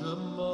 怎么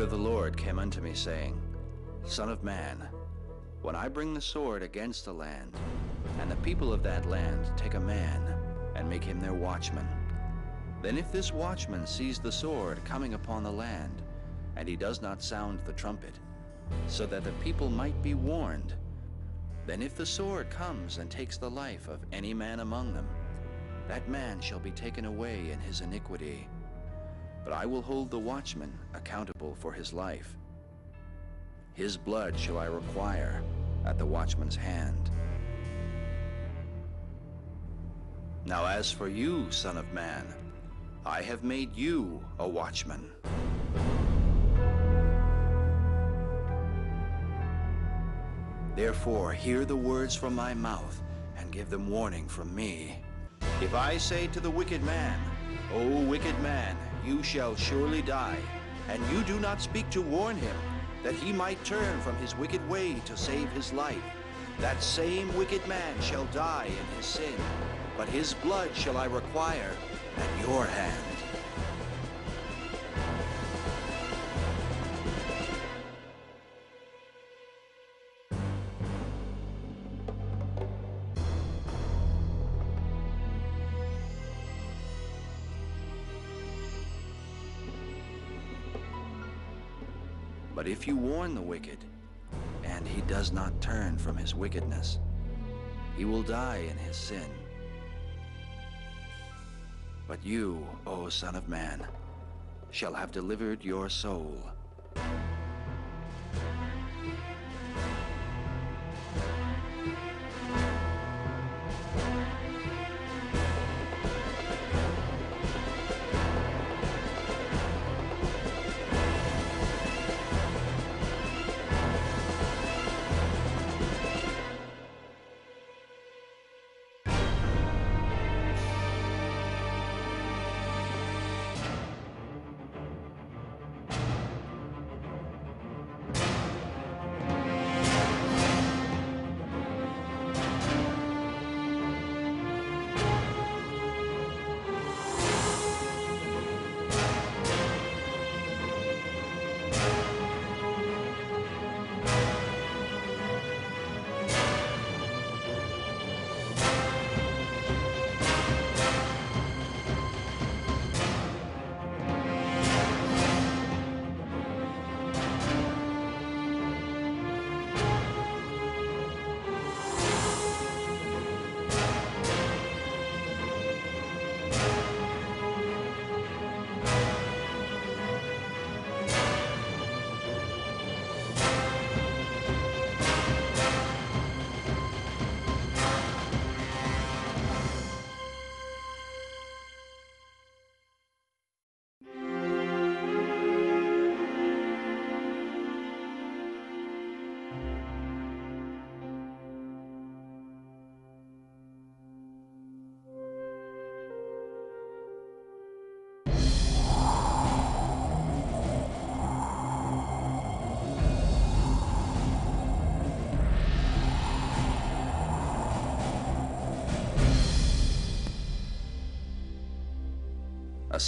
word of the Lord came unto me, saying, Son of man, when I bring the sword against the land, and the people of that land take a man, and make him their watchman, then if this watchman sees the sword coming upon the land, and he does not sound the trumpet, so that the people might be warned, then if the sword comes and takes the life of any man among them, that man shall be taken away in his iniquity. But I will hold the watchman accountable for his life. His blood shall I require at the watchman's hand. Now as for you, son of man, I have made you a watchman. Therefore hear the words from my mouth, and give them warning from me. If I say to the wicked man, O wicked man, you shall surely die, and you do not speak to warn him, that he might turn from his wicked way to save his life, that same wicked man shall die in his sin, but his blood shall I require at your hand. If you warn the wicked, and he does not turn from his wickedness, he will die in his sin. But you, O Son of Man, shall have delivered your soul.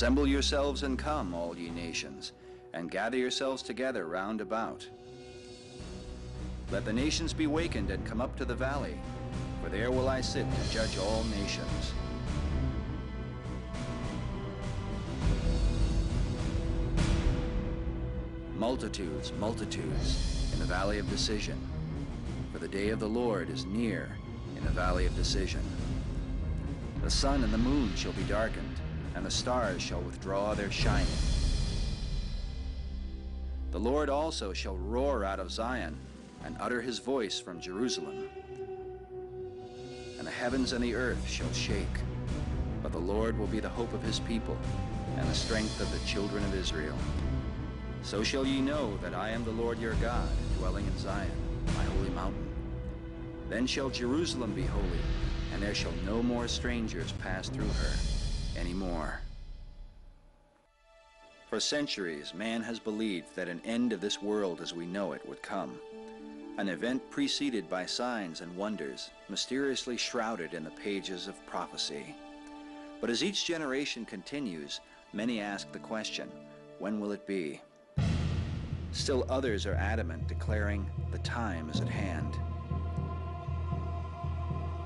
Assemble yourselves and come, all ye nations, and gather yourselves together round about. Let the nations be wakened and come up to the valley, for there will I sit to judge all nations. Multitudes, multitudes, in the valley of decision. For the day of the Lord is near in the valley of decision. The sun and the moon shall be darkened, and the stars shall withdraw their shining. The Lord also shall roar out of Zion, and utter his voice from Jerusalem. And the heavens and the earth shall shake, but the Lord will be the hope of his people, and the strength of the children of Israel. So shall ye know that I am the Lord your God, dwelling in Zion, my holy mountain. Then shall Jerusalem be holy, and there shall no more strangers pass through her any more. For centuries, man has believed that an end of this world as we know it would come. An event preceded by signs and wonders, mysteriously shrouded in the pages of prophecy. But as each generation continues, many ask the question, when will it be? Still others are adamant, declaring the time is at hand.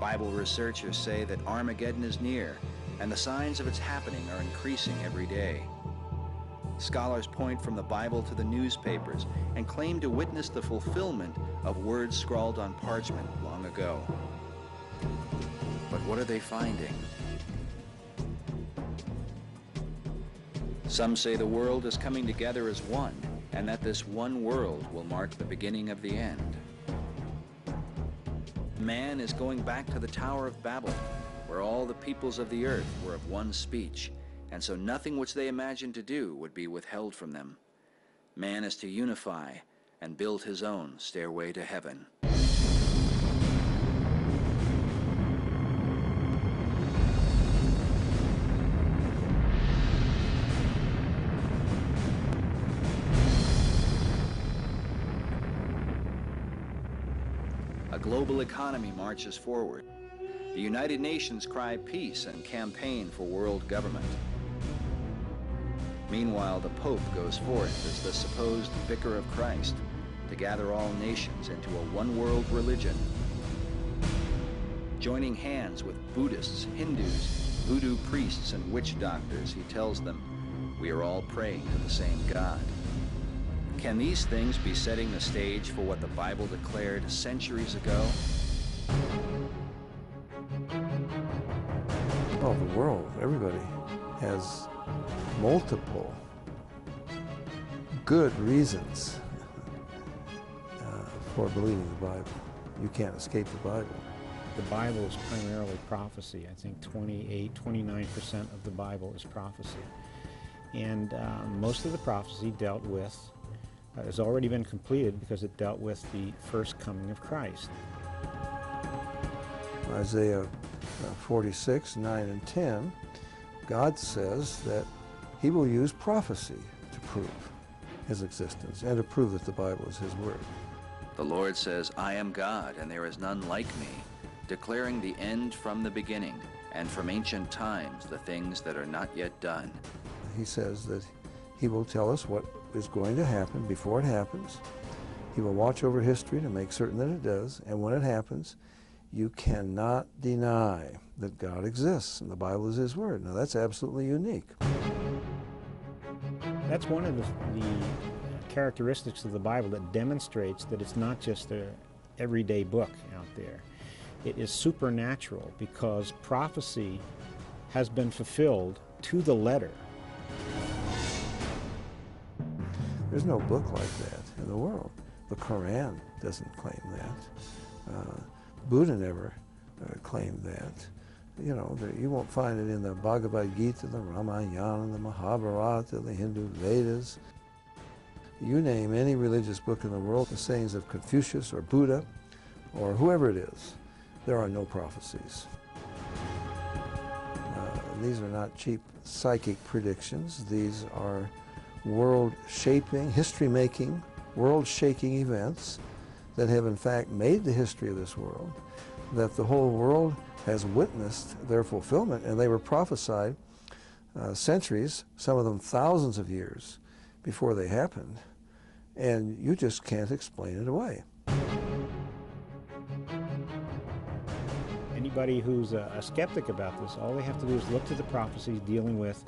Bible researchers say that Armageddon is near, and the signs of its happening are increasing every day. Scholars point from the Bible to the newspapers and claim to witness the fulfillment of words scrawled on parchment long ago. But what are they finding? Some say the world is coming together as one, and that this one world will mark the beginning of the end. Man is going back to the Tower of Babel, where all the peoples of the earth were of one speech, and so nothing which they imagined to do would be withheld from them. Man is to unify and build his own stairway to heaven. A global economy marches forward. The United Nations cry peace and campaign for world government. Meanwhile, the Pope goes forth as the supposed vicar of Christ to gather all nations into a one-world religion. Joining hands with Buddhists, Hindus, voodoo priests, and witch doctors, he tells them, we are all praying to the same God. Can these things be setting the stage for what the Bible declared centuries ago? Oh, the world, everybody has multiple good reasons uh, for believing the Bible. You can't escape the Bible. The Bible is primarily prophecy. I think 28, 29% of the Bible is prophecy. And uh, most of the prophecy dealt with, uh, has already been completed because it dealt with the first coming of Christ. Isaiah Uh, 46, 9 and 10, God says that he will use prophecy to prove his existence and to prove that the Bible is his word. The Lord says, I am God, and there is none like me, declaring the end from the beginning, and from ancient times the things that are not yet done. He says that he will tell us what is going to happen before it happens. He will watch over history to make certain that it does, and when it happens, you cannot deny that God exists and the Bible is his word. Now that's absolutely unique. That's one of the, the characteristics of the Bible that demonstrates that it's not just a everyday book out there. It is supernatural because prophecy has been fulfilled to the letter. There's no book like that in the world. The Koran doesn't claim that. Uh, Buddha never uh, claimed that. You know, the, you won't find it in the Bhagavad Gita, the Ramayana, the Mahabharata, the Hindu Vedas. You name any religious book in the world, the sayings of Confucius or Buddha or whoever it is, there are no prophecies. Uh, these are not cheap psychic predictions. These are world-shaping, history-making, world-shaking events that have in fact made the history of this world, that the whole world has witnessed their fulfillment, and they were prophesied uh, centuries, some of them thousands of years before they happened, and you just can't explain it away. Anybody who's a, a skeptic about this, all they have to do is look to the prophecies dealing with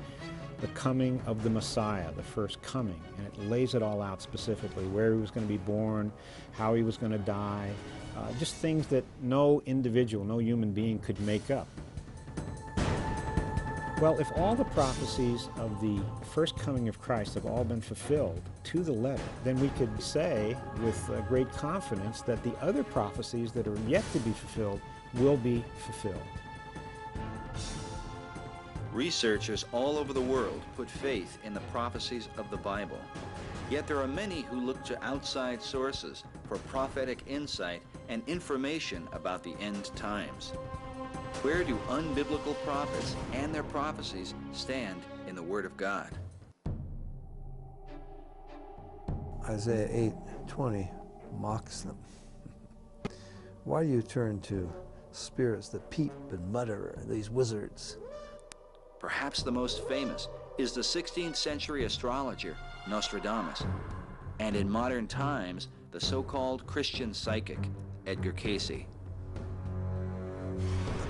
the coming of the Messiah, the first coming, and it lays it all out specifically where he was going to be born, how he was going to die, uh, just things that no individual, no human being could make up. Well, if all the prophecies of the first coming of Christ have all been fulfilled to the letter, then we could say with uh, great confidence that the other prophecies that are yet to be fulfilled will be fulfilled. Researchers all over the world put faith in the prophecies of the Bible. Yet there are many who look to outside sources for prophetic insight and information about the end times. Where do unbiblical prophets and their prophecies stand in the Word of God? Isaiah 8:20 mocks them. Why do you turn to spirits that peep and mutter, these wizards? Perhaps the most famous is the 16th century astrologer Nostradamus, and in modern times, the so-called Christian psychic Edgar Cayce. The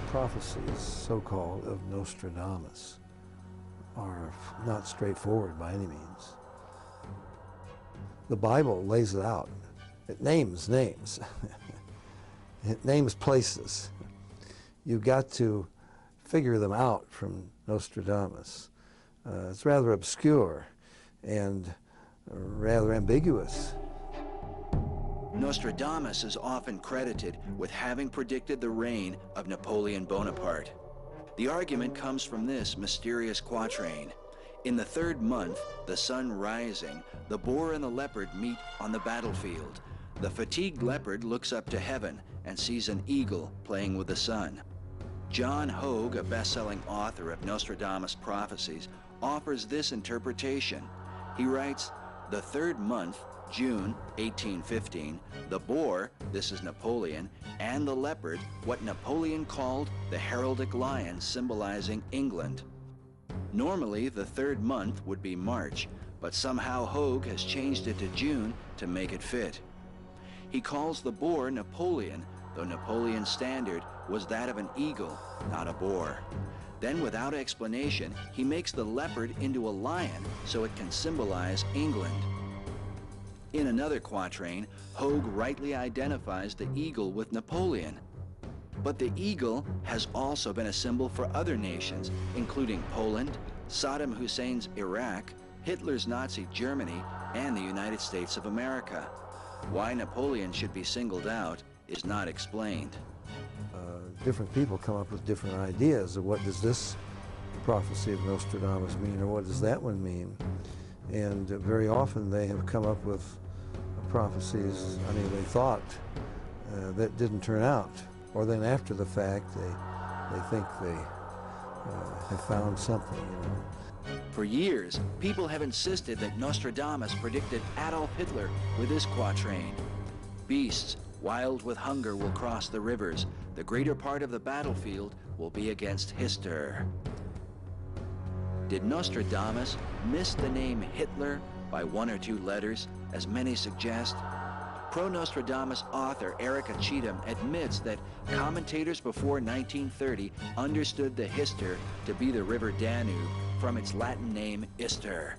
prophecies, so-called, of Nostradamus are not straightforward by any means. The Bible lays it out. It names names. it names places. You've got to figure them out from Nostradamus. Uh, it's rather obscure and rather ambiguous. Nostradamus is often credited with having predicted the reign of Napoleon Bonaparte. The argument comes from this mysterious quatrain. In the third month, the sun rising, the boar and the leopard meet on the battlefield. The fatigued leopard looks up to heaven and sees an eagle playing with the sun. John Hogue, a best-selling author of Nostradamus prophecies, offers this interpretation. He writes, the third month, June 1815, the boar, this is Napoleon, and the leopard, what Napoleon called the heraldic lion symbolizing England. Normally, the third month would be March, but somehow Hogue has changed it to June to make it fit. He calls the boar Napoleon, though Napoleon's standard was that of an eagle, not a boar. Then, without explanation, he makes the leopard into a lion so it can symbolize England. In another quatrain, Hogue rightly identifies the eagle with Napoleon. But the eagle has also been a symbol for other nations, including Poland, Saddam Hussein's Iraq, Hitler's Nazi Germany, and the United States of America. Why Napoleon should be singled out is not explained. Different people come up with different ideas of what does this prophecy of Nostradamus mean or what does that one mean. And uh, very often they have come up with prophecies, I mean, they thought uh, that didn't turn out. Or then after the fact, they, they think they uh, have found something, you know. For years, people have insisted that Nostradamus predicted Adolf Hitler with his quatrain. Beasts, wild with hunger, will cross the rivers. The greater part of the battlefield will be against Hister. Did Nostradamus miss the name Hitler by one or two letters, as many suggest? Pro-Nostradamus author Erika Cheetham admits that commentators before 1930 understood the Hister to be the river Danube from its Latin name Ister.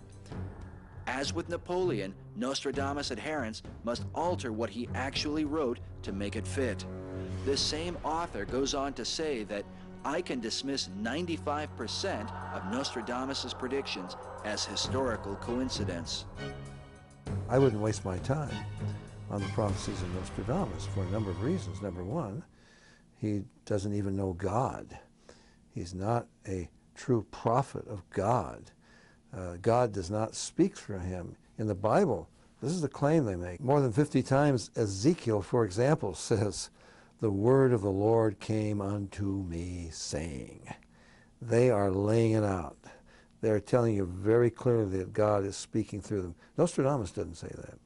As with Napoleon, Nostradamus adherents must alter what he actually wrote to make it fit. This same author goes on to say that I can dismiss 95% of Nostradamus' predictions as historical coincidence. I wouldn't waste my time on the prophecies of Nostradamus for a number of reasons. Number one, he doesn't even know God. He's not a true prophet of God. Uh, God does not speak through him. In the Bible, this is the claim they make. More than 50 times, Ezekiel, for example, says, The word of the Lord came unto me, saying. They are laying it out. They're telling you very clearly that God is speaking through them. Nostradamus doesn't say that.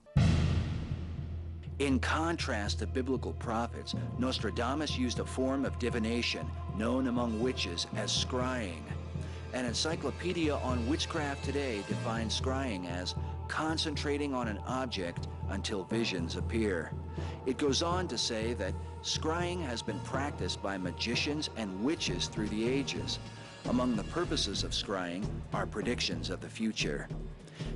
In contrast to biblical prophets, Nostradamus used a form of divination known among witches as scrying. An encyclopedia on witchcraft today defines scrying as concentrating on an object until visions appear. It goes on to say that scrying has been practiced by magicians and witches through the ages. Among the purposes of scrying are predictions of the future.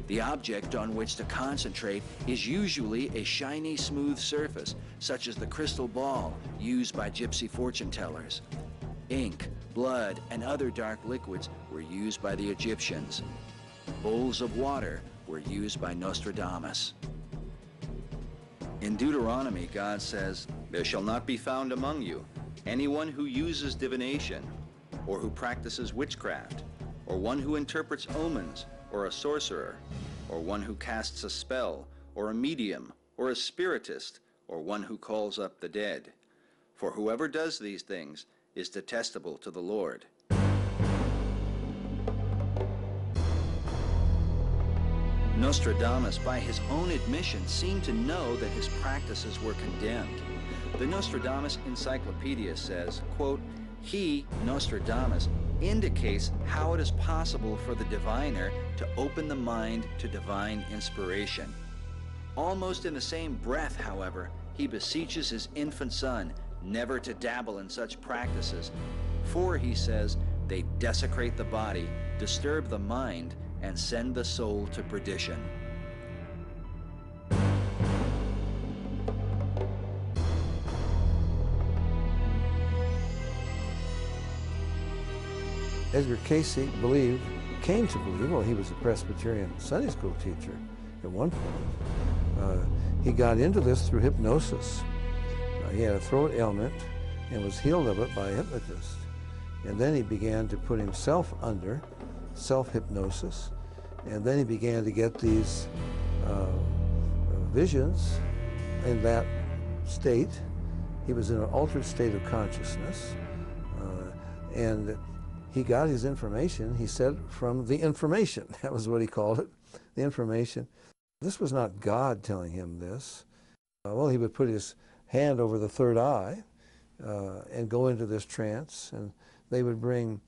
The object on which to concentrate is usually a shiny smooth surface, such as the crystal ball used by gypsy fortune tellers. Ink, blood, and other dark liquids were used by the Egyptians. Bowls of water were used by Nostradamus. In Deuteronomy, God says, There shall not be found among you anyone who uses divination, or who practices witchcraft, or one who interprets omens, or a sorcerer, or one who casts a spell, or a medium, or a spiritist, or one who calls up the dead. For whoever does these things is detestable to the Lord. Nostradamus, by his own admission, seemed to know that his practices were condemned. The Nostradamus Encyclopedia says, quote, he, Nostradamus, indicates how it is possible for the diviner to open the mind to divine inspiration. Almost in the same breath, however, he beseeches his infant son never to dabble in such practices, for, he says, they desecrate the body, disturb the mind, and send the soul to perdition. Edgar Cayce believed, came to believe, well, he was a Presbyterian Sunday school teacher at one point. Uh, he got into this through hypnosis. Uh, he had a throat ailment and was healed of it by a hypnotist. And then he began to put himself under self-hypnosis. And then he began to get these uh, visions in that state. He was in an altered state of consciousness. Uh, and he got his information, he said, from the information. That was what he called it, the information. This was not God telling him this. Uh, well, he would put his hand over the third eye uh, and go into this trance, and they would bring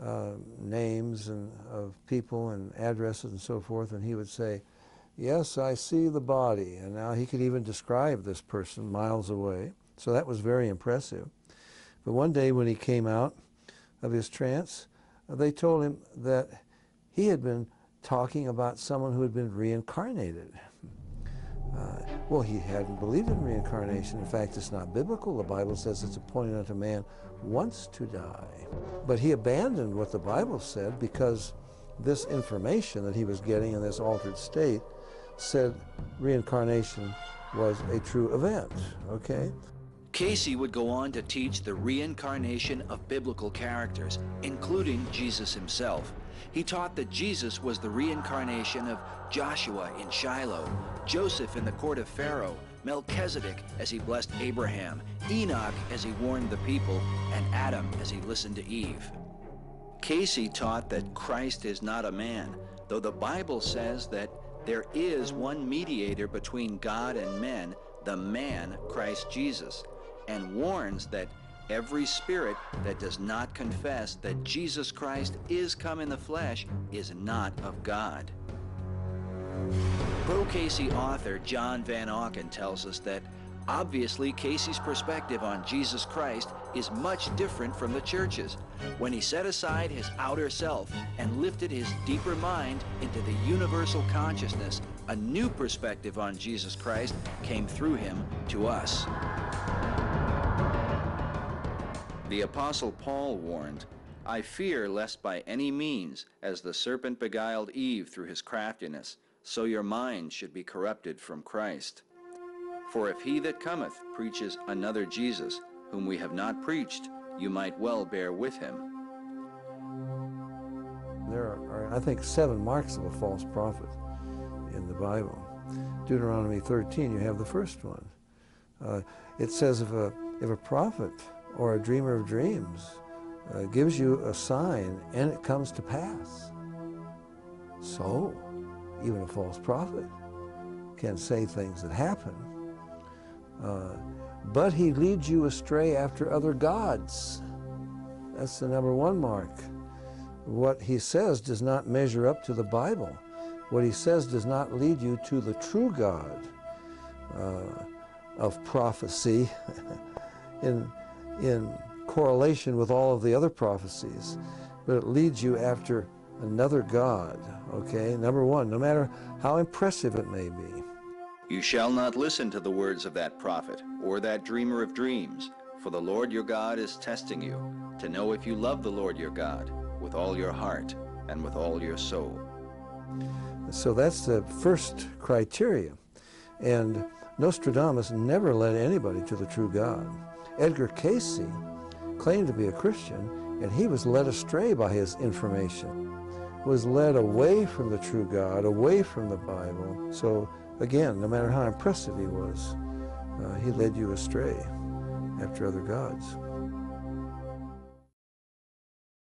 uh, names and, of people and addresses and so forth, and he would say, yes, I see the body. And now he could even describe this person miles away. So that was very impressive. But one day when he came out, of his trance, they told him that he had been talking about someone who had been reincarnated. Uh, well, he hadn't believed in reincarnation. In fact, it's not biblical. The Bible says it's appointed unto man once to die. But he abandoned what the Bible said because this information that he was getting in this altered state said reincarnation was a true event, okay? Cayce would go on to teach the reincarnation of biblical characters, including Jesus himself. He taught that Jesus was the reincarnation of Joshua in Shiloh, Joseph in the court of Pharaoh, Melchizedek as he blessed Abraham, Enoch as he warned the people, and Adam as he listened to Eve. Cayce taught that Christ is not a man, though the Bible says that there is one mediator between God and men, the man Christ Jesus and warns that every spirit that does not confess that Jesus Christ is come in the flesh is not of God. Pro Cayce author John Van Auken tells us that obviously Cayce's perspective on Jesus Christ is much different from the church's. When he set aside his outer self and lifted his deeper mind into the universal consciousness, a new perspective on Jesus Christ came through him to us. The Apostle Paul warned, I fear lest by any means, as the serpent beguiled Eve through his craftiness, so your mind should be corrupted from Christ. For if he that cometh preaches another Jesus, whom we have not preached, you might well bear with him. There are, I think, seven marks of a false prophet in the Bible. Deuteronomy 13, you have the first one. Uh, it says if a, if a prophet or a dreamer of dreams uh, gives you a sign and it comes to pass. So, even a false prophet can say things that happen. Uh, but he leads you astray after other gods. That's the number one mark what he says does not measure up to the Bible. What he says does not lead you to the true God uh, of prophecy in, in correlation with all of the other prophecies, but it leads you after another God, okay? Number one, no matter how impressive it may be. You shall not listen to the words of that prophet or that dreamer of dreams, for the Lord your God is testing you to know if you love the Lord your God with all your heart and with all your soul. So that's the first criteria. And Nostradamus never led anybody to the true God. Edgar Cayce claimed to be a Christian, and he was led astray by his information, was led away from the true God, away from the Bible. So again, no matter how impressive he was, uh, he led you astray after other gods.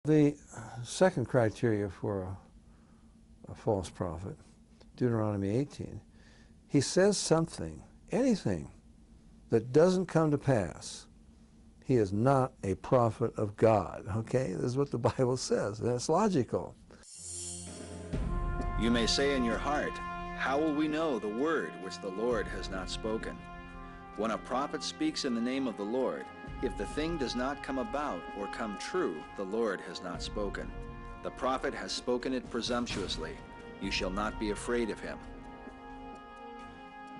The second criteria for a, a false prophet, Deuteronomy 18, he says something, anything, that doesn't come to pass. He is not a prophet of God. Okay? This is what the Bible says, and it's logical. You may say in your heart, How will we know the word which the Lord has not spoken? When a prophet speaks in the name of the Lord, if the thing does not come about or come true, the Lord has not spoken. The prophet has spoken it presumptuously. You shall not be afraid of him.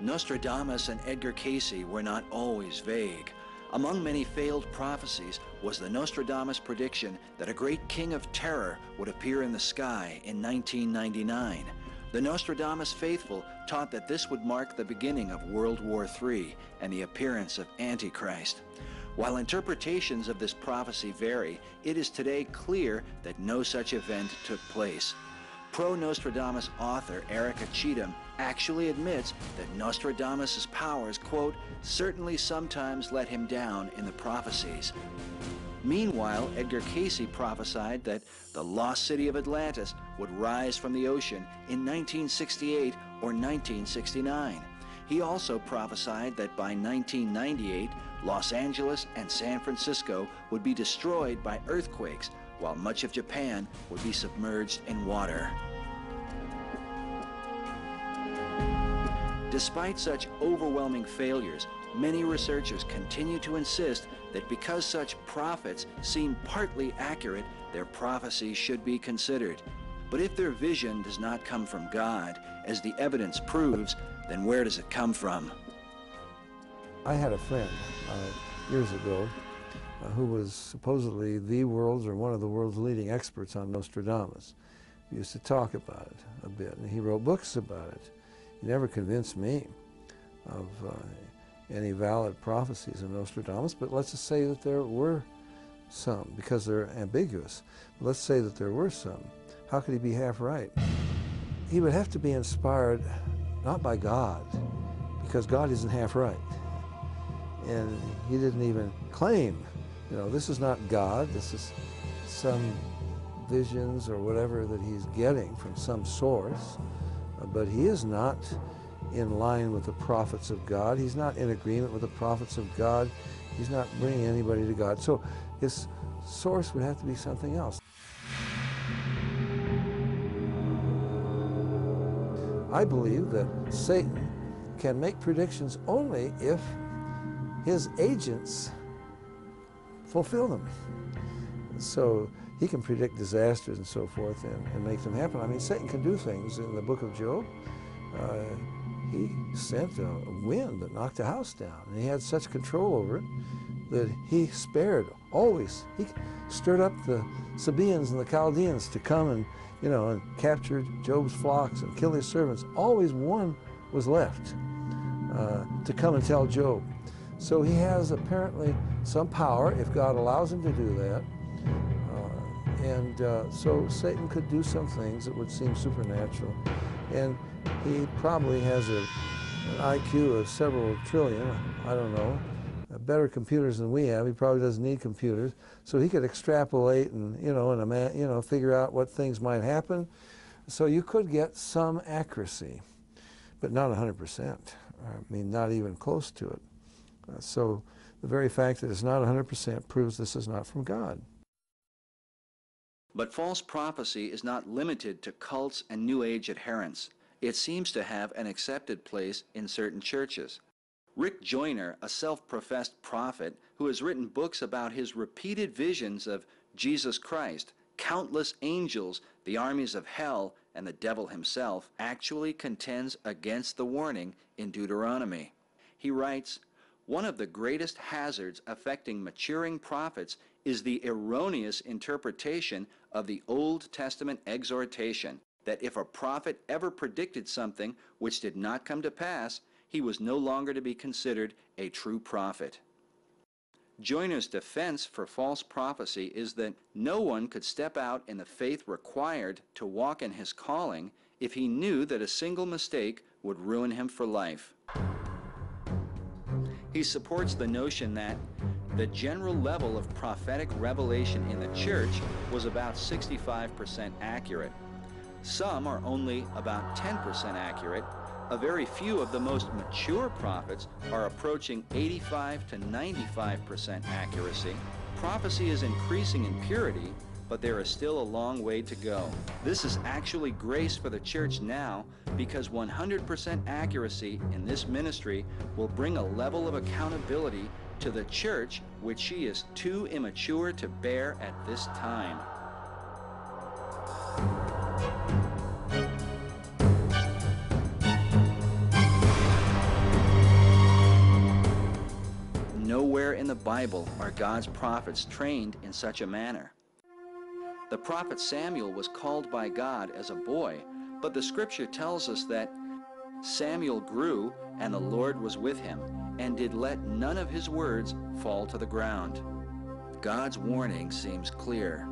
Nostradamus and Edgar Cayce were not always vague. Among many failed prophecies was the Nostradamus prediction that a great king of terror would appear in the sky in 1999. The Nostradamus faithful taught that this would mark the beginning of World War III and the appearance of Antichrist. While interpretations of this prophecy vary, it is today clear that no such event took place. Pro-Nostradamus author Erika Cheetham actually admits that Nostradamus' powers, quote, certainly sometimes let him down in the prophecies. Meanwhile, Edgar Cayce prophesied that the lost city of Atlantis would rise from the ocean in 1968 or 1969. He also prophesied that by 1998, Los Angeles and San Francisco would be destroyed by earthquakes, while much of Japan would be submerged in water. Despite such overwhelming failures, many researchers continue to insist that because such prophets seem partly accurate, their prophecies should be considered. But if their vision does not come from God, as the evidence proves, then where does it come from? I had a friend uh, years ago uh, who was supposedly the world's or one of the world's leading experts on Nostradamus. We used to talk about it a bit, and he wrote books about it. He never convinced me of uh, any valid prophecies of Nostradamus, but let's just say that there were some, because they're ambiguous. Let's say that there were some. How could he be half right? He would have to be inspired not by God, because God isn't half right and he didn't even claim, you know, this is not God, this is some visions or whatever that he's getting from some source, but he is not in line with the prophets of God. He's not in agreement with the prophets of God. He's not bringing anybody to God. So his source would have to be something else. I believe that Satan can make predictions only if his agents fulfill them. So he can predict disasters and so forth and, and make them happen. I mean, Satan can do things. In the book of Job, uh, he sent a wind that knocked a house down. And he had such control over it that he spared always. He stirred up the Sabaeans and the Chaldeans to come and, you know, and captured Job's flocks and kill his servants. Always one was left uh, to come and tell Job. So he has apparently some power if God allows him to do that. Uh, and uh, so Satan could do some things that would seem supernatural. And he probably has a, an IQ of several trillion, I don't know, uh, better computers than we have. He probably doesn't need computers. So he could extrapolate and, you know, and, you know, figure out what things might happen. So you could get some accuracy, but not 100%. I mean, not even close to it. Uh, so the very fact that it's not 100% proves this is not from God. But false prophecy is not limited to cults and New Age adherents. It seems to have an accepted place in certain churches. Rick Joyner, a self-professed prophet who has written books about his repeated visions of Jesus Christ, countless angels, the armies of hell, and the devil himself, actually contends against the warning in Deuteronomy. He writes, one of the greatest hazards affecting maturing prophets is the erroneous interpretation of the Old Testament exhortation that if a prophet ever predicted something which did not come to pass, he was no longer to be considered a true prophet. Joyner's defense for false prophecy is that no one could step out in the faith required to walk in his calling if he knew that a single mistake would ruin him for life. He supports the notion that the general level of prophetic revelation in the church was about 65% accurate. Some are only about 10% accurate. A very few of the most mature prophets are approaching 85 to 95% accuracy. Prophecy is increasing in purity, but there is still a long way to go. This is actually grace for the church now because 100% accuracy in this ministry will bring a level of accountability to the church which she is too immature to bear at this time. Nowhere in the Bible are God's prophets trained in such a manner. The prophet Samuel was called by God as a boy, but the scripture tells us that Samuel grew and the Lord was with him and did let none of his words fall to the ground. God's warning seems clear.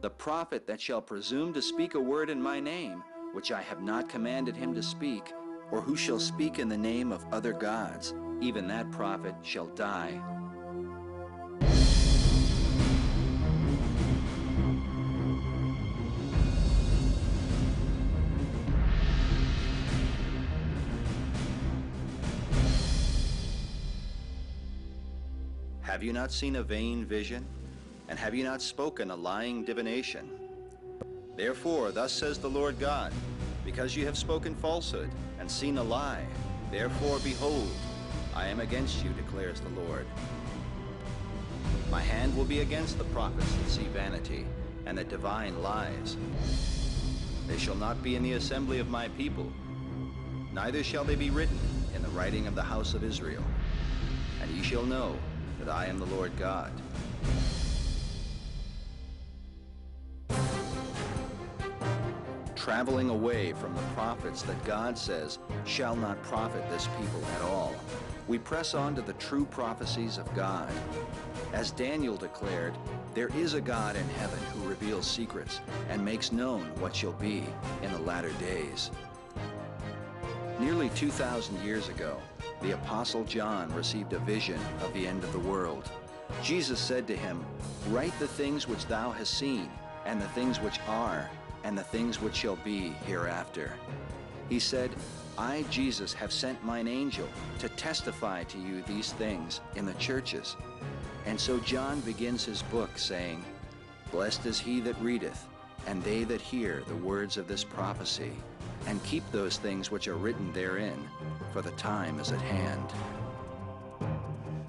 The prophet that shall presume to speak a word in my name, which I have not commanded him to speak, or who shall speak in the name of other gods, even that prophet shall die. You not seen a vain vision? And have you not spoken a lying divination? Therefore, thus says the Lord God, because you have spoken falsehood and seen a lie, therefore, behold, I am against you, declares the Lord. My hand will be against the prophets that see vanity and that divine lies. They shall not be in the assembly of my people, neither shall they be written in the writing of the house of Israel. And ye shall know that I am the Lord God. Traveling away from the prophets that God says shall not profit this people at all, we press on to the true prophecies of God. As Daniel declared, there is a God in heaven who reveals secrets and makes known what shall be in the latter days. Nearly 2,000 years ago, the Apostle John received a vision of the end of the world. Jesus said to him, Write the things which thou hast seen, and the things which are, and the things which shall be hereafter. He said, I, Jesus, have sent mine angel to testify to you these things in the churches. And so John begins his book saying, Blessed is he that readeth, and they that hear the words of this prophecy, and keep those things which are written therein, for the time is at hand.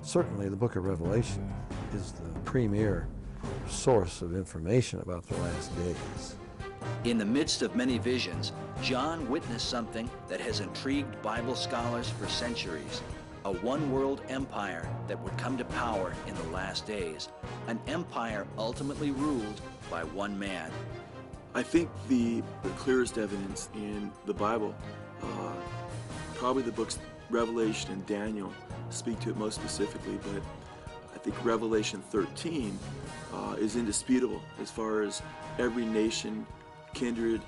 Certainly, the book of Revelation is the premier source of information about the last days. In the midst of many visions, John witnessed something that has intrigued Bible scholars for centuries. A one-world empire that would come to power in the last days. An empire ultimately ruled by one man. I think the, the clearest evidence in the Bible, uh, probably the books Revelation and Daniel speak to it most specifically, but I think Revelation 13 uh, is indisputable as far as every nation, kindred,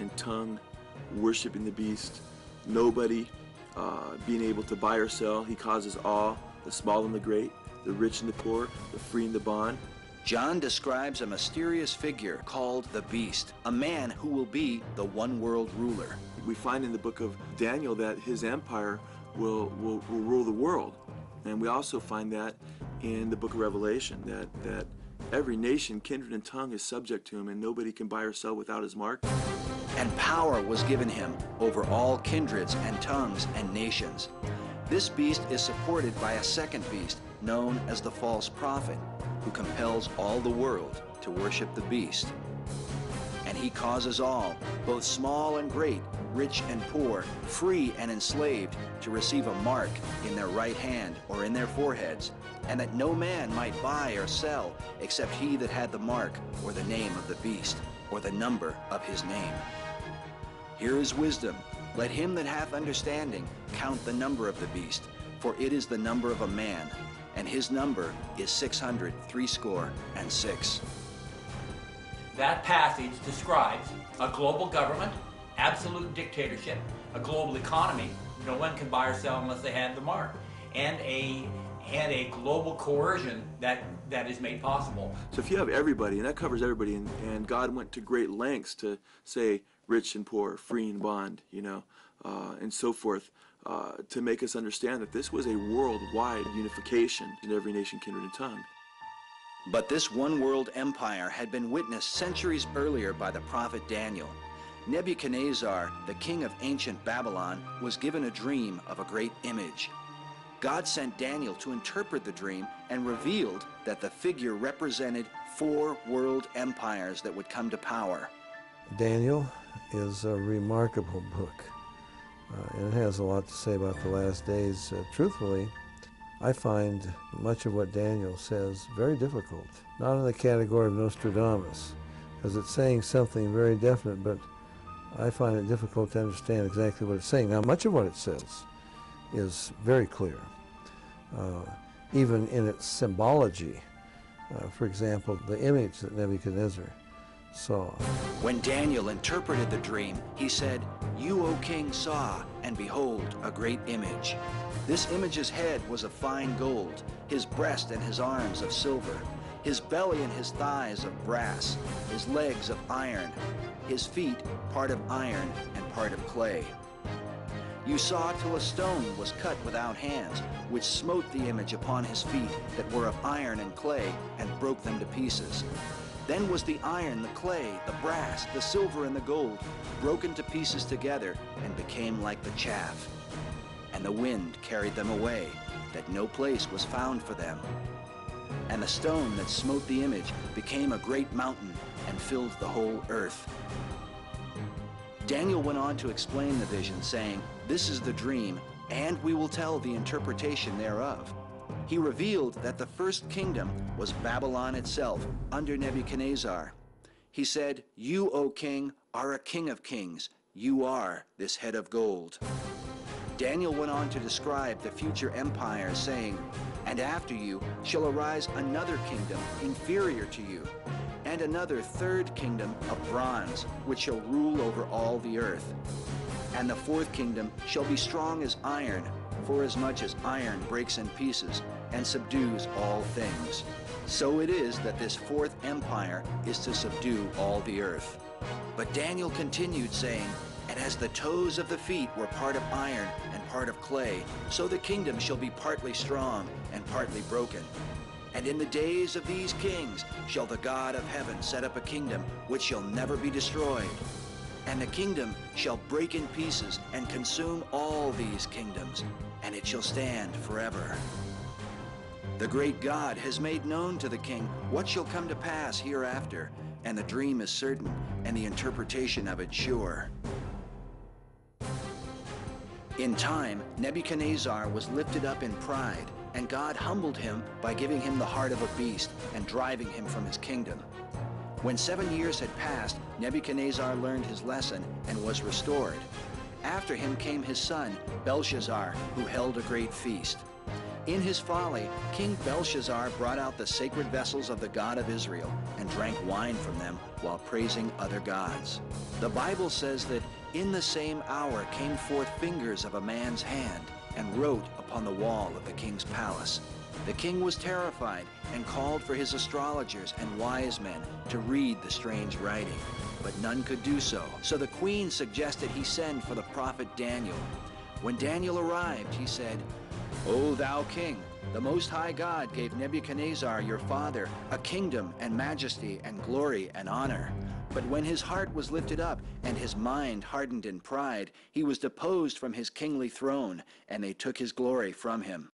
and tongue worshiping the beast. Nobody uh, being able to buy or sell. He causes all, the small and the great, the rich and the poor, the free and the bond. John describes a mysterious figure called the Beast, a man who will be the one world ruler. We find in the book of Daniel that his empire will, will, will rule the world. And we also find that in the book of Revelation, that, that every nation, kindred, and tongue is subject to him, and nobody can buy or sell without his mark. And power was given him over all kindreds and tongues and nations. This beast is supported by a second beast known as the false prophet, who compels all the world to worship the beast. And he causes all, both small and great, rich and poor, free and enslaved, to receive a mark in their right hand or in their foreheads, and that no man might buy or sell except he that had the mark or the name of the beast or the number of his name. Here is wisdom. Let him that hath understanding count the number of the beast, for it is the number of a man, and his number is six hundred three score and six. That passage describes a global government, absolute dictatorship, a global economy. No one can buy or sell unless they have the mark, and a and a global coercion that that is made possible. So if you have everybody, and that covers everybody, and, and God went to great lengths to say rich and poor, free and bond, you know, uh, and so forth, uh, to make us understand that this was a worldwide unification in every nation, kindred, and tongue. But this one world empire had been witnessed centuries earlier by the prophet Daniel. Nebuchadnezzar, the king of ancient Babylon, was given a dream of a great image. God sent Daniel to interpret the dream and revealed that the figure represented four world empires that would come to power. Daniel is a remarkable book, uh, and it has a lot to say about the last days. Uh, truthfully, I find much of what Daniel says very difficult, not in the category of Nostradamus, because it's saying something very definite, but I find it difficult to understand exactly what it's saying. Now, much of what it says is very clear, uh, even in its symbology. Uh, for example, the image that Nebuchadnezzar saw. When Daniel interpreted the dream, he said, You, O king, saw, and behold, a great image. This image's head was of fine gold, his breast and his arms of silver, his belly and his thighs of brass, his legs of iron, his feet part of iron and part of clay. You saw till a stone was cut without hands, which smote the image upon his feet that were of iron and clay, and broke them to pieces. Then was the iron, the clay, the brass, the silver, and the gold broken to pieces together and became like the chaff. And the wind carried them away, that no place was found for them. And the stone that smote the image became a great mountain and filled the whole earth. Daniel went on to explain the vision, saying, This is the dream, and we will tell the interpretation thereof. He revealed that the first kingdom was Babylon itself, under Nebuchadnezzar. He said, You, O king, are a king of kings. You are this head of gold. Daniel went on to describe the future empire, saying, And after you shall arise another kingdom inferior to you, and another third kingdom of bronze, which shall rule over all the earth. And the fourth kingdom shall be strong as iron, forasmuch as iron breaks in pieces and subdues all things. So it is that this fourth empire is to subdue all the earth. But Daniel continued, saying, And as the toes of the feet were part of iron and part of clay, so the kingdom shall be partly strong and partly broken. And in the days of these kings shall the God of heaven set up a kingdom which shall never be destroyed. And the kingdom shall break in pieces and consume all these kingdoms, and it shall stand forever. The great God has made known to the king what shall come to pass hereafter, and the dream is certain, and the interpretation of it sure. In time, Nebuchadnezzar was lifted up in pride, and God humbled him by giving him the heart of a beast and driving him from his kingdom. When seven years had passed, Nebuchadnezzar learned his lesson and was restored. After him came his son, Belshazzar, who held a great feast. In his folly, King Belshazzar brought out the sacred vessels of the God of Israel and drank wine from them while praising other gods. The Bible says that in the same hour came forth fingers of a man's hand and wrote upon the wall of the king's palace. The king was terrified and called for his astrologers and wise men to read the strange writing, but none could do so. So the queen suggested he send for the prophet Daniel. When Daniel arrived, he said, O thou king, The Most High God gave Nebuchadnezzar your father a kingdom and majesty and glory and honor. But when his heart was lifted up and his mind hardened in pride, he was deposed from his kingly throne, and they took his glory from him.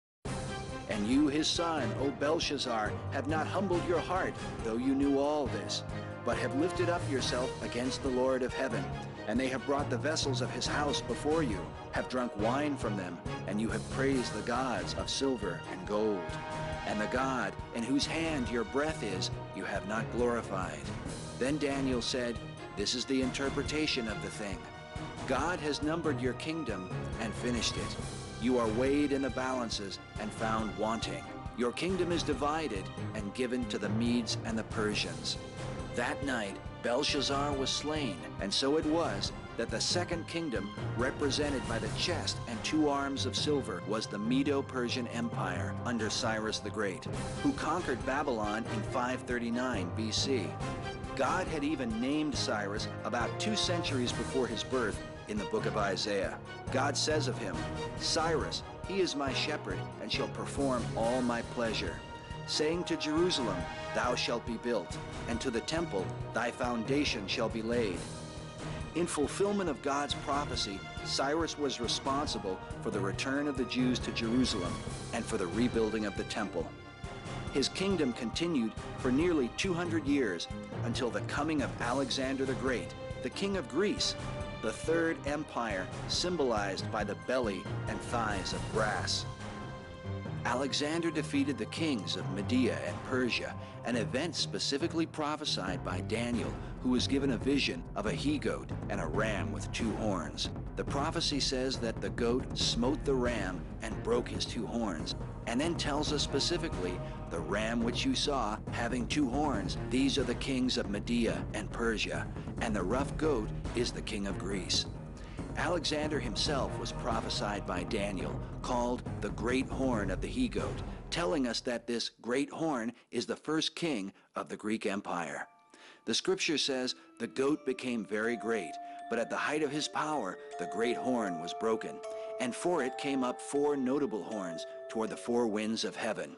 And you, his son, O Belshazzar, have not humbled your heart, though you knew all this, but have lifted up yourself against the Lord of heaven. And they have brought the vessels of his house before you, have drunk wine from them, and you have praised the gods of silver and gold. And the God in whose hand your breath is, you have not glorified. Then Daniel said, This is the interpretation of the thing. God has numbered your kingdom and finished it. You are weighed in the balances and found wanting. Your kingdom is divided and given to the Medes and the Persians. That night, Belshazzar was slain, and so it was that the second kingdom, represented by the chest and two arms of silver, was the Medo-Persian Empire under Cyrus the Great, who conquered Babylon in 539 BC. God had even named Cyrus about two centuries before his birth in the book of Isaiah. God says of him, Cyrus, he is my shepherd and shall perform all my pleasure. Saying to Jerusalem, Thou shalt be built, and to the temple, Thy foundation shall be laid. In fulfillment of God's prophecy, Cyrus was responsible for the return of the Jews to Jerusalem and for the rebuilding of the temple. His kingdom continued for nearly 200 years until the coming of Alexander the Great, the king of Greece, the third empire symbolized by the belly and thighs of brass. Alexander defeated the kings of Media and Persia, an event specifically prophesied by Daniel, who was given a vision of a he-goat and a ram with two horns. The prophecy says that the goat smote the ram and broke his two horns, and then tells us specifically, the ram which you saw having two horns, these are the kings of Media and Persia, and the rough goat is the king of Greece. Alexander himself was prophesied by Daniel, called the Great Horn of the He-Goat, telling us that this great horn is the first king of the Greek Empire. The scripture says the goat became very great, but at the height of his power, the great horn was broken, and for it came up four notable horns toward the four winds of heaven.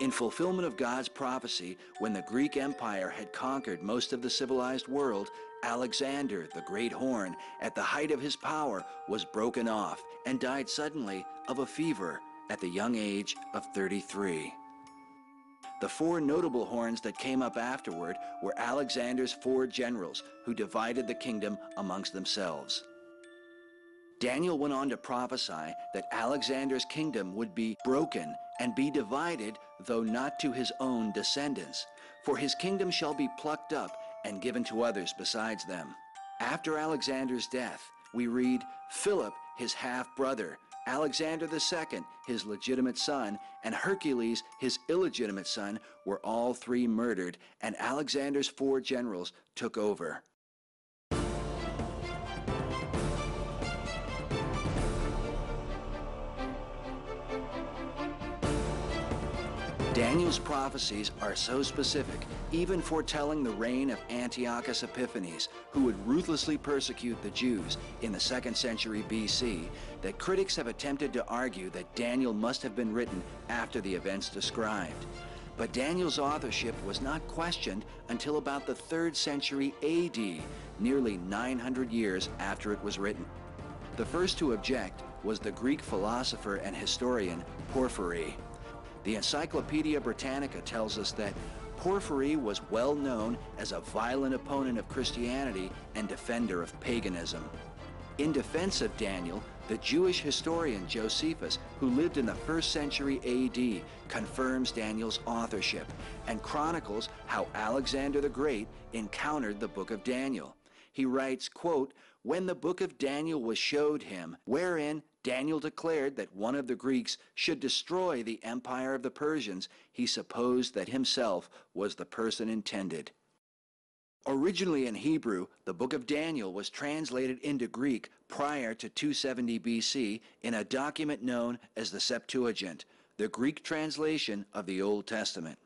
In fulfillment of God's prophecy, when the Greek Empire had conquered most of the civilized world, Alexander, the Great Horn, at the height of his power, was broken off and died suddenly of a fever at the young age of 33. The four notable horns that came up afterward were Alexander's four generals who divided the kingdom amongst themselves. Daniel went on to prophesy that Alexander's kingdom would be broken and be divided, though not to his own descendants. For his kingdom shall be plucked up and given to others besides them. After Alexander's death, we read, Philip, his half-brother, Alexander II, his legitimate son, and Hercules, his illegitimate son, were all three murdered, and Alexander's four generals took over. Daniel's prophecies are so specific, even foretelling the reign of Antiochus Epiphanes, who would ruthlessly persecute the Jews in the second century BC, that critics have attempted to argue that Daniel must have been written after the events described. But Daniel's authorship was not questioned until about the 3rd century AD, nearly 900 years after it was written. The first to object was the Greek philosopher and historian Porphyry. The Encyclopedia Britannica tells us that Porphyry was well known as a violent opponent of Christianity and defender of paganism. In defense of Daniel, the Jewish historian Josephus, who lived in the first century AD, confirms Daniel's authorship and chronicles how Alexander the Great encountered the book of Daniel. He writes, quote, When the book of Daniel was showed him, wherein Daniel declared that one of the Greeks should destroy the empire of the Persians, he supposed that himself was the person intended. Originally in Hebrew, the book of Daniel was translated into Greek prior to 270 BC in a document known as the Septuagint, the Greek translation of the Old Testament.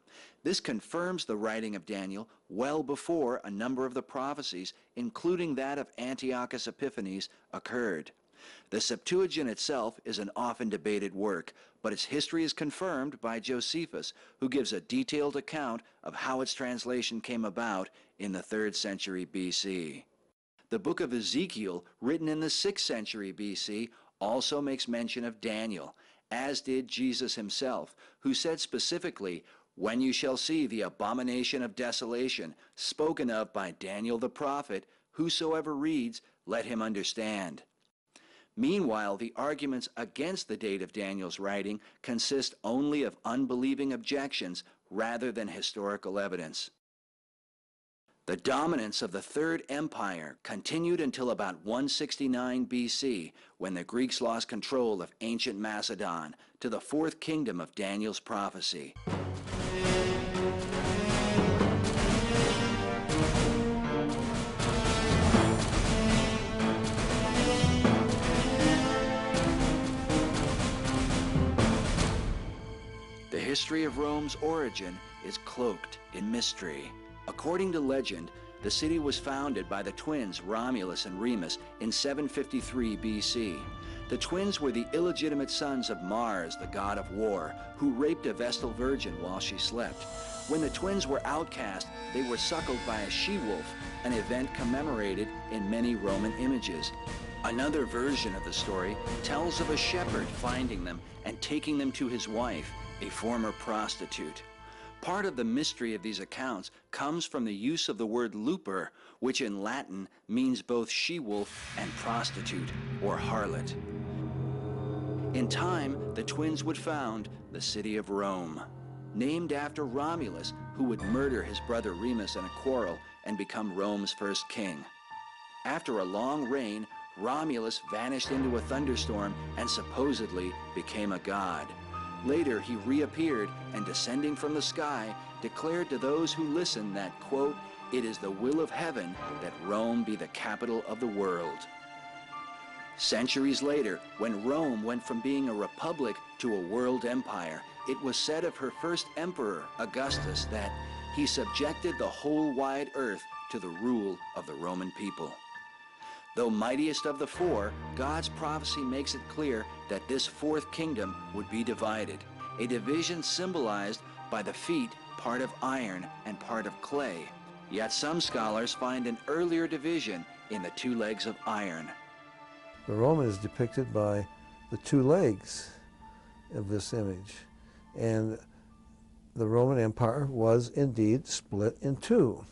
This confirms the writing of Daniel well before a number of the prophecies, including that of Antiochus Epiphanes, occurred. The Septuagint itself is an often debated work, but its history is confirmed by Josephus, who gives a detailed account of how its translation came about in the 3rd century BC. The book of Ezekiel, written in the 6th century BC, also makes mention of Daniel, as did Jesus himself, who said specifically, When you shall see the abomination of desolation, spoken of by Daniel the prophet, whosoever reads, let him understand. Meanwhile, the arguments against the date of Daniel's writing consist only of unbelieving objections rather than historical evidence. The dominance of the Third Empire continued until about 169 BC, when the Greeks lost control of ancient Macedon to the fourth kingdom of Daniel's prophecy. History of Rome's origin is cloaked in mystery. According to legend, the city was founded by the twins Romulus and Remus in 753 BC. The twins were the illegitimate sons of Mars, the god of war, who raped a Vestal virgin while she slept. When the twins were outcast, they were suckled by a she-wolf, an event commemorated in many Roman images. Another version of the story tells of a shepherd finding them and taking them to his wife, a former prostitute. Part of the mystery of these accounts comes from the use of the word lupa, which in Latin means both she-wolf and prostitute or harlot. In time, the twins would found the city of Rome, named after Romulus, who would murder his brother Remus in a quarrel and become Rome's first king. After a long reign, Romulus vanished into a thunderstorm and supposedly became a god. Later, he reappeared and descending from the sky, declared to those who listened that, quote, it is the will of heaven that Rome be the capital of the world. Centuries later, when Rome went from being a republic to a world empire, it was said of her first emperor, Augustus, that he subjected the whole wide earth to the rule of the Roman people. Though mightiest of the four, God's prophecy makes it clear that this fourth kingdom would be divided, a division symbolized by the feet part of iron and part of clay. Yet some scholars find an earlier division in the two legs of iron. The Roman is depicted by the two legs of this image. And the Roman Empire was indeed split in two,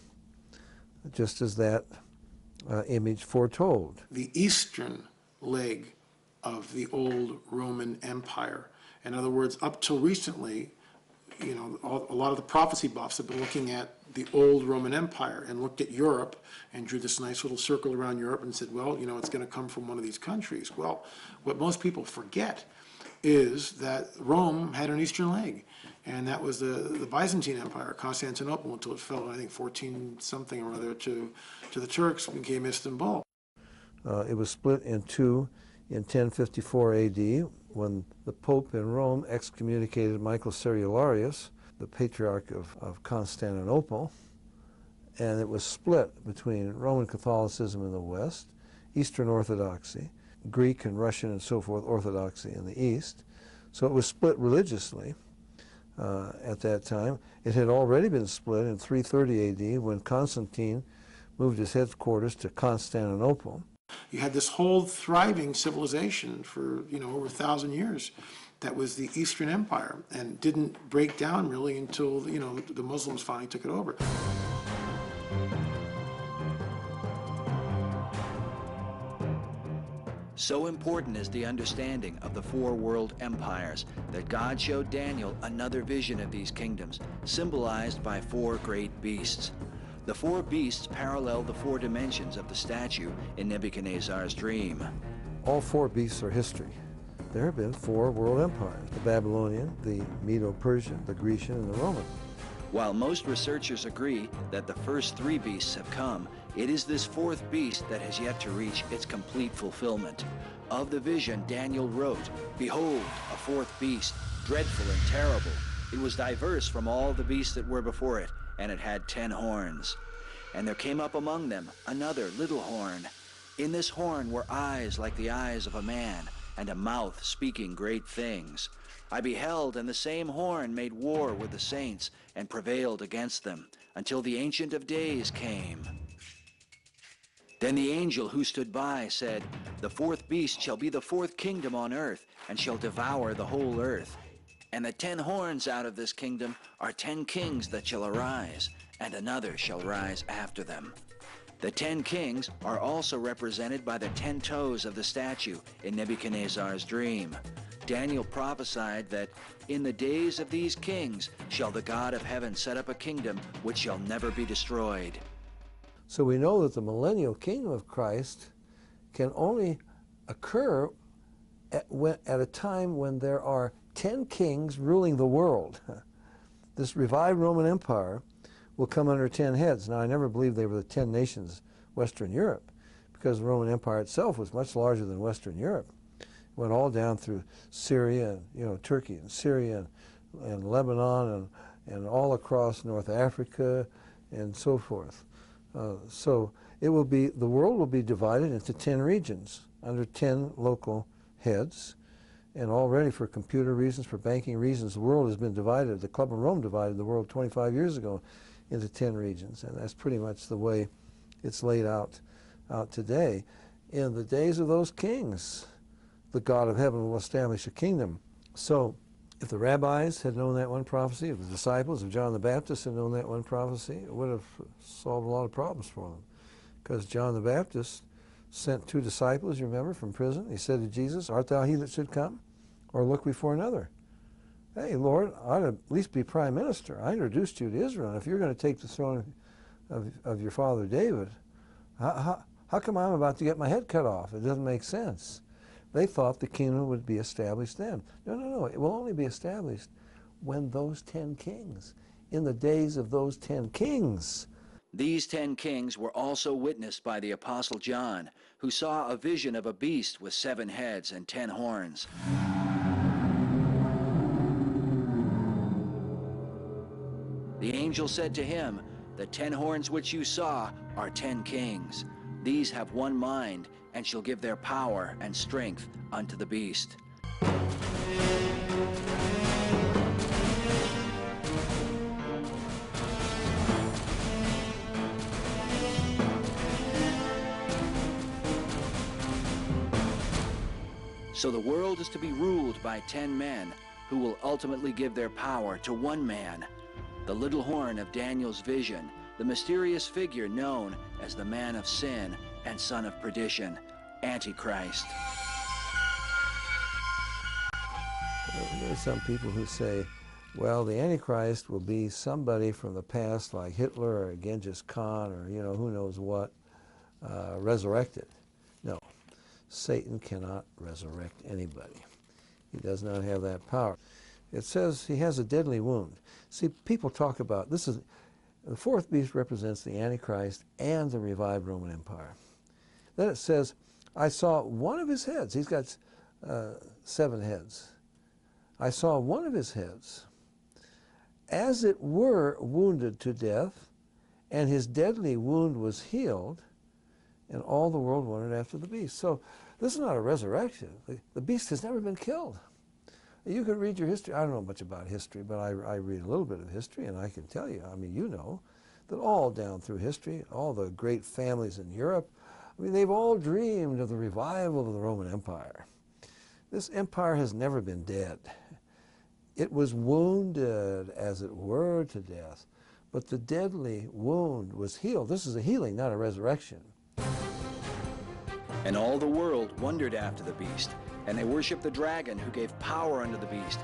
just as that uh, image foretold. the eastern leg of the old Roman Empire. In other words, up till recently, you know, all- a lot of the prophecy buffs have been looking at the old Roman Empire and looked at Europe and drew this nice little circle around Europe and said, well, you know, it's going to come from one of these countries. Well, what most people forget is that Rome had an eastern leg, and that was the, the Byzantine Empire, Constantinople, until it fell, I think, 14 something or other to, to the Turks, became Istanbul. Uh, it was split in two in 1054 AD when the Pope in Rome excommunicated Michael Cerularius, the Patriarch of, of Constantinople, and it was split between Roman Catholicism in the West, Eastern Orthodoxy, Greek and Russian and so forth Orthodoxy in the East. So it was split religiously uh, at that time. It had already been split in 330 AD when Constantine moved his headquarters to Constantinople. You had this whole thriving civilization for, you know, over a thousand years that was the Eastern Empire and didn't break down really until, you know, the Muslims finally took it over. So important is the understanding of the four world empires that God showed Daniel another vision of these kingdoms, symbolized by four great beasts. The four beasts parallel the four dimensions of the statue in Nebuchadnezzar's dream. All four beasts are history. There have been four world empires, the Babylonian, the Medo-Persian, the Grecian, and the Roman. While most researchers agree that the first three beasts have come, it is this fourth beast that has yet to reach its complete fulfillment. Of the vision, Daniel wrote, Behold, a fourth beast, dreadful and terrible. It was diverse from all the beasts that were before it, and it had ten horns. And there came up among them another little horn, In this horn were eyes like the eyes of a man, and a mouth speaking great things. I beheld, and the same horn made war with the saints, and prevailed against them, until the Ancient of Days came. Then the angel who stood by said, The fourth beast shall be the fourth kingdom on earth, and shall devour the whole earth. And the ten horns out of this kingdom are ten kings that shall arise, and another shall rise after them. The ten kings are also represented by the ten toes of the statue in Nebuchadnezzar's dream. Daniel prophesied that in the days of these kings shall the God of heaven set up a kingdom which shall never be destroyed. So we know that the millennial kingdom of Christ can only occur at, when, at a time when there are 10 kings ruling the world. This revived Roman Empire will come under 10 heads. Now, I never believed they were the 10 nations Western Europe because the Roman Empire itself was much larger than Western Europe. It went all down through Syria, and, you know, Turkey and Syria and, and Lebanon and, and all across North Africa and so forth. Uh, so it will be, the world will be divided into 10 regions under 10 local heads. And already for computer reasons, for banking reasons, the world has been divided. The Club of Rome divided the world 25 years ago into 10 regions. And that's pretty much the way it's laid out, out today. In the days of those kings, the God of heaven will establish a kingdom. So if the rabbis had known that one prophecy, if the disciples of John the Baptist had known that one prophecy, it would have solved a lot of problems for them. Because John the Baptist sent two disciples, you remember, from prison. He said to Jesus, Art thou he that should come? Or look before another? Hey, Lord, I ought to at least be prime minister. I introduced you to Israel. And if you're going to take the throne of, of your father David, how, how, how come I'm about to get my head cut off? It doesn't make sense. They thought the kingdom would be established then. No, no, no. It will only be established when those ten kings, in the days of those ten kings, These ten kings were also witnessed by the Apostle John, who saw a vision of a beast with seven heads and ten horns. The angel said to him, The ten horns which you saw are ten kings. These have one mind, and shall give their power and strength unto the beast. So the world is to be ruled by ten men, who will ultimately give their power to one man. The little horn of Daniel's vision, the mysterious figure known as the man of sin and son of perdition, Antichrist. There are some people who say, well, the Antichrist will be somebody from the past like Hitler or Genghis Khan or, you know, who knows what, uh, resurrected. No, Satan cannot resurrect anybody. He does not have that power. It says he has a deadly wound. See, people talk about, this is, the fourth beast represents the Antichrist and the revived Roman Empire. Then it says, I saw one of his heads. He's got uh, seven heads. I saw one of his heads, as it were, wounded to death, and his deadly wound was healed, and all the world wondered after the beast. So this is not a resurrection. The, beast has never been killed. You can read your history. I don't know much about history, but I, I read a little bit of history, and I can tell you, I mean, you know, that all down through history, all the great families in Europe, I mean, they've all dreamed of the revival of the Roman Empire. This empire has never been dead. It was wounded, as it were, to death, but the deadly wound was healed. This is a healing, not a resurrection. And all the world wondered after the beast, and they worshiped the dragon who gave power unto the beast.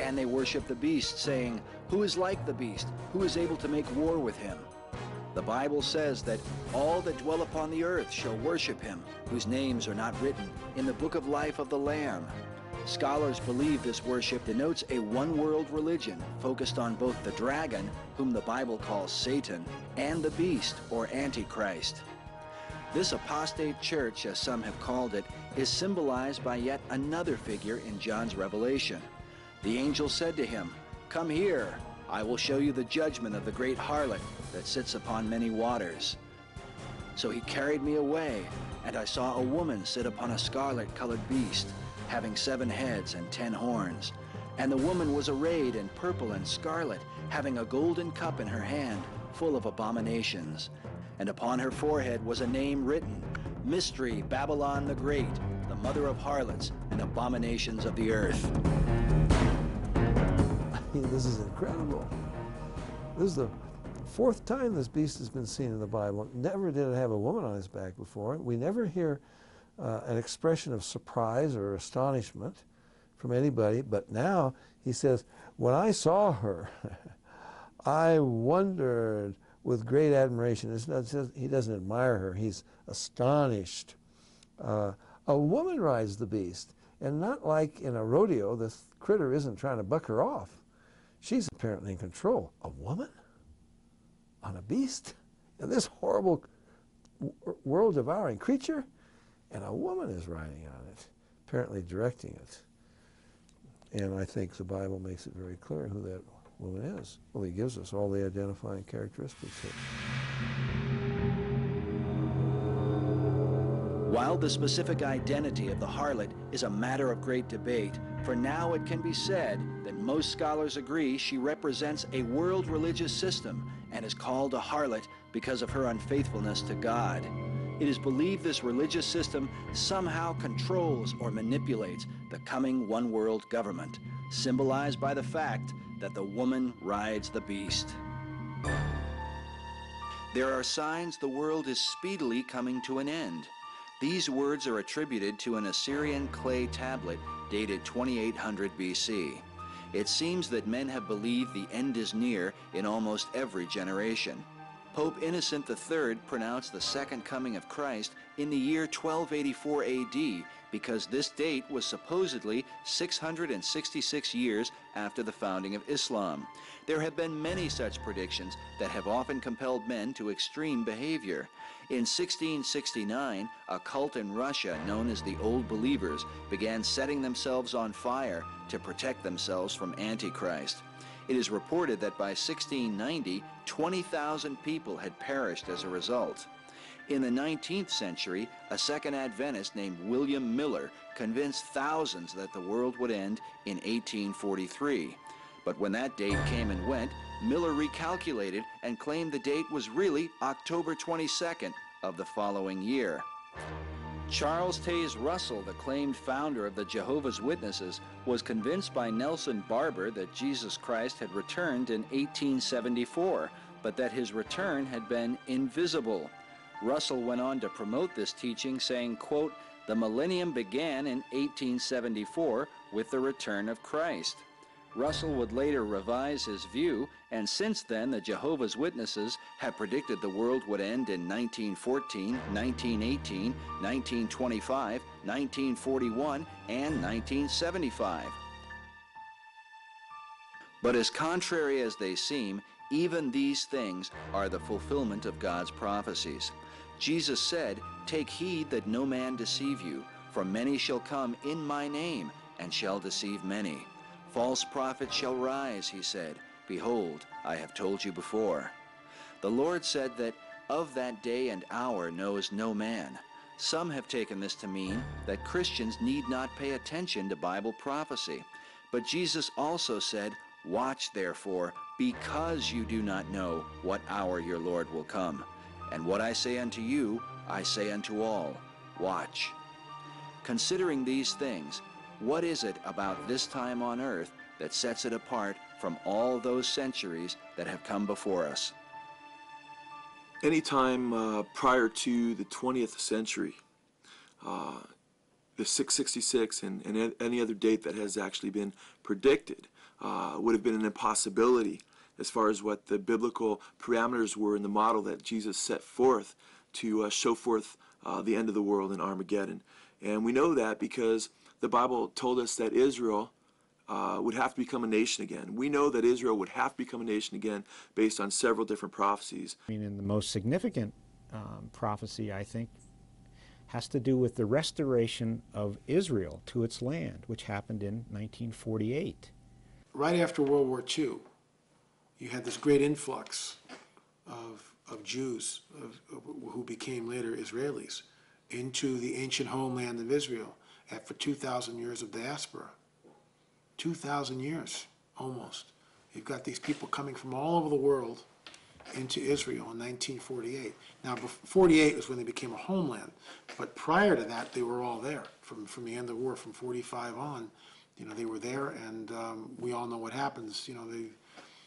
And they worshiped the beast, saying, Who is like the beast? Who is able to make war with him? The Bible says that all that dwell upon the earth shall worship him, whose names are not written in the book of life of the Lamb. Scholars believe this worship denotes a one world religion focused on both the dragon, whom the Bible calls Satan, and the beast, or Antichrist. This apostate church, as some have called it, is symbolized by yet another figure in John's revelation. The angel said to him, Come here, I will show you the judgment of the great harlot that sits upon many waters. So he carried me away, And I saw a woman sit upon a scarlet colored beast, having seven heads and ten horns. And the woman was arrayed in purple and scarlet, having a golden cup in her hand, full of abominations. And upon her forehead was a name written Mystery Babylon the Great, the mother of harlots and abominations of the earth. This is incredible. This is the fourth time this beast has been seen in the Bible. Never did it have a woman on his back before. We never hear uh, an expression of surprise or astonishment from anybody, but now he says, When I saw her, I wondered with great admiration. It's not, he doesn't admire her, he's astonished. Uh, a woman rides the beast, and not like in a rodeo, the critter isn't trying to buck her off. She's apparently in control. A woman? On a beast? And this horrible world devouring creature? And a woman is riding on it, apparently directing it. And I think the Bible makes it very clear who that woman is. Well, he gives us all the identifying characteristics. Here. While the specific identity of the harlot is a matter of great debate, for now it can be said that most scholars agree she represents a world religious system and is called a harlot because of her unfaithfulness to God. It is believed this religious system somehow controls or manipulates the coming one world government, symbolized by the fact that the woman rides the beast. There are signs the world is speedily coming to an end. These words are attributed to an Assyrian clay tablet dated 2800 BC. It seems that men have believed the end is near in almost every generation. Pope Innocent III pronounced the second coming of Christ in the year 1284 AD because this date was supposedly 666 years after the founding of Islam. There have been many such predictions that have often compelled men to extreme behavior. In 1669, a cult in Russia known as the Old Believers began setting themselves on fire to protect themselves from Antichrist. It is reported that by 1690, 20,000 people had perished as a result. In the 19th century, a second Adventist named William Miller convinced thousands that the world would end in 1843. But when that date came and went, Miller recalculated and claimed the date was really October 22nd of the following year. Charles Taze Russell, the claimed founder of the Jehovah's Witnesses, was convinced by Nelson Barbour that Jesus Christ had returned in 1874, but that his return had been invisible. Russell went on to promote this teaching, saying, quote, The millennium began in 1874 with the return of Christ. Russell would later revise his view, and since then the Jehovah's Witnesses have predicted the world would end in 1914, 1918, 1925, 1941, and 1975. But as contrary as they seem, even these things are the fulfillment of God's prophecies. Jesus said, Take heed that no man deceive you, for many shall come in my name, and shall deceive many. False prophets shall rise, he said. Behold, I have told you before. The Lord said that of that day and hour knows no man. Some have taken this to mean that Christians need not pay attention to Bible prophecy. But Jesus also said, Watch therefore, because you do not know what hour your Lord will come. And what I say unto you, I say unto all, Watch. Considering these things, what is it about this time on earth that sets it apart from all those centuries that have come before us? Anytime uh, prior to the 20th century, uh, the 666 and, and any other date that has actually been predicted uh, would have been an impossibility as far as what the biblical parameters were in the model that Jesus set forth to uh, show forth uh, the end of the world in Armageddon. And we know that because the Bible told us that Israel uh, would have to become a nation again. We know that Israel would have to become a nation again based on several different prophecies. I mean, and the most significant um, prophecy, I think, has to do with the restoration of Israel to its land, which happened in 1948. Right after World War II, you had this great influx of, of Jews of, of, who became later Israelis. into the ancient homeland of Israel after 2,000 years of diaspora. 2,000 years, almost. You've got these people coming from all over the world into Israel in 1948. Now, 48 was when they became a homeland, but prior to that, they were all there. From, from the end of the war, from 45 on, you know, they were there, and um, we all know what happens. You know, they,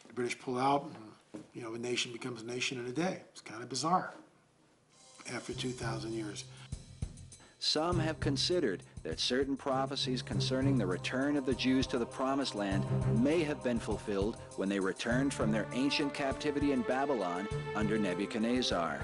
the British pull out, and, you know, a nation becomes a nation in a day. It's kind of bizarre after 2,000 years. Some have considered that certain prophecies concerning the return of the Jews to the Promised Land may have been fulfilled when they returned from their ancient captivity in Babylon under Nebuchadnezzar.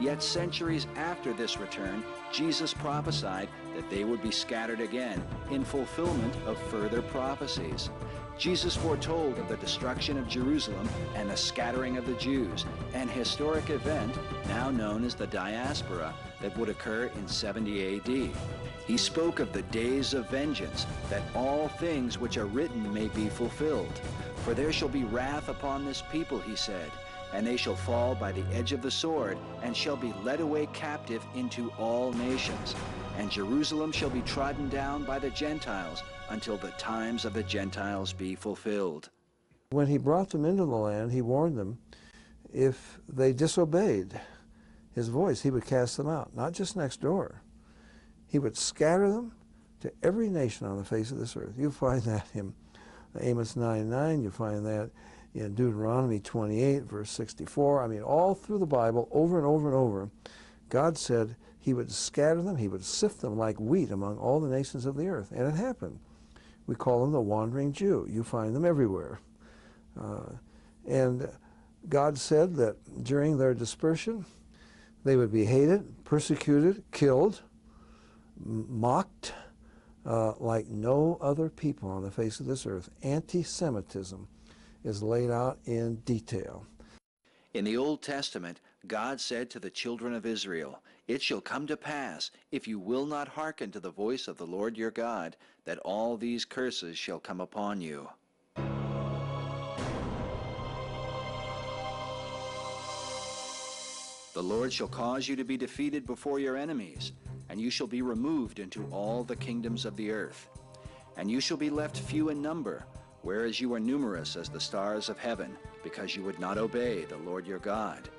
Yet centuries after this return, Jesus prophesied that they would be scattered again in fulfillment of further prophecies. Jesus foretold of the destruction of Jerusalem and the scattering of the Jews, an historic event now known as the diaspora that would occur in 70 AD. He spoke of the days of vengeance, that all things which are written may be fulfilled. For there shall be wrath upon this people, he said, and they shall fall by the edge of the sword, and shall be led away captive into all nations. And Jerusalem shall be trodden down by the Gentiles, until the times of the Gentiles be fulfilled. When he brought them into the land, he warned them if they disobeyed his voice, he would cast them out, not just next door. He would scatter them to every nation on the face of this earth. You find that in Amos 9 9, you find that in Deuteronomy 28, verse 64. I mean, all through the Bible, over and over and over, God said he would scatter them, he would sift them like wheat among all the nations of the earth. And it happened. We call them the wandering Jew. You find them everywhere. Uh, and God said that during their dispersion, they would be hated, persecuted, killed, mocked uh, like no other people on the face of this earth. Anti Semitism is laid out in detail. In the Old Testament, God said to the children of Israel, It shall come to pass, if you will not hearken to the voice of the Lord your God, that all these curses shall come upon you. The Lord shall cause you to be defeated before your enemies, and you shall be removed into all the kingdoms of the earth. And you shall be left few in number, whereas you are numerous as the stars of heaven, because you would not obey the Lord your God.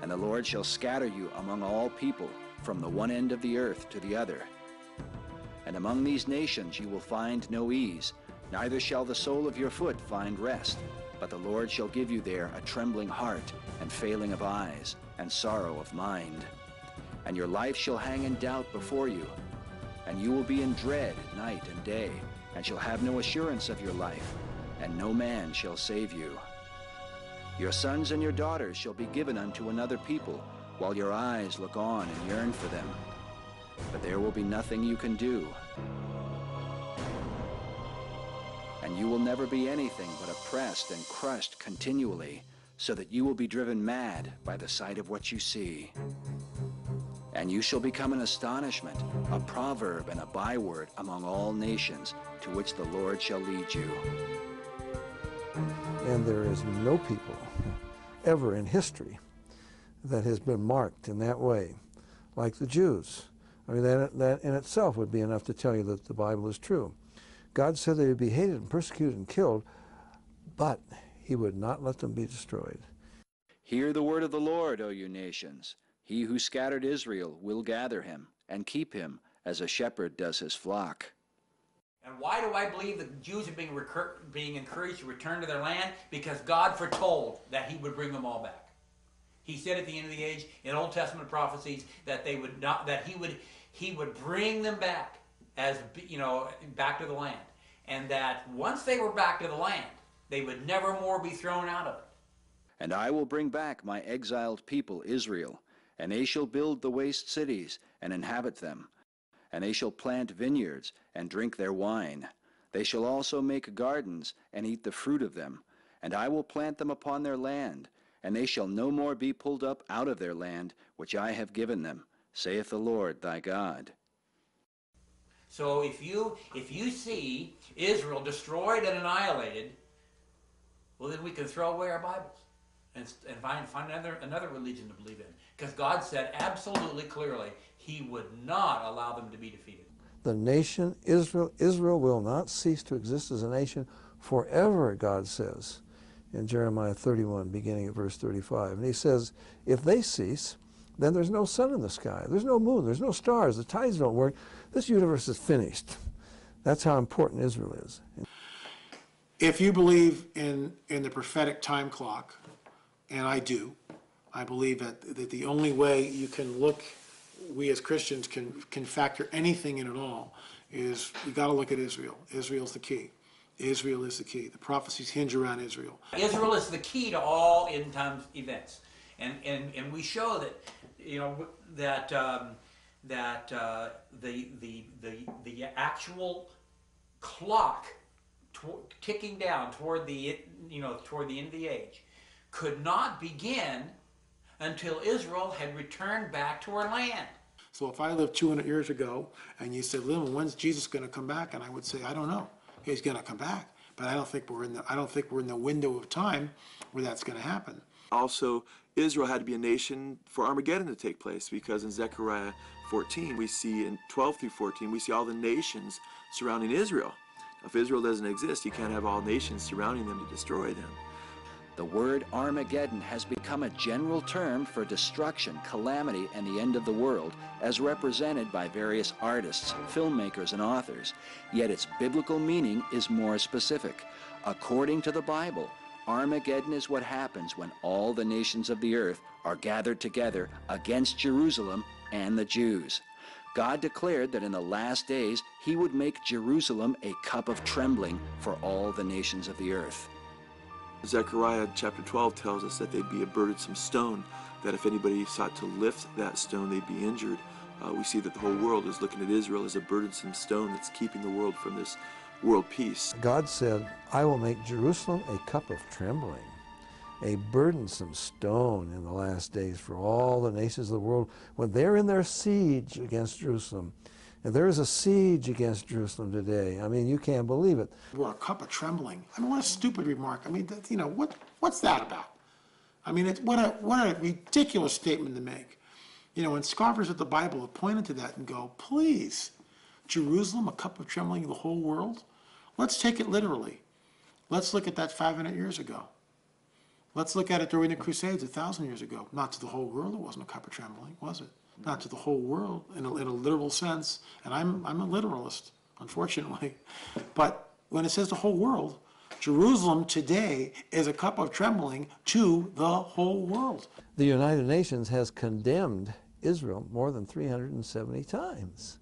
And the Lord shall scatter you among all people, from the one end of the earth to the other. And among these nations you will find no ease, neither shall the sole of your foot find rest. But the Lord shall give you there a trembling heart, and failing of eyes, and sorrow of mind. And your life shall hang in doubt before you, and you will be in dread night and day, and shall have no assurance of your life, and no man shall save you. Your sons and your daughters shall be given unto another people, while your eyes look on and yearn for them. But there will be nothing you can do. And you will never be anything but oppressed and crushed continually, so that you will be driven mad by the sight of what you see. And you shall become an astonishment, a proverb and a byword among all nations, to which the Lord shall lead you. And there is no people ever in history that has been marked in that way, like the Jews. I mean, that, that in itself would be enough to tell you that the Bible is true. God said they would be hated and persecuted and killed, but he would not let them be destroyed. Hear the word of the Lord, O you nations. He who scattered Israel will gather him and keep him as a shepherd does his flock. And why do I believe the Jews are being, recur- being encouraged to return to their land? Because God foretold that He would bring them all back. He said at the end of the age in Old Testament prophecies that they would not, that He would, He would bring them back as you know, back to the land, and that once they were back to the land, they would never more be thrown out of it. And I will bring back my exiled people Israel, and they shall build the waste cities and inhabit them. And they shall plant vineyards and drink their wine. They shall also make gardens and eat the fruit of them. And I will plant them upon their land, and they shall no more be pulled up out of their land, which I have given them, saith the Lord thy God. So if you if you see Israel destroyed and annihilated, well then we can throw away our Bibles. and, and find, find another, another religion to believe in. Because God said absolutely clearly he would not allow them to be defeated. The nation Israel, Israel will not cease to exist as a nation forever, God says in Jeremiah 31, beginning at verse 35. And he says, if they cease, then there's no sun in the sky. There's no moon. There's no stars. The tides don't work. This universe is finished. That's how important Israel is. If you believe in, in the prophetic time clock, and I do, I believe that, that the only way you can look, we as Christians can, can factor anything in at all, is you gotta look at Israel. Israel's the key. Israel is the key. The prophecies hinge around Israel. Israel is the key to all end time events, and and and we show that, you know, that um, that uh, the the the the actual clock ticking down toward the you know toward the end of the age could not begin until Israel had returned back to her land. So if I lived 200 years ago and you said, Lynn, when's Jesus going to come back? And I would say, I don't know. He's going to come back, but I don't think we're in the I don't think we're in the window of time where that's going to happen. Also, Israel had to be a nation for Armageddon to take place because in Zechariah 14, we see in 12 through 14, we see all the nations surrounding Israel. If Israel doesn't exist, you can't have all nations surrounding them to destroy them. The word Armageddon has become a general term for destruction, calamity, and the end of the world, as represented by various artists, filmmakers, and authors. Yet its biblical meaning is more specific. According to the Bible, Armageddon is what happens when all the nations of the earth are gathered together against Jerusalem and the Jews. God declared that in the last days he would make Jerusalem a cup of trembling for all the nations of the earth. Zechariah chapter 12 tells us that they'd be a burdensome stone, that if anybody sought to lift that stone, they'd be injured. Uh, we see that the whole world is looking at Israel as a burdensome stone that's keeping the world from this world peace. God said, I will make Jerusalem a cup of trembling, a burdensome stone in the last days for all the nations of the world when they're in their siege against Jerusalem. And there is a siege against Jerusalem today. I mean, you can't believe it. We're a cup of trembling. I mean, what a stupid remark. I mean, that, you know, what what's that about? I mean, it's what a what a ridiculous statement to make. You know, and scoffers at the Bible have pointed to that and go, please, Jerusalem, a cup of trembling, the whole world. Let's take it literally. Let's look at that 500 years ago. Let's look at it during the Crusades a thousand years ago. Not to the whole world, it wasn't a cup of trembling, was it? Not to the whole world in a, in a literal sense. And I'm, I'm a literalist, unfortunately. But when it says the whole world, Jerusalem today is a cup of trembling to the whole world. The United Nations has condemned Israel more than 370 times.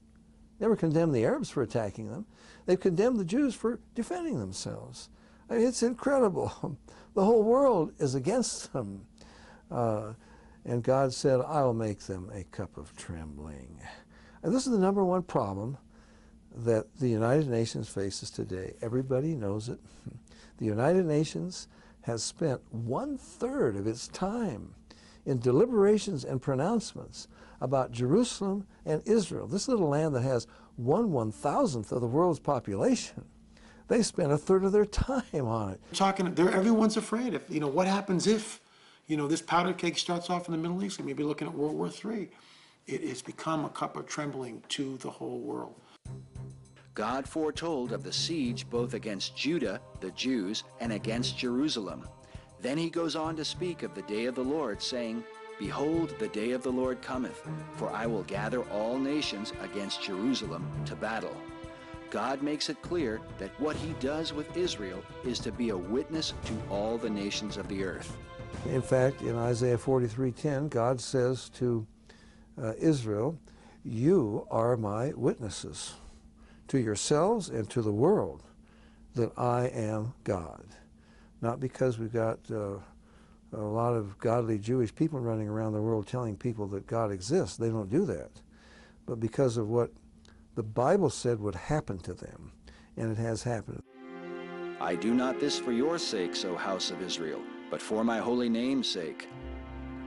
Never condemned the Arabs for attacking them. They've condemned the Jews for defending themselves. I mean, it's incredible. The whole world is against them. Uh, and God said, I will make them a cup of trembling. And this is the number one problem that the United Nations faces today. Everybody knows it. The United Nations has spent one third of its time in deliberations and pronouncements about Jerusalem and Israel, this little land that has one one thousandth of the world's population. They spend a third of their time on it. Talking, there, everyone's afraid if, you know, what happens if, you know, this powder keg starts off in the Middle East, and maybe looking at World War III. It has become a cup of trembling to the whole world. God foretold of the siege both against Judah, the Jews, and against Jerusalem. Then he goes on to speak of the day of the Lord, saying, Behold, the day of the Lord cometh, for I will gather all nations against Jerusalem to battle. God makes it clear that what he does with Israel is to be a witness to all the nations of the earth. In fact, in Isaiah 43:10, God says to uh, Israel, "You are my witnesses to yourselves and to the world that I am God." Not because we've got uh, a lot of godly Jewish people running around the world telling people that God exists. They don't do that. But because of what the Bible said would happen to them, and it has happened. I do not this for your sakes, O house of Israel, but for my holy name's sake.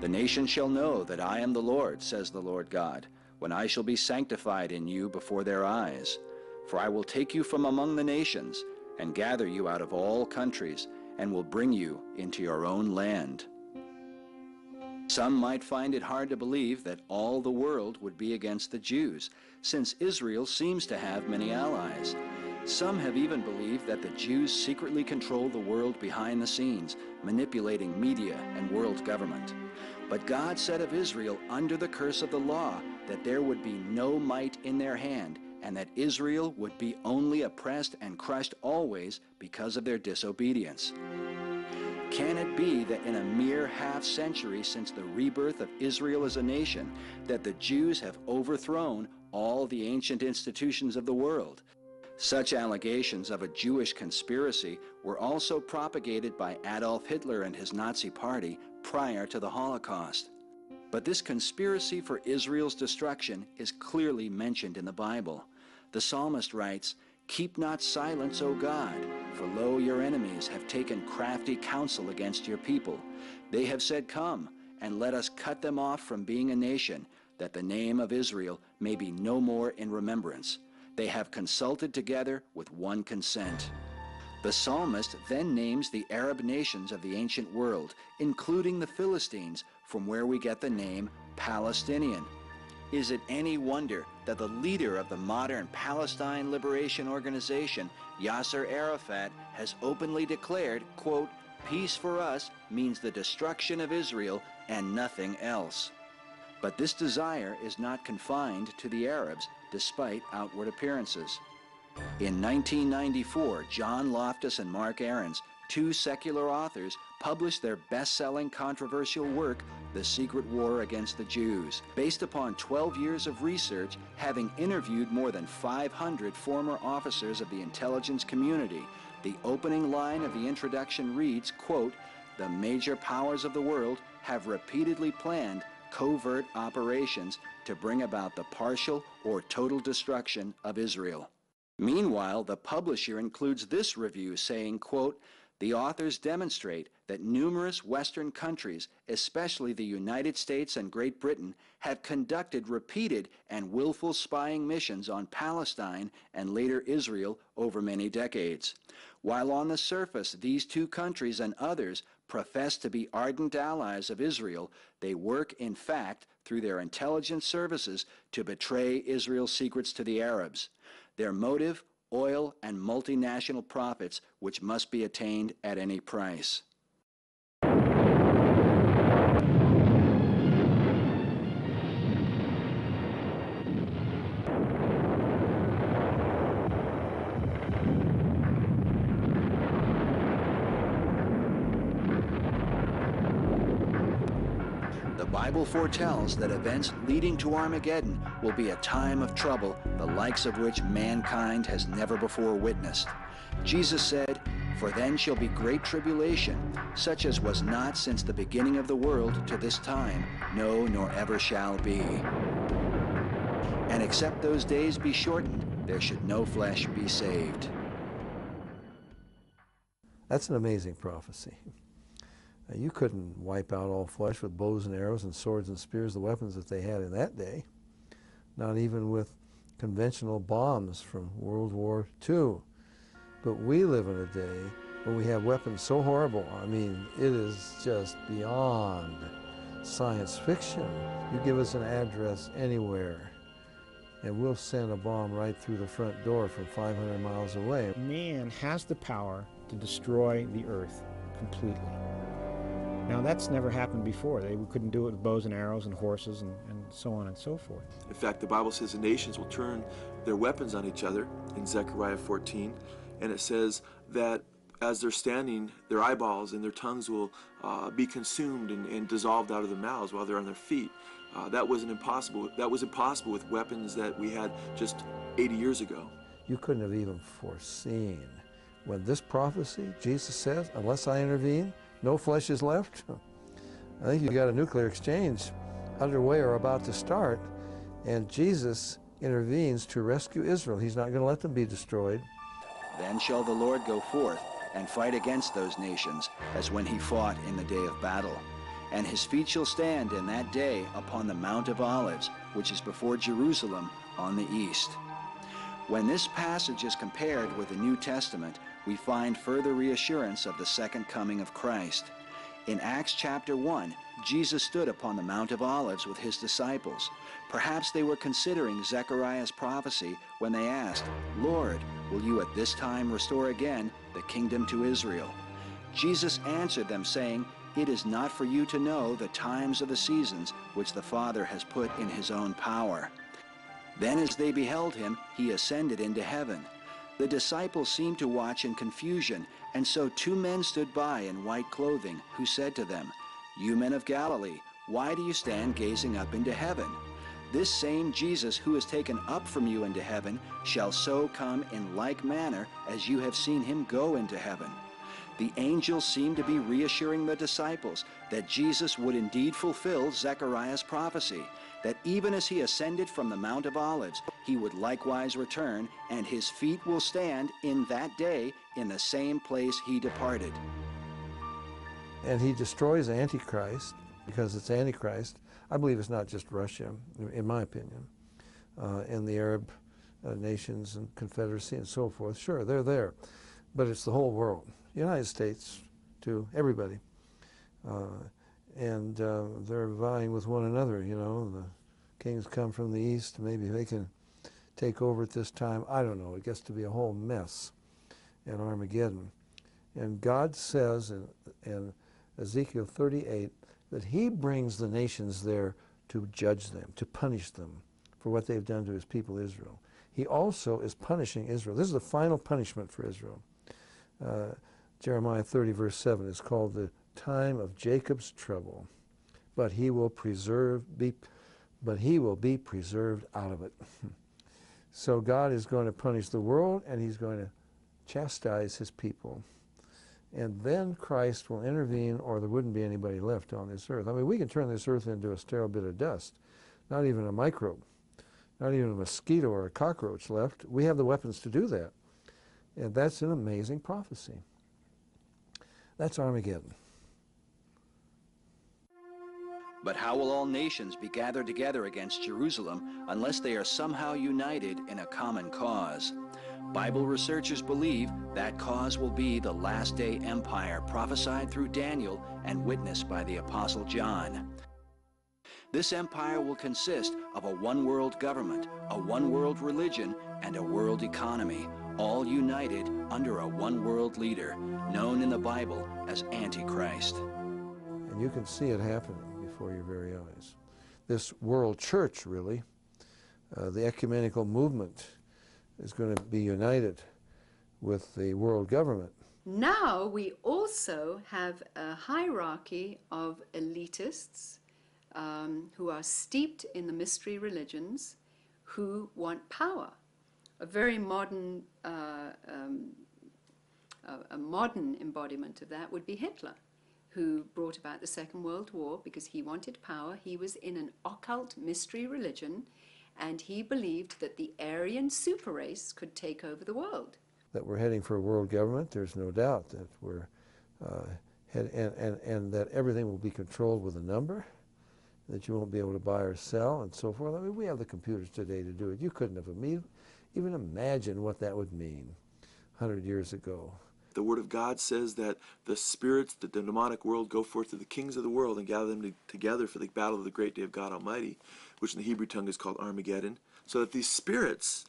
The nation shall know that I am the Lord, says the Lord God, when I shall be sanctified in you before their eyes. For I will take you from among the nations, and gather you out of all countries, and will bring you into your own land. Some might find it hard to believe that all the world would be against the Jews, since Israel seems to have many allies. Some have even believed that the Jews secretly control the world behind the scenes, manipulating media and world government. But God said of Israel under the curse of the law that there would be no might in their hand, and that Israel would be only oppressed and crushed always because of their disobedience. Can it be that in a mere half century since the rebirth of Israel as a nation, that the Jews have overthrown all the ancient institutions of the world? Such allegations of a Jewish conspiracy were also propagated by Adolf Hitler and his Nazi party prior to the Holocaust. But this conspiracy for Israel's destruction is clearly mentioned in the Bible. The psalmist writes, Keep not silence, O God, for lo, your enemies have taken crafty counsel against your people. They have said, Come, and let us cut them off from being a nation, that the name of Israel may be no more in remembrance. They have consulted together with one consent. The psalmist then names the Arab nations of the ancient world, including the Philistines, from where we get the name Palestinian. Is it any wonder that the leader of the modern Palestine Liberation Organization, Yasser Arafat, has openly declared, quote, peace for us means the destruction of Israel and nothing else. But this desire is not confined to the Arabs, despite outward appearances. In 1994, John Loftus and Mark Aarons, two secular authors, published their best-selling controversial work, The Secret War Against the Jews, based upon 12 years of research, having interviewed more than 500 former officers of the intelligence community. The opening line of the introduction reads, quote, the major powers of the world have repeatedly planned covert operations to bring about the partial or total destruction of Israel. Meanwhile, the publisher includes this review saying, quote, the authors demonstrate that numerous Western countries, especially the United States and Great Britain, have conducted repeated and willful spying missions on Palestine and later Israel over many decades. While on the surface these two countries and others profess to be ardent allies of Israel, they work in fact through their intelligence services to betray Israel's secrets to the Arabs. Their motive oil, and multinational profits which must be attained at any price. The Bible foretells that events leading to Armageddon will be a time of trouble, the likes of which mankind has never before witnessed. Jesus said, For then shall be great tribulation, such as was not since the beginning of the world to this time, no, nor ever shall be. And except those days be shortened, there should no flesh be saved. That's an amazing prophecy. You couldn't wipe out all flesh with bows and arrows and swords and spears, the weapons that they had in that day. Not even with conventional bombs from World War II. But we live in a day when we have weapons so horrible. I mean, it is just beyond science fiction. You give us an address anywhere, and we'll send a bomb right through the front door from 500 miles away. Man has the power to destroy the earth completely. Now that's never happened before. They couldn't do it with bows and arrows and horses and, and so on and so forth. In fact, the Bible says the nations will turn their weapons on each other in Zechariah 14, and it says that as they're standing, their eyeballs and their tongues will uh, be consumed and, and, dissolved out of their mouths while they're on their feet. Uh, that wasn't impossible. That was impossible with weapons that we had just 80 years ago. You couldn't have even foreseen when this prophecy, Jesus says, unless I intervene, no flesh is left. I think you've got a nuclear exchange underway or about to start, and Jesus intervenes to rescue Israel. He's not going to let them be destroyed. Then shall the Lord go forth and fight against those nations, as when he fought in the day of battle. And his feet shall stand in that day upon the Mount of Olives, which is before Jerusalem on the east. When this passage is compared with the New Testament, we find further reassurance of the second coming of Christ. In Acts chapter 1, Jesus stood upon the Mount of Olives with his disciples. Perhaps they were considering Zechariah's prophecy when they asked, Lord, will you at this time restore again the kingdom to Israel? Jesus answered them, saying, It is not for you to know the times or the seasons which the Father has put in his own power. Then as they beheld him, he ascended into heaven. The disciples seemed to watch in confusion, and so two men stood by in white clothing, who said to them, You men of Galilee, why do you stand gazing up into heaven? This same Jesus who is taken up from you into heaven shall so come in like manner as you have seen him go into heaven. The angels seemed to be reassuring the disciples that Jesus would indeed fulfill Zechariah's prophecy, that even as he ascended from the Mount of Olives, he would likewise return, and his feet will stand in that day in the same place he departed. And he destroys Antichrist because it's Antichrist. I believe it's not just Russia, in my opinion, uh, and the Arab uh, nations and Confederacy and so forth. Sure, they're there, but it's the whole world. the United States, to everybody. Uh, and uh, they're vying with one another, you know. The kings come from the east, maybe they can take over at this time. I don't know. It gets to be a whole mess in Armageddon. And God says in, in Ezekiel 38 that he brings the nations there to judge them, to punish them for what they've done to his people Israel. He also is punishing Israel. This is the final punishment for Israel. Uh, Jeremiah 30, verse 7 is called the time of Jacob's trouble, but he will preserve, be, but he will be preserved out of it. so God is going to punish the world, and he's going to chastise his people. And then Christ will intervene, or there wouldn't be anybody left on this earth. I mean, we can turn this earth into a sterile bit of dust, not even a microbe, not even a mosquito or a cockroach left. We have the weapons to do that. And that's an amazing prophecy. That's Armageddon. But how will all nations be gathered together against Jerusalem unless they are somehow united in a common cause? Bible researchers believe that cause will be the last day empire prophesied through Daniel and witnessed by the Apostle John. This empire will consist of a one world government, a one world religion, and a world economy, all united under a one world leader, known in the Bible as Antichrist. And you can see it happening before your very eyes. This world church, really, uh, the ecumenical movement, is going to be united with the world government. Now we also have a hierarchy of elitists um, who are steeped in the mystery religions who want power. A very modern, uh, um, a, a modern embodiment of that would be Hitler who brought about the Second World War because he wanted power. He was in an occult mystery religion and he believed that the Aryan super race could take over the world. That we're heading for a world government, there's no doubt that we're uh, head, and, and, and that everything will be controlled with a number, that you won't be able to buy or sell and so forth. I mean, we have the computers today to do it. You couldn't have even imagined what that would mean 100 years ago. The Word of God says that the spirits, that the demonic world, go forth to the kings of the world and gather them to, together for the battle of the great day of God Almighty, which in the Hebrew tongue is called Armageddon. So that these spirits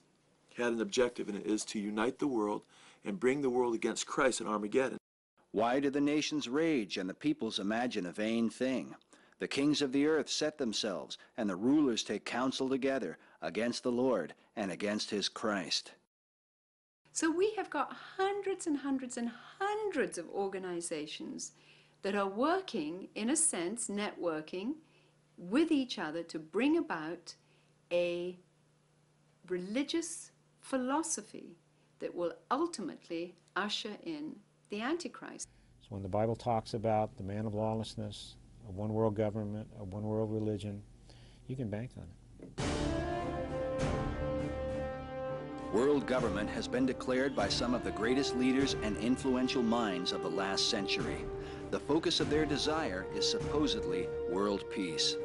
had an objective, and it is to unite the world and bring the world against Christ in Armageddon. Why do the nations rage and the peoples imagine a vain thing? The kings of the earth set themselves, and the rulers take counsel together against the Lord and against his Christ. So we have got hundreds and hundreds and hundreds of organizations that are working, in a sense, networking with each other to bring about a religious philosophy that will ultimately usher in the Antichrist. So when the Bible talks about the man of lawlessness, a one world government, a one world religion, you can bank on it. World government has been declared by some of the greatest leaders and influential minds of the last century. The focus of their desire is supposedly world peace.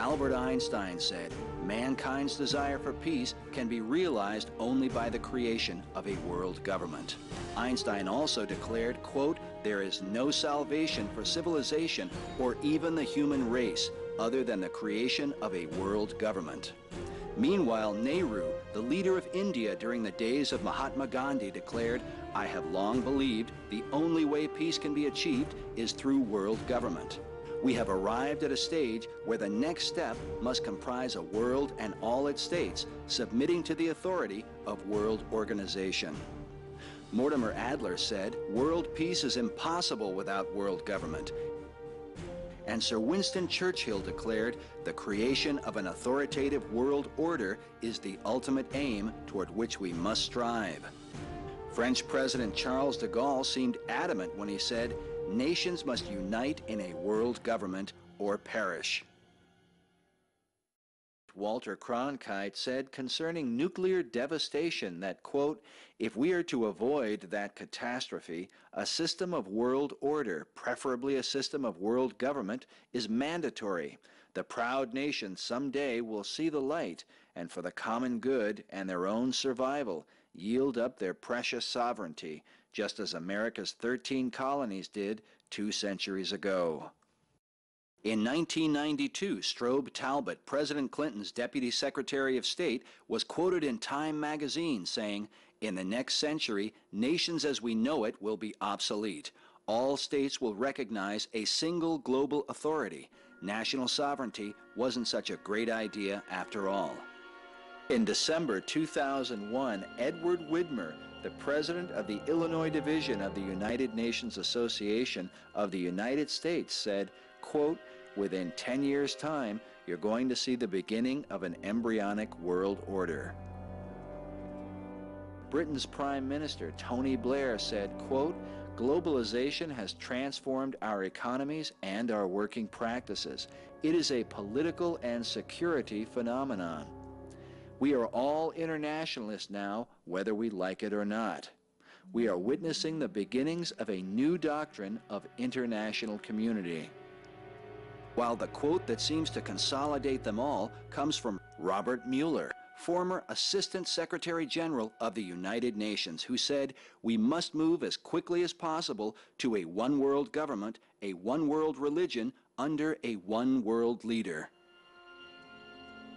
Albert Einstein said, mankind's desire for peace can be realized only by the creation of a world government. Einstein also declared, quote, there is no salvation for civilization or even the human race other than the creation of a world government. Meanwhile, Nehru, the leader of India during the days of Mahatma Gandhi, declared, I have long believed the only way peace can be achieved is through world government. We have arrived at a stage where the next step must comprise a world and all its states submitting to the authority of world organization. Mortimer Adler said, world peace is impossible without world government. And Sir Winston Churchill declared, the creation of an authoritative world order is the ultimate aim toward which we must strive. French President Charles de Gaulle seemed adamant when he said, nations must unite in a world government or perish. Walter Cronkite said concerning nuclear devastation that, quote, if we are to avoid that catastrophe, a system of world order, preferably a system of world government, is mandatory. The proud nations someday will see the light, and for the common good and their own survival, yield up their precious sovereignty, just as America's 13 colonies did two centuries ago. In 1992, Strobe Talbott, President Clinton's Deputy Secretary of State, was quoted in Time magazine saying, in the next century, nations as we know it will be obsolete. All states will recognize a single global authority. National sovereignty wasn't such a great idea after all. In December 2001, Edward Widmer, the president of the Illinois Division of the United Nations Association of the United States, said, quote, within 10 years' time, you're going to see the beginning of an embryonic world order. Britain's Prime Minister Tony Blair said, quote, globalization has transformed our economies and our working practices. It is a political and security phenomenon. We are all internationalists now, whether we like it or not. We are witnessing the beginnings of a new doctrine of international community. While the quote that seems to consolidate them all comes from Robert Muller, former Assistant Secretary General of the United Nations, who said, we must move as quickly as possible to a one-world government, a one-world religion, under a one-world leader.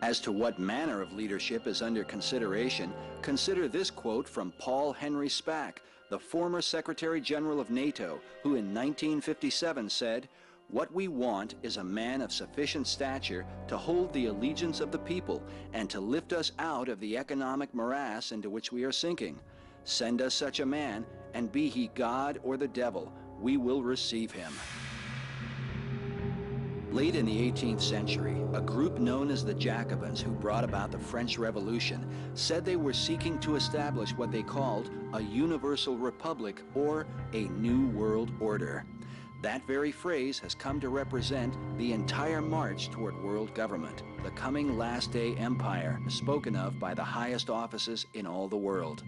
As to what manner of leadership is under consideration, consider this quote from Paul Henry Spaak, the former Secretary General of NATO, who in 1957 said, what we want is a man of sufficient stature to hold the allegiance of the people and to lift us out of the economic morass into which we are sinking. Send us such a man, and be he God or the devil, we will receive him. Late in the 18th century, a group known as the Jacobins, who brought about the French Revolution, said they were seeking to establish what they called a universal republic or a new world order. That very phrase has come to represent the entire march toward world government, the coming last day empire spoken of by the highest offices in all the world.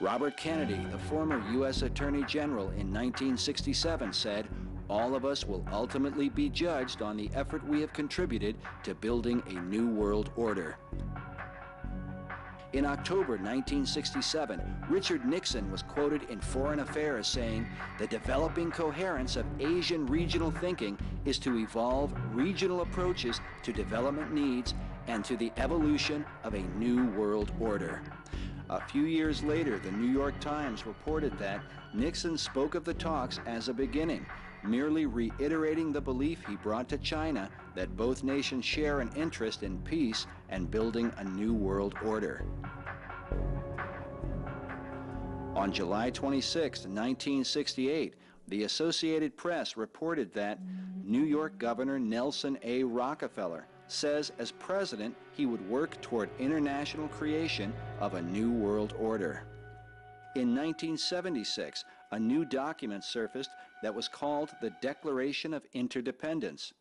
Robert Kennedy, the former U.S. Attorney General in 1967 said, all of us will ultimately be judged on the effort we have contributed to building a new world order. In October 1967, Richard Nixon was quoted in Foreign Affairs saying, the developing coherence of Asian regional thinking is to evolve regional approaches to development needs and to the evolution of a new world order. A few years later, the New York Times reported that Nixon spoke of the talks as a beginning, merely reiterating the belief he brought to China that both nations share an interest in peace and building a new world order. On July 26, 1968, the Associated Press reported that New York Governor Nelson A. Rockefeller says as president he would work toward international creation of a new world order. In 1976, a new document surfaced that was called the Declaration of Interdependence.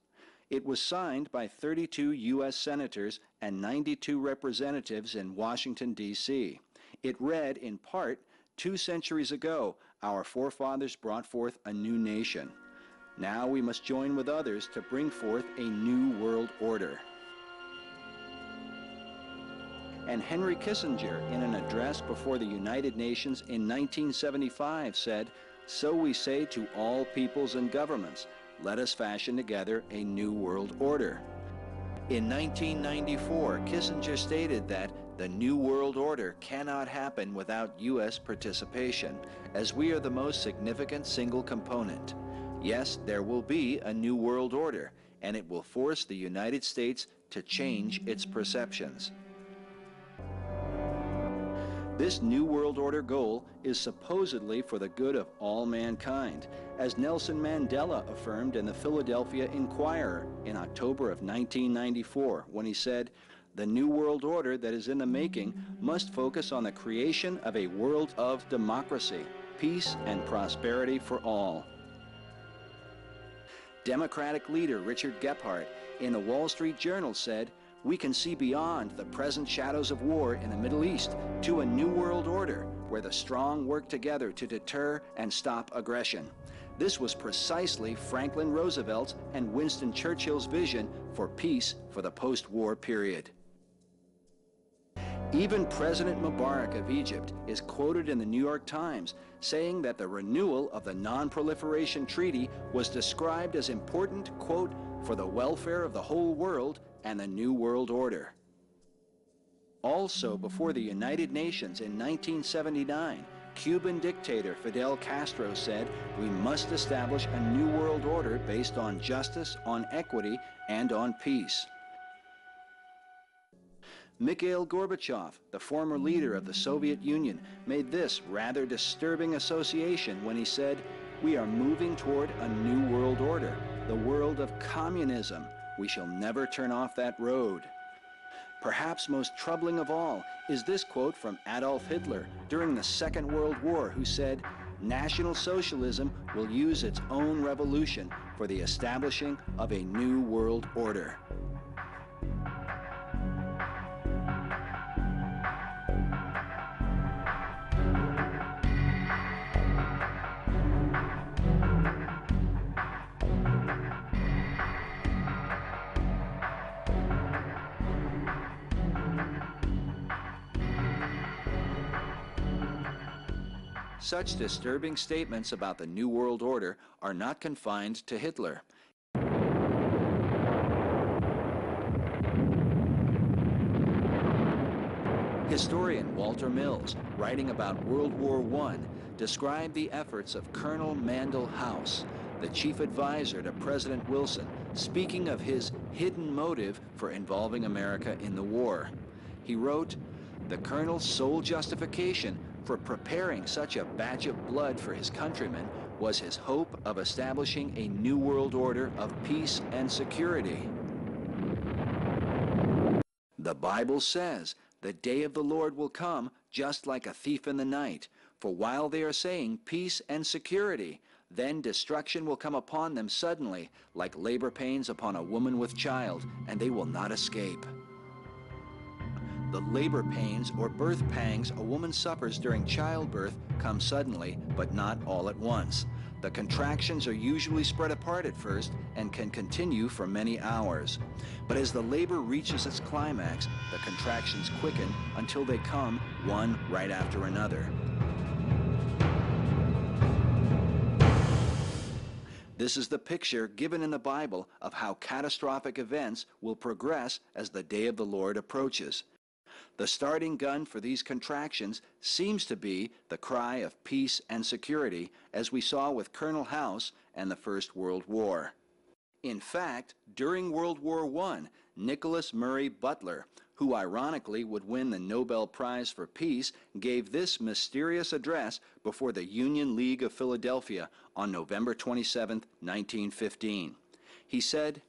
It was signed by 32 U.S. senators and 92 representatives in Washington, D.C. It read, in part, two centuries ago, our forefathers brought forth a new nation. Now we must join with others to bring forth a new world order. And Henry Kissinger, in an address before the United Nations in 1975, said, So we say to all peoples and governments, let us fashion together a new world order. In 1994, Kissinger stated that the New World Order cannot happen without U.S. participation, as we are the most significant single component. Yes, there will be a New World Order, and it will force the United States to change its perceptions. This New World Order goal is supposedly for the good of all mankind, as Nelson Mandela affirmed in the Philadelphia Inquirer in October of 1994 when he said, the New World Order that is in the making must focus on the creation of a world of democracy, peace, and prosperity for all. Democratic leader Richard Gephardt in the Wall Street Journal said, we can see beyond the present shadows of war in the Middle East to a new world order where the strong work together to deter and stop aggression. This was precisely Franklin Roosevelt's and Winston Churchill's vision for peace for the post-war period. Even President Mubarak of Egypt is quoted in the New York Times saying that the renewal of the Non-Proliferation Treaty was described as important, quote, for the welfare of the whole world and the New World Order. Also, before the United Nations in 1979, Cuban dictator Fidel Castro said, we must establish a new world order based on justice, on equity, and on peace. Mikhail Gorbachev, the former leader of the Soviet Union, made this rather disturbing association when he said, we are moving toward a new world order, the world of communism, we shall never turn off that road. Perhaps most troubling of all is this quote from Adolf Hitler during the Second World War who said, National Socialism will use its own revolution for the establishing of a new world order. Such disturbing statements about the New World Order are not confined to Hitler. Historian Walter Millis, writing about World War I, described the efforts of Colonel Mandell House, the chief advisor to President Wilson, speaking of his hidden motive for involving America in the war. He wrote, the colonel's sole justification for preparing such a batch of blood for his countrymen was his hope of establishing a new world order of peace and security. The Bible says, the day of the Lord will come just like a thief in the night. For while they are saying peace and security, then destruction will come upon them suddenly, like labor pains upon a woman with child, and they will not escape. The labor pains or birth pangs a woman suffers during childbirth come suddenly, but not all at once. The contractions are usually spread apart at first and can continue for many hours. But as the labor reaches its climax, the contractions quicken until they come one right after another. This is the picture given in the Bible of how catastrophic events will progress as the day of the Lord approaches. The starting gun for these contractions seems to be the cry of peace and security, as we saw with Colonel House and the First World War. In fact, during World War I, Nicholas Murray Butler, who ironically would win the Nobel Prize for Peace, gave this mysterious address before the Union League of Philadelphia on November 27, 1915. He said,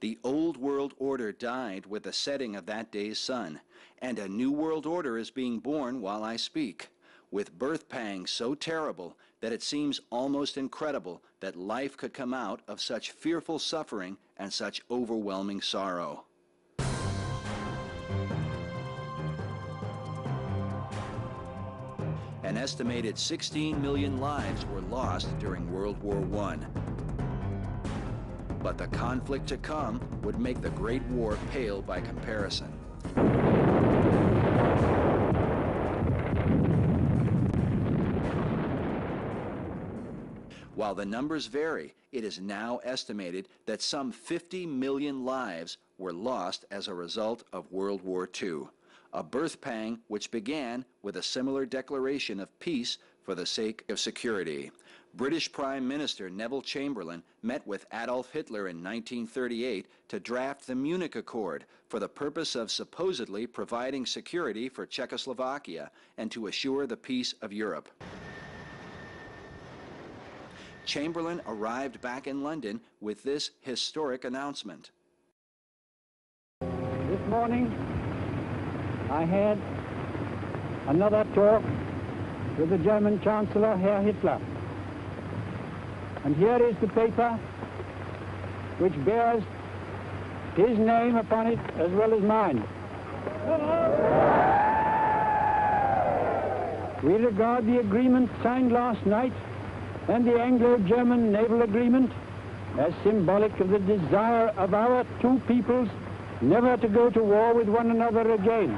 the old world order died with the setting of that day's sun, and a new world order is being born while I speak, with birth pangs so terrible that it seems almost incredible that life could come out of such fearful suffering and such overwhelming sorrow. An estimated 16 million lives were lost during World War I. But the conflict to come would make the Great War pale by comparison. While the numbers vary, it is now estimated that some 50 million lives were lost as a result of World War II, a birth pang which began with a similar declaration of peace for the sake of security. British Prime Minister Neville Chamberlain met with Adolf Hitler in 1938 to draft the Munich Accord for the purpose of supposedly providing security for Czechoslovakia and to assure the peace of Europe. Chamberlain arrived back in London with this historic announcement. This morning, I had another talk with the German Chancellor, Herr Hitler. And here is the paper which bears his name upon it as well as mine. We regard the agreement signed last night and the Anglo-German naval agreement as symbolic of the desire of our two peoples never to go to war with one another again.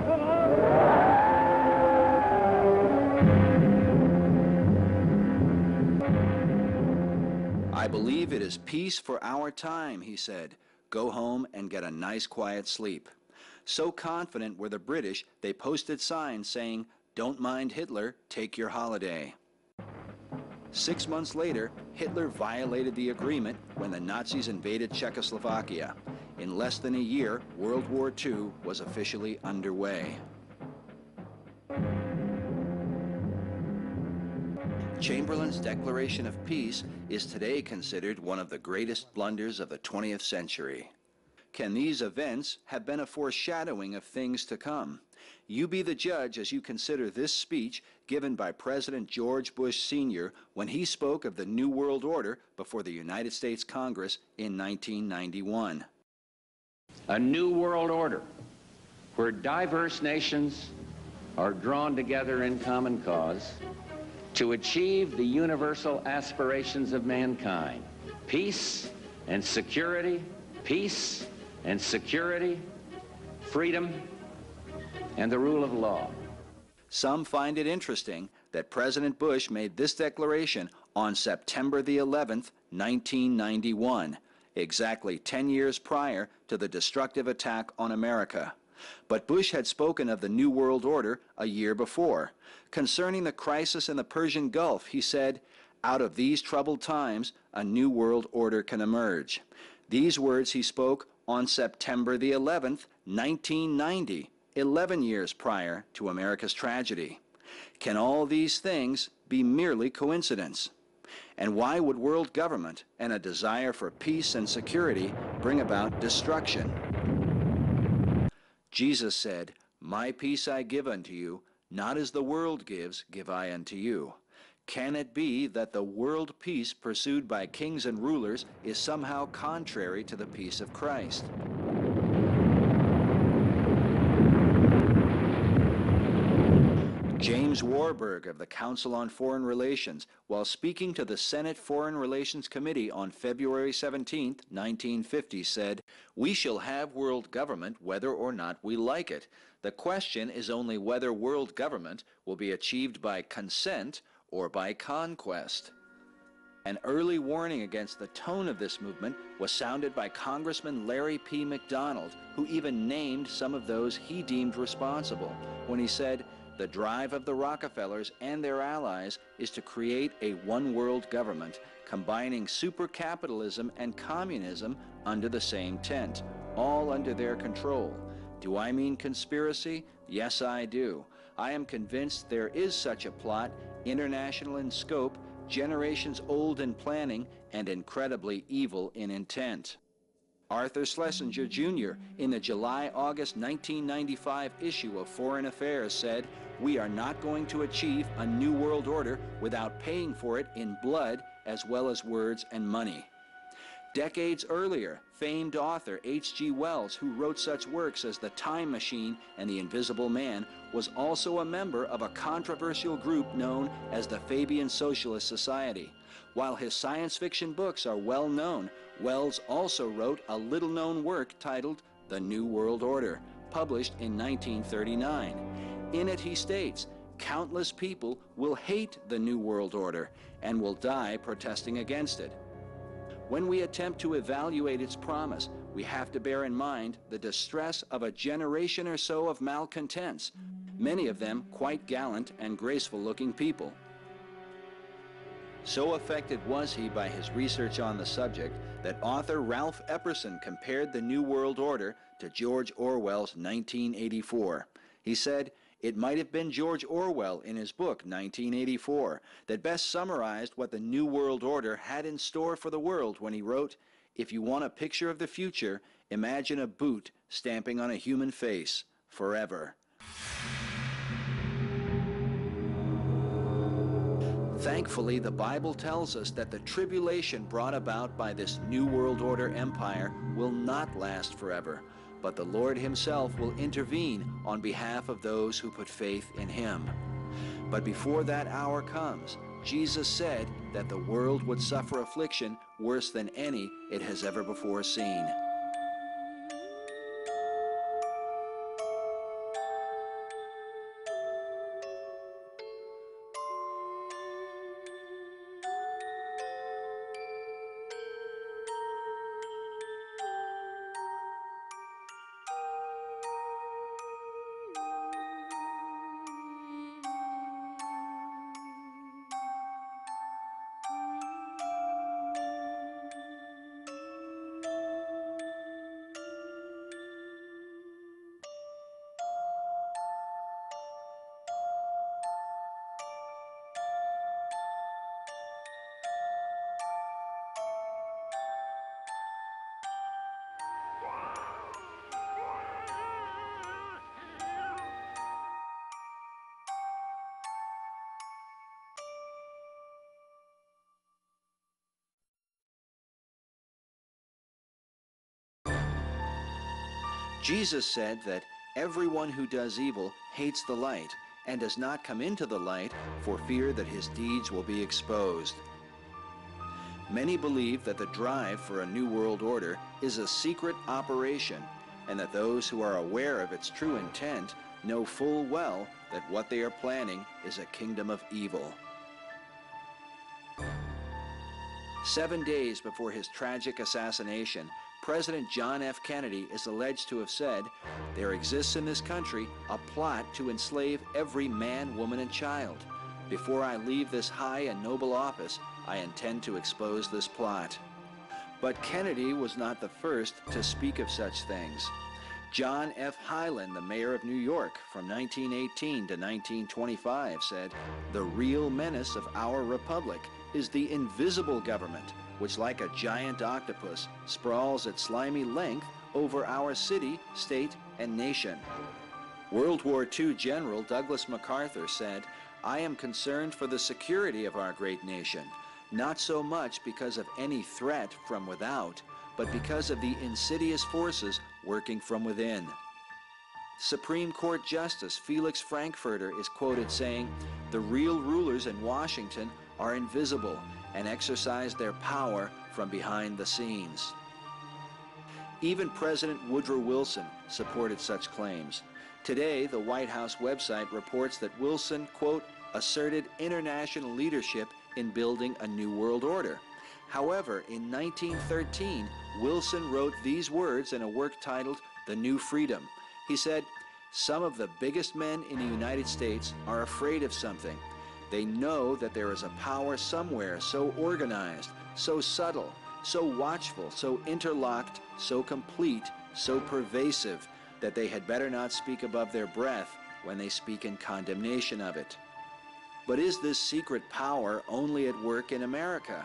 I believe it is peace for our time, he said. Go home and get a nice quiet sleep. So confident were the British, they posted signs saying, Don't mind Hitler, take your holiday. Six months later, Hitler violated the agreement when the Nazis invaded Czechoslovakia. In less than a year, World War II was officially underway. Chamberlain's declaration of peace is today considered one of the greatest blunders of the 20th century. Can these events have been a foreshadowing of things to come? You be the judge as you consider this speech given by President George Bush Sr. when he spoke of the New World Order before the United States Congress in 1991. A new world order where diverse nations are drawn together in common cause to achieve the universal aspirations of mankind peace and security, peace and security, freedom, and the rule of law. Some find it interesting that President Bush made this declaration on September the 11th, 1991, exactly 10 years prior to the destructive attack on America. But Bush had spoken of the New World Order a year before. Concerning the crisis in the Persian Gulf, he said, Out of these troubled times, a new world order can emerge. These words he spoke on September the 11th, 1990, 11 years prior to America's tragedy. Can all these things be merely coincidence? And why would world government and a desire for peace and security bring about destruction? Jesus said, My peace I give unto you, not as the world gives, give I unto you. Can it be that the world peace pursued by kings and rulers is somehow contrary to the peace of Christ? James Warburg of the Council on Foreign Relations, while speaking to the Senate Foreign Relations Committee on February 17, 1950, said, We shall have world government whether or not we like it. The question is only whether world government will be achieved by consent or by conquest. An early warning against the tone of this movement was sounded by Congressman Larry P. McDonald, who even named some of those he deemed responsible when he said, the drive of the Rockefellers and their allies is to create a one-world government, combining super-capitalism and communism under the same tent, all under their control. Do I mean conspiracy? Yes, I do. I am convinced there is such a plot, international in scope, generations old in planning, and incredibly evil in intent. Arthur Schlesinger Jr. in the July-August 1995 issue of Foreign Affairs said, we are not going to achieve a new world order without paying for it in blood as well as words and money. Decades earlier, famed author H.G. Wells, who wrote such works as The Time Machine and The Invisible Man, was also a member of a controversial group known as the Fabian Socialist Society. While his science fiction books are well known, Wells also wrote a little known work titled The New World Order, published in 1939. In it, he states, countless people will hate the New World Order and will die protesting against it. When we attempt to evaluate its promise, we have to bear in mind the distress of a generation or so of malcontents, many of them quite gallant and graceful looking people. So affected was he by his research on the subject that author Ralph Epperson compared the New World Order to George Orwell's 1984. He said, it might have been George Orwell in his book 1984 that best summarized what the New World Order had in store for the world when he wrote, If you want a picture of the future, imagine a boot stamping on a human face forever. Thankfully, the Bible tells us that the tribulation brought about by this New World Order empire will not last forever, but the Lord himself will intervene on behalf of those who put faith in him. But before that hour comes, Jesus said that the world would suffer affliction worse than any it has ever before seen. Jesus said that everyone who does evil hates the light and does not come into the light for fear that his deeds will be exposed. Many believe that the drive for a new world order is a secret operation and that those who are aware of its true intent know full well that what they are planning is a kingdom of evil. Seven days before his tragic assassination, President John F. Kennedy is alleged to have said, there exists in this country a plot to enslave every man, woman, and child. Before I leave this high and noble office, I intend to expose this plot. But Kennedy was not the first to speak of such things. John F. Hylan, the mayor of New York from 1918 to 1925, said, The real menace of our republic is the invisible government which like a giant octopus sprawls its slimy length over our city, state, and nation. World War II General Douglas MacArthur said, I am concerned for the security of our great nation, not so much because of any threat from without, but because of the insidious forces working from within. Supreme Court Justice Felix Frankfurter is quoted saying, the real rulers in Washington are invisible and exercise their power from behind the scenes. Even President Woodrow Wilson supported such claims. Today, the White House website reports that Wilson, quote, asserted international leadership in building a new world order. However, in 1913, Wilson wrote these words in a work titled The New Freedom. He said, some of the biggest men in the United States are afraid of something. They know that there is a power somewhere so organized, so subtle, so watchful, so interlocked, so complete, so pervasive, that they had better not speak above their breath when they speak in condemnation of it. But is this secret power only at work in America?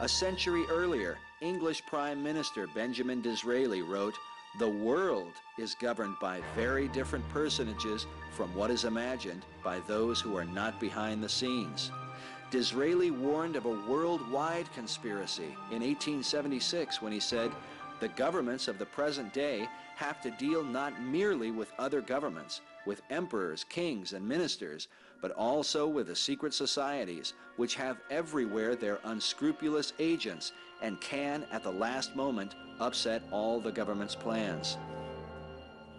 A century earlier, English Prime Minister Benjamin Disraeli wrote, the world is governed by very different personages from what is imagined by those who are not behind the scenes. Disraeli warned of a worldwide conspiracy in 1876 when he said, the governments of the present day have to deal not merely with other governments, with emperors, kings, and ministers, but also with the secret societies, which have everywhere their unscrupulous agents and can, at the last moment, upset all the government's plans.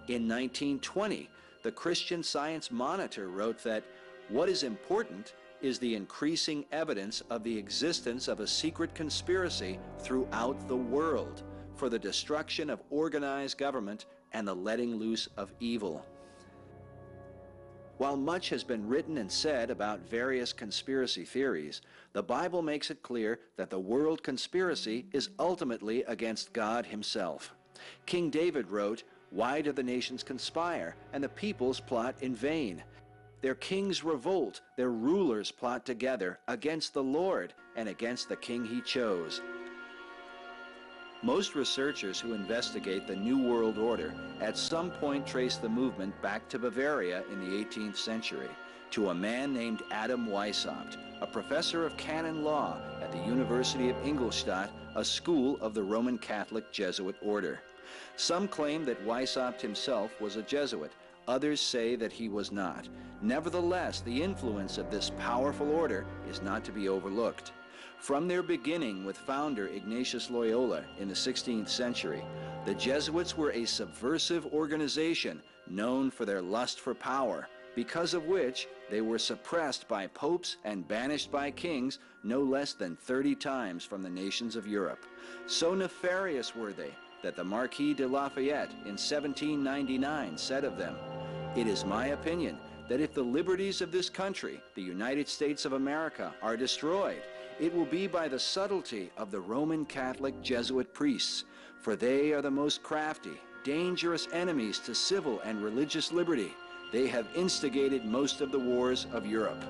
In 1920, the Christian Science Monitor wrote that what is important is the increasing evidence of the existence of a secret conspiracy throughout the world for the destruction of organized government and the letting loose of evil. While much has been written and said about various conspiracy theories, the Bible makes it clear that the world conspiracy is ultimately against God himself. King David wrote, Why do the nations conspire, and the peoples plot in vain? Their kings revolt, their rulers plot together against the Lord and against the king he chose. Most researchers who investigate the New World Order at some point trace the movement back to Bavaria in the 18th century, to a man named Adam Weishaupt, a professor of canon law at the University of Ingolstadt, a school of the Roman Catholic Jesuit order. Some claim that Weishaupt himself was a Jesuit, Others say that he was not. Nevertheless, the influence of this powerful order is not to be overlooked. From their beginning with founder Ignatius Loyola in the 16th century, the Jesuits were a subversive organization known for their lust for power, because of which they were suppressed by popes and banished by kings no less than 30 times from the nations of Europe. So nefarious were they that the Marquis de Lafayette in 1799 said of them, It is my opinion that if the liberties of this country, the United States of America, are destroyed, it will be by the subtlety of the Roman Catholic Jesuit priests, for they are the most crafty, dangerous enemies to civil and religious liberty. They have instigated most of the wars of Europe.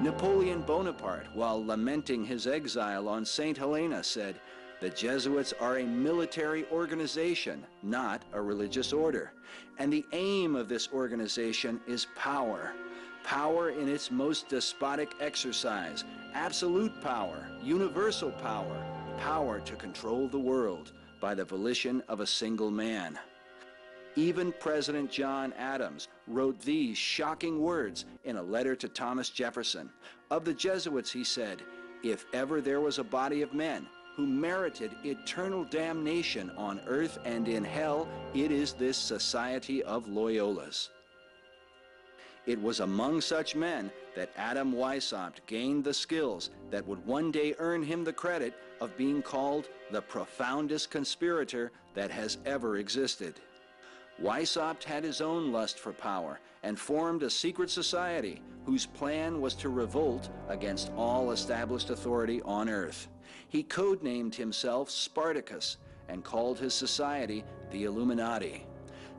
Napoleon Bonaparte, while lamenting his exile on St. Helena, said, the Jesuits are a military organization, not a religious order. And the aim of this organization is power. Power in its most despotic exercise, absolute power, universal power, power to control the world by the volition of a single man. Even President John Adams wrote these shocking words in a letter to Thomas Jefferson. Of the Jesuits, he said, If ever there was a body of men who merited eternal damnation on earth and in hell, it is this Society of Loyolas. It was among such men that Adam Weishaupt gained the skills that would one day earn him the credit of being called the profoundest conspirator that has ever existed. Weishaupt had his own lust for power and formed a secret society whose plan was to revolt against all established authority on earth. He codenamed himself Spartacus and called his society the Illuminati.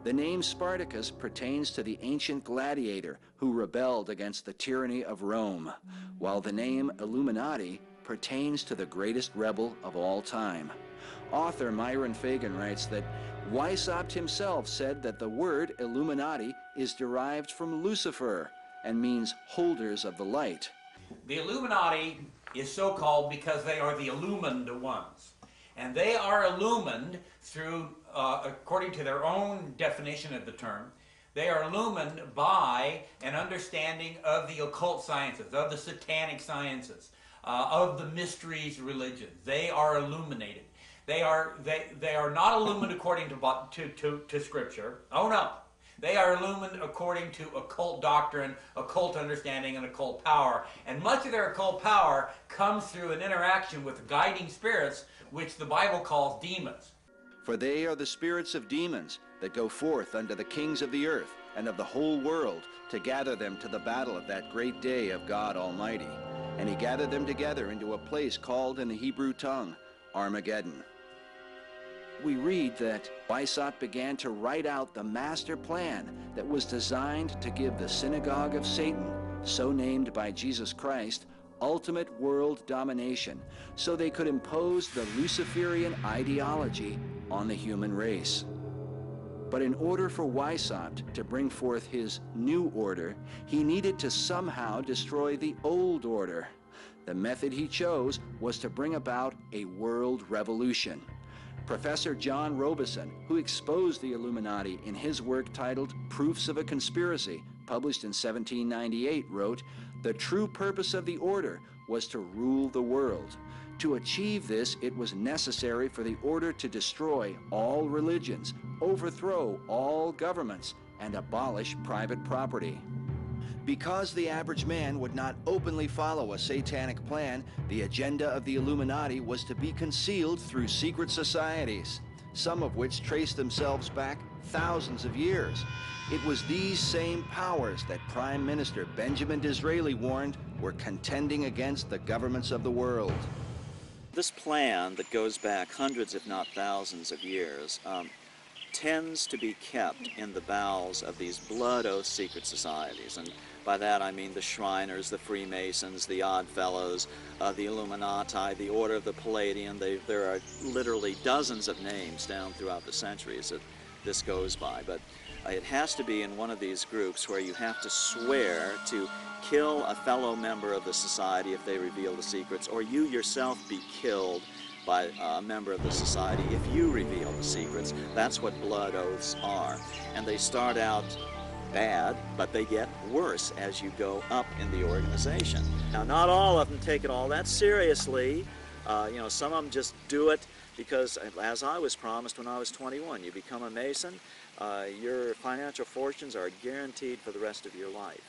The name Spartacus pertains to the ancient gladiator who rebelled against the tyranny of Rome, while the name Illuminati pertains to the greatest rebel of all time. Author Myron Fagan writes that Weishaupt himself said that the word Illuminati is derived from Lucifer and means holders of the light. The Illuminati is so called because they are the illumined ones. And they are illumined through, uh, according to their own definition of the term, they are illumined by an understanding of the occult sciences, of the satanic sciences, uh, of the mysteries religion. They are illuminated. They are, they, they are not illumined according to, to, to, to Scripture. Oh no. They are illumined according to occult doctrine, occult understanding, and occult power. And much of their occult power comes through an interaction with guiding spirits, which the Bible calls demons. For they are the spirits of demons that go forth unto the kings of the earth and of the whole world to gather them to the battle of that great day of God Almighty. And he gathered them together into a place called in the Hebrew tongue Armageddon we read that Weishaupt began to write out the master plan that was designed to give the synagogue of Satan, so named by Jesus Christ, ultimate world domination, so they could impose the Luciferian ideology on the human race. But in order for Weishaupt to bring forth his new order, he needed to somehow destroy the old order. The method he chose was to bring about a world revolution. Professor John Robison, who exposed the Illuminati in his work titled Proofs of a Conspiracy, published in 1798, wrote, The true purpose of the order was to rule the world. To achieve this, it was necessary for the order to destroy all religions, overthrow all governments, and abolish private property. Because the average man would not openly follow a satanic plan, the agenda of the Illuminati was to be concealed through secret societies, some of which traced themselves back thousands of years. It was these same powers that Prime Minister Benjamin Disraeli warned were contending against the governments of the world. This plan that goes back hundreds, if not thousands of years, um, tends to be kept in the bowels of these blood oath secret societies. And by that I mean the Shriners, the Freemasons, the Odd Fellows, uh, the Illuminati, the Order of the Palladian. They, there are literally dozens of names down throughout the centuries that this goes by. But uh, it has to be in one of these groups where you have to swear to kill a fellow member of the society if they reveal the secrets, or you yourself be killed by a member of the society if you reveal the secrets. That's what blood oaths are. And they start out bad, but they get worse as you go up in the organization. Now, not all of them take it all that seriously. Uh, you know, some of them just do it because, as I was promised when I was 21, you become a Mason, uh, your financial fortunes are guaranteed for the rest of your life.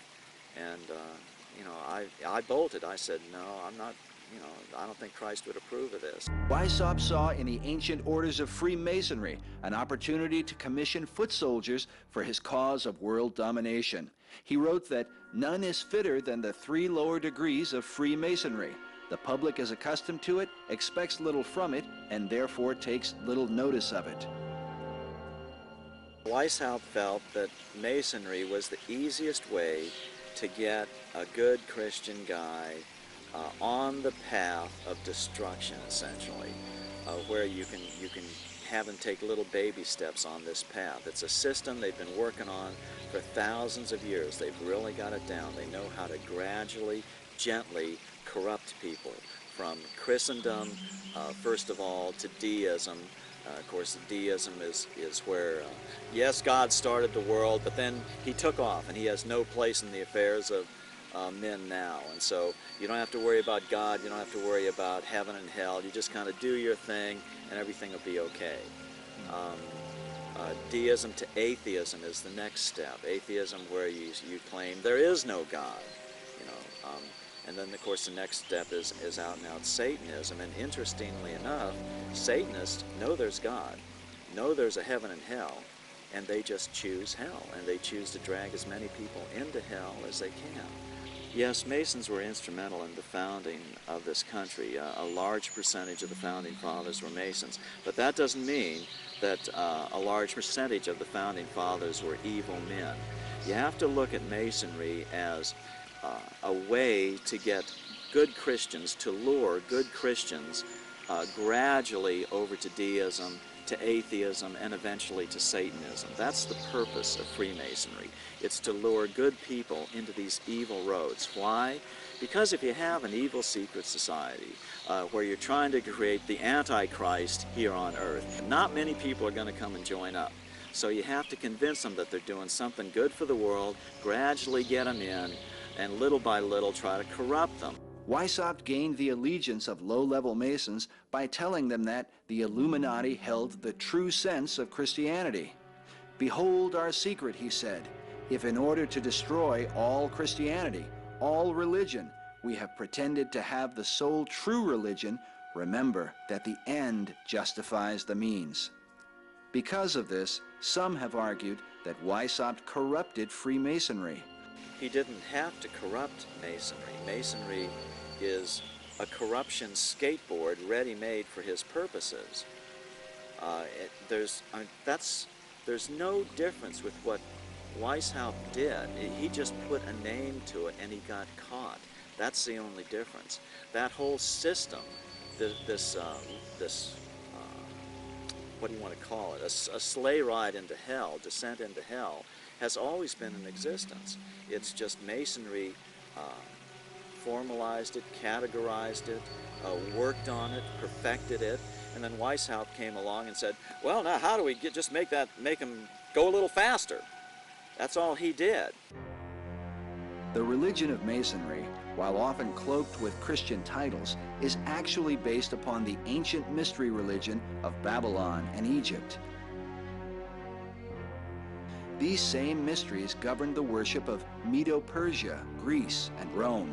And, uh, you know, I, I bolted. I said, no, I'm not, you know, I don't think Christ would approve of this. Weishaupt saw in the ancient orders of Freemasonry an opportunity to commission foot soldiers for his cause of world domination. He wrote that none is fitter than the three lower degrees of Freemasonry. The public is accustomed to it, expects little from it, and therefore takes little notice of it. Weishaupt felt that Masonry was the easiest way to get a good Christian guy uh, on the path of destruction, essentially, uh, where you can you can have them take little baby steps on this path. It's a system they've been working on for thousands of years. They've really got it down. They know how to gradually, gently corrupt people from Christendom, uh, first of all, to deism. Uh, of course, deism is, is where, uh, yes, God started the world, but then he took off and he has no place in the affairs of uh, men now. And so you don't have to worry about God, you don't have to worry about heaven and hell. You just kind of do your thing and everything will be okay. Um, uh, deism to atheism is the next step. Atheism where you, you claim there is no God, you know. Um, and then, of course, the next step is, is out and out Satanism. And interestingly enough, Satanists know there's God, know there's a heaven and hell, and they just choose hell. And they choose to drag as many people into hell as they can. Yes, Masons were instrumental in the founding of this country. Uh, a large percentage of the founding fathers were Masons. But that doesn't mean that uh, a large percentage of the founding fathers were evil men. You have to look at Masonry as uh, a way to get good Christians, to lure good Christians uh, gradually over to deism, to atheism, and eventually to Satanism. That's the purpose of Freemasonry. It's to lure good people into these evil roads. Why? Because if you have an evil secret society uh, where you're trying to create the Antichrist here on earth, not many people are going to come and join up. So you have to convince them that they're doing something good for the world, gradually get them in, and little by little try to corrupt them. Weishaupt gained the allegiance of low-level Masons by telling them that the Illuminati held the true sense of Christianity. Behold our secret, he said, if in order to destroy all Christianity, all religion, we have pretended to have the sole true religion, remember that the end justifies the means. Because of this, some have argued that Weishaupt corrupted Freemasonry. He didn't have to corrupt Masonry. Masonry is a corruption skateboard ready-made for his purposes. Uh, it, there's uh, that's there's no difference with what Weishaupt did. He just put a name to it and he got caught. That's the only difference. That whole system, this this, uh, this uh, what do you want to call it? A, a sleigh ride into hell, descent into hell, has always been in existence. It's just Masonry uh, formalized it, categorized it, uh, worked on it, perfected it, and then Weishaupt came along and said, "Well, now how do we get just make that make them go a little faster?" That's all he did. The religion of Masonry, while often cloaked with Christian titles, is actually based upon the ancient mystery religion of Babylon and Egypt. These same mysteries governed the worship of Medo-Persia, Greece, and Rome.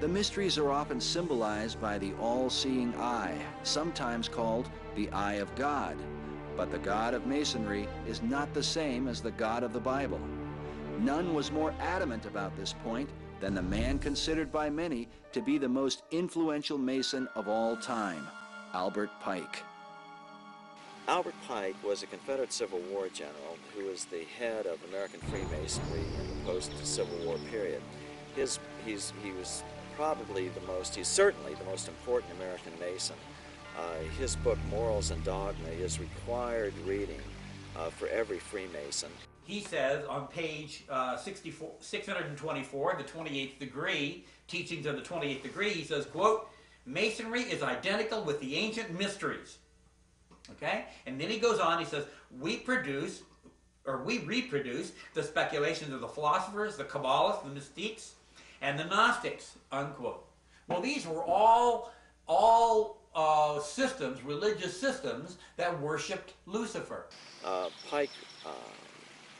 The mysteries are often symbolized by the all-seeing eye, sometimes called the eye of God. But the God of Masonry is not the same as the God of the Bible. None was more adamant about this point than the man considered by many to be the most influential Mason of all time, Albert Pike. Albert Pike was a Confederate Civil War general who was the head of American Freemasonry in the post-Civil War period. His, he's, he was probably the most, he's certainly the most important American Mason. Uh, his book, Morals and Dogma, is required reading uh, for every Freemason. He says on page uh, 64, 624, the 28th degree, Teachings of the 28th Degree, he says, quote, Masonry is identical with the ancient mysteries. Okay? And then he goes on, he says, we produce, or we reproduce the speculations of the philosophers, the Kabbalists, the mystiques, and the Gnostics, unquote. Well, these were all, all uh, systems, religious systems, that worshipped Lucifer. Uh, Pike uh,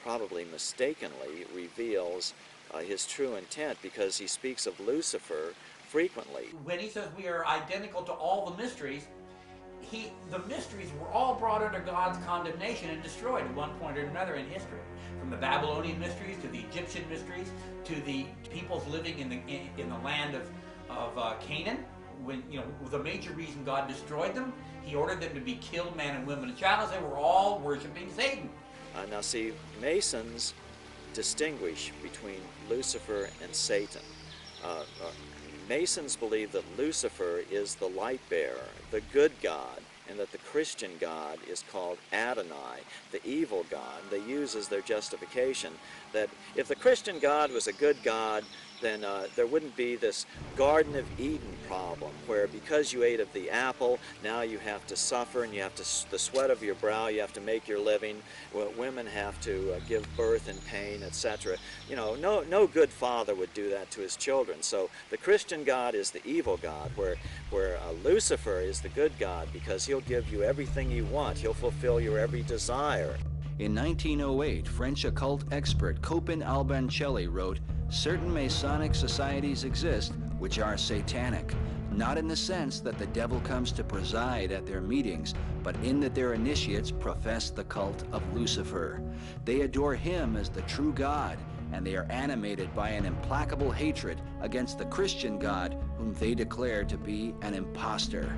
probably mistakenly reveals uh, his true intent because he speaks of Lucifer frequently. When he says we are identical to all the mysteries, he, the mysteries were all brought under God's condemnation and destroyed at one point or another in history. From the Babylonian mysteries to the Egyptian mysteries to the peoples living in the, in, in the land of, of uh, Canaan, when, you know, the major reason God destroyed them, he ordered them to be killed, man and woman and child, as they were all worshiping Satan. Uh, now see, Masons distinguish between Lucifer and Satan. Uh, uh, Masons believe that Lucifer is the light bearer, the good God, and that the Christian God is called Adonai, the evil God. They use as their justification that if the Christian God was a good God, then uh, there wouldn't be this Garden of Eden problem where because you ate of the apple, now you have to suffer and you have to, the sweat of your brow, you have to make your living. Well, women have to uh, give birth in pain, etc. You know, no, no good father would do that to his children. So the Christian God is the evil God, where, where uh, Lucifer is the good God because he'll give you everything you want. He'll fulfill your every desire. In 1908, French occult expert Copin Albancelli wrote, Certain Masonic societies exist which are satanic, not in the sense that the devil comes to preside at their meetings, but in that their initiates profess the cult of Lucifer. They adore him as the true God, and they are animated by an implacable hatred against the Christian God whom they declare to be an impostor.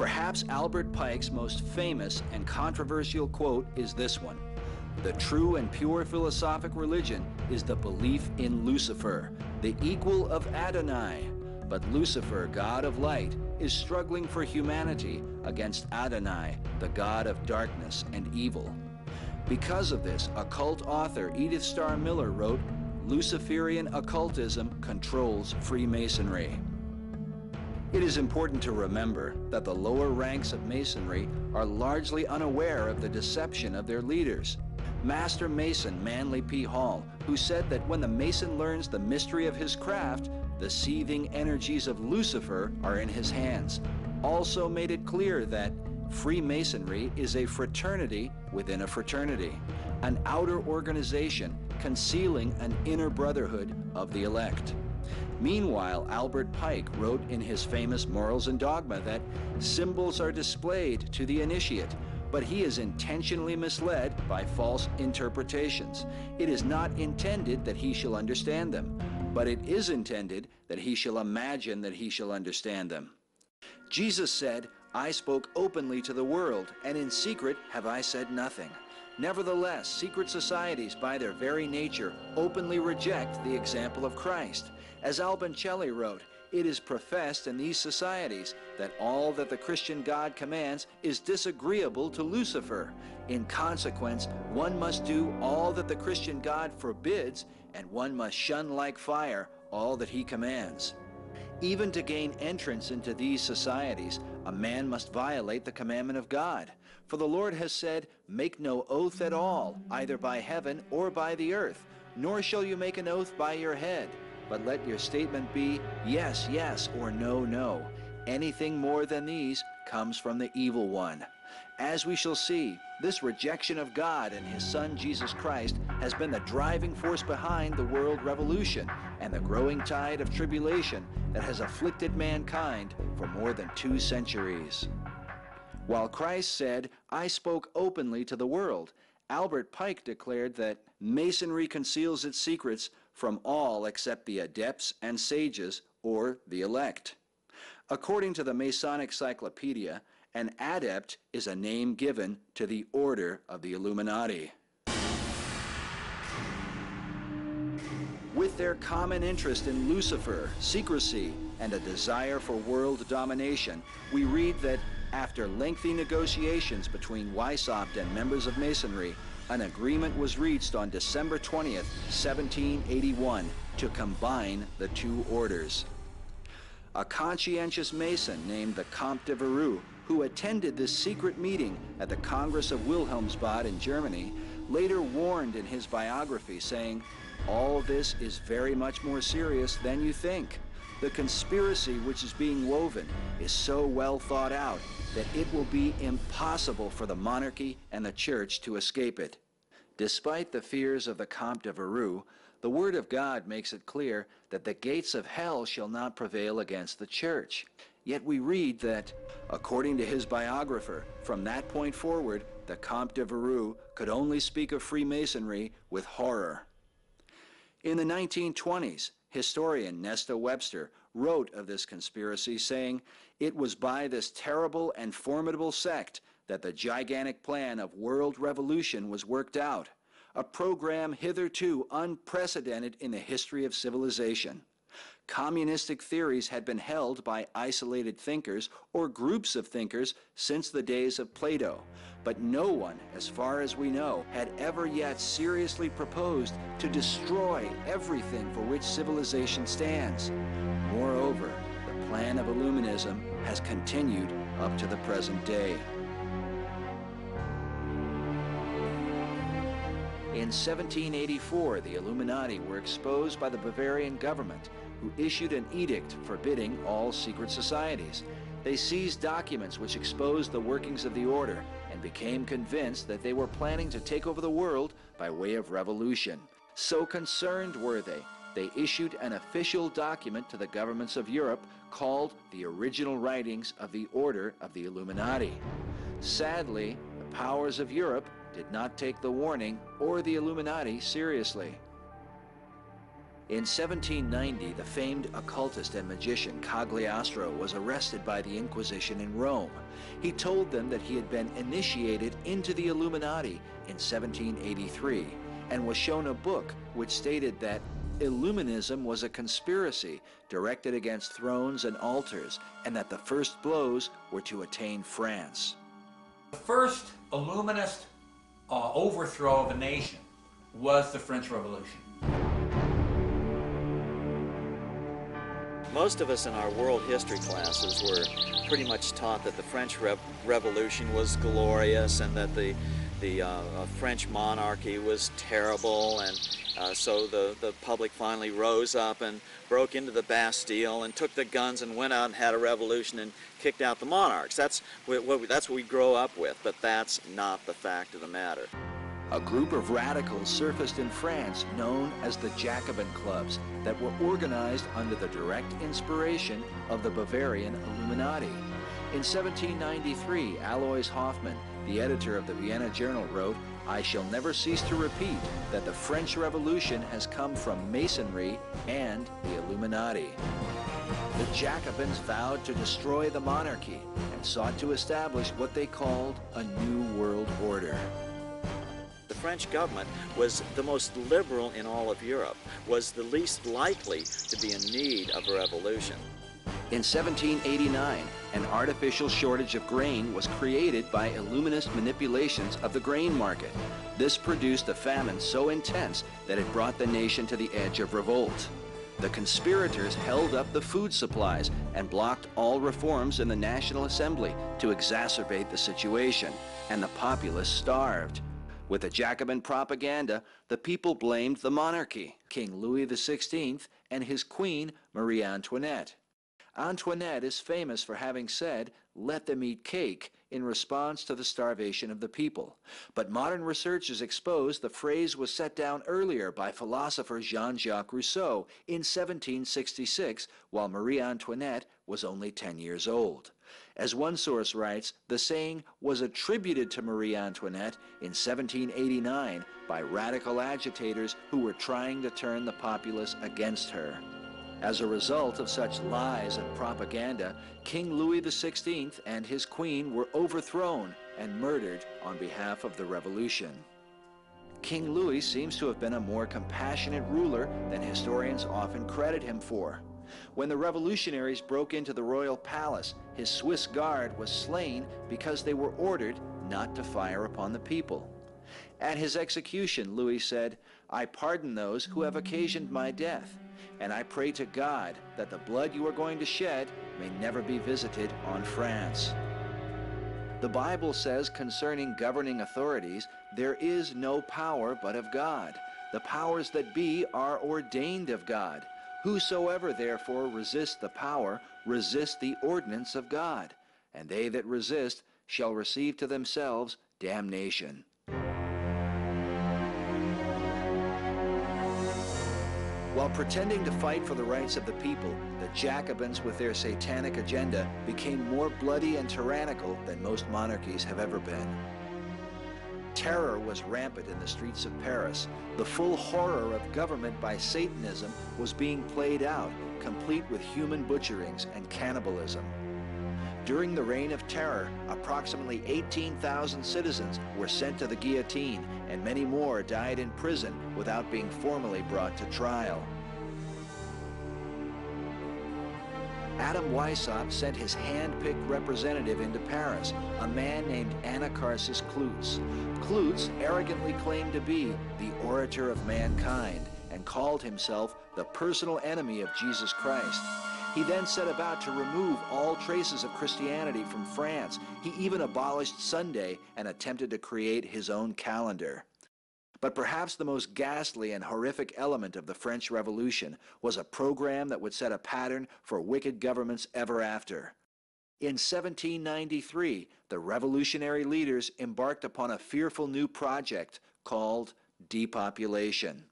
Perhaps Albert Pike's most famous and controversial quote is this one. The true and pure philosophic religion is the belief in Lucifer, the equal of Adonai. But Lucifer, God of light, is struggling for humanity against Adonai, the God of darkness and evil. Because of this, occult author Edith Starr Miller wrote, Luciferian occultism controls Freemasonry. It is important to remember that the lower ranks of Masonry are largely unaware of the deception of their leaders. Master Mason Manly P. Hall, who said that when the Mason learns the mystery of his craft, the seething energies of Lucifer are in his hands, also made it clear that Freemasonry is a fraternity within a fraternity, an outer organization concealing an inner brotherhood of the elect. Meanwhile, Albert Pike wrote in his famous Morals and Dogma that symbols are displayed to the initiate, but he is intentionally misled by false interpretations. It is not intended that he shall understand them, but it is intended that he shall imagine that he shall understand them. Jesus said, I spoke openly to the world, and in secret have I said nothing. Nevertheless, secret societies, by their very nature, openly reject the example of Christ. As Albancelli wrote, it is professed in these societies that all that the Christian God commands is disagreeable to Lucifer. In consequence, one must do all that the Christian God forbids, and one must shun like fire all that he commands. Even to gain entrance into these societies, a man must violate the commandment of God. For the Lord has said, Make no oath at all, either by heaven or by the earth, nor shall you make an oath by your head, but let your statement be, Yes, yes, or No, no. Anything more than these comes from the evil one. As we shall see, this rejection of God and his Son Jesus Christ has been the driving force behind the world revolution and the growing tide of tribulation that has afflicted mankind for more than two centuries. While Christ said, I spoke openly to the world, Albert Pike declared that Masonry conceals its secrets from all except the adepts and sages or the elect. According to the Masonic Cyclopedia, an adept is a name given to the order of the Illuminati. With their common interest in Lucifer, secrecy, and a desire for world domination, we read that after lengthy negotiations between Weishaupt and members of Masonry, an agreement was reached on December 20th, 1781, to combine the two orders. A conscientious Mason named the Comte de Virieu, who attended this secret meeting at the Congress of Wilhelmsbad in Germany, later warned in his biography, saying, All this is very much more serious than you think. The conspiracy which is being woven is so well thought out that it will be impossible for the monarchy and the church to escape it. Despite the fears of the Comte de Virieu, the Word of God makes it clear that the gates of hell shall not prevail against the church. Yet we read that, according to his biographer, from that point forward, the Comte de Virieu could only speak of Freemasonry with horror. In the 1920s, historian Nesta Webster wrote of this conspiracy, saying, It was by this terrible and formidable sect that the gigantic plan of world revolution was worked out, a program hitherto unprecedented in the history of civilization. Communistic theories had been held by isolated thinkers or groups of thinkers since the days of Plato, but no one, as far as we know, had ever yet seriously proposed to destroy everything for which civilization stands. Moreover, the plan of Illuminism has continued up to the present day. In 1784, the Illuminati were exposed by the Bavarian government, who issued an edict forbidding all secret societies. They seized documents which exposed the workings of the order and became convinced that they were planning to take over the world by way of revolution. So concerned were they, they issued an official document to the governments of Europe called the Original Writings of the Order of the Illuminati. Sadly, the powers of Europe did not take the warning or the Illuminati seriously. In 1790, the famed occultist and magician Cagliostro was arrested by the Inquisition in Rome. He told them that he had been initiated into the Illuminati in 1783 and was shown a book which stated that Illuminism was a conspiracy directed against thrones and altars and that the first blows were to attain France. The first Illuminist uh, overthrow of a nation was the French Revolution. Most of us in our world history classes were pretty much taught that the French Revolution was glorious and that the the uh, uh, French monarchy was terrible, and uh, so the, the public finally rose up and broke into the Bastille and took the guns and went out and had a revolution and kicked out the monarchs. That's what, we, that's what we grow up with, but that's not the fact of the matter. A group of radicals surfaced in France known as the Jacobin clubs that were organized under the direct inspiration of the Bavarian Illuminati. In 1793, Alois Hoffmann the editor of the Vienna Journal wrote, I shall never cease to repeat that the French Revolution has come from Masonry and the Illuminati. The Jacobins vowed to destroy the monarchy and sought to establish what they called a new world order. The French government was the most liberal in all of Europe, was the least likely to be in need of a revolution. In 1789, an artificial shortage of grain was created by Illuminist manipulations of the grain market. This produced a famine so intense that it brought the nation to the edge of revolt. The conspirators held up the food supplies and blocked all reforms in the National Assembly to exacerbate the situation, and the populace starved. With the Jacobin propaganda, the people blamed the monarchy, King Louis XVI and his queen, Marie Antoinette. Antoinette is famous for having said, let them eat cake, in response to the starvation of the people. But modern researchers exposed the phrase was set down earlier by philosopher Jean-Jacques Rousseau in 1766, while Marie Antoinette was only 10 years old. As one source writes, the saying was attributed to Marie Antoinette in 1789 by radical agitators who were trying to turn the populace against her. As a result of such lies and propaganda, King Louis XVI and his queen were overthrown and murdered on behalf of the revolution. King Louis seems to have been a more compassionate ruler than historians often credit him for. When the revolutionaries broke into the royal palace, his Swiss guard was slain because they were ordered not to fire upon the people. At his execution, Louis said, I pardon those who have occasioned my death and I pray to God that the blood you are going to shed may never be visited on France. The Bible says concerning governing authorities, there is no power but of God. The powers that be are ordained of God. Whosoever therefore resists the power, resist the ordinance of God. And they that resist shall receive to themselves damnation. While pretending to fight for the rights of the people, the Jacobins with their satanic agenda became more bloody and tyrannical than most monarchies have ever been. Terror was rampant in the streets of Paris. The full horror of government by Satanism was being played out, complete with human butcherings and cannibalism. During the Reign of Terror, approximately 18,000 citizens were sent to the guillotine, and many more died in prison without being formally brought to trial. Adam Weishaupt sent his hand-picked representative into Paris, a man named Anacharsis Cloots. Cloots arrogantly claimed to be the orator of mankind and called himself the personal enemy of Jesus Christ. He then set about to remove all traces of Christianity from France. He even abolished Sunday and attempted to create his own calendar. But perhaps the most ghastly and horrific element of the French Revolution was a program that would set a pattern for wicked governments ever after. In 1793, the revolutionary leaders embarked upon a fearful new project called depopulation.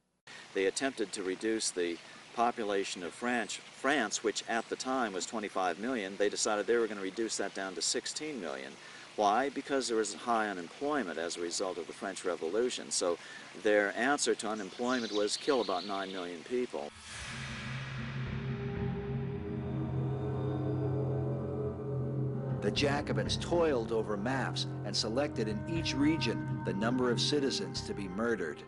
They attempted to reduce the population of France, France, which at the time was 25 million, they decided they were going to reduce that down to 16 million. Why? Because there was high unemployment as a result of the French Revolution. So their answer to unemployment was kill about 9 million people. The Jacobins toiled over maps and selected in each region the number of citizens to be murdered.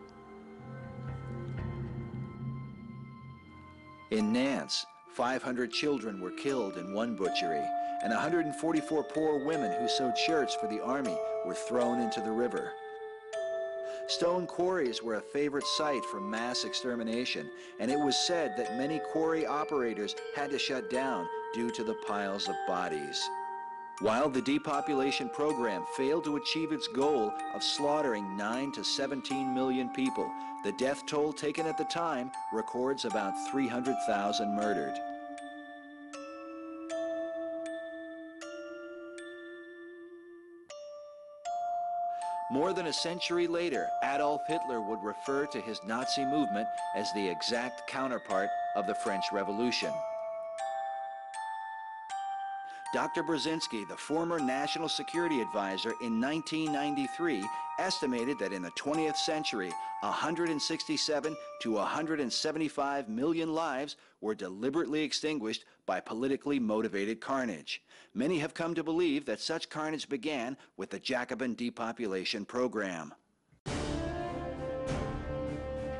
In Nantes, 500 children were killed in one butchery, and 144 poor women who sewed shirts for the army were thrown into the river. Stone quarries were a favorite site for mass extermination, and it was said that many quarry operators had to shut down due to the piles of bodies. While the depopulation program failed to achieve its goal of slaughtering 9 to 17 million people, the death toll taken at the time records about 300,000 murdered. More than a century later, Adolf Hitler would refer to his Nazi movement as the exact counterpart of the French Revolution. Dr. Brzezinski, the former National Security Advisor in 1993, estimated that in the 20th century, 167 to 175 million lives were deliberately extinguished by politically motivated carnage. Many have come to believe that such carnage began with the Jacobin depopulation program.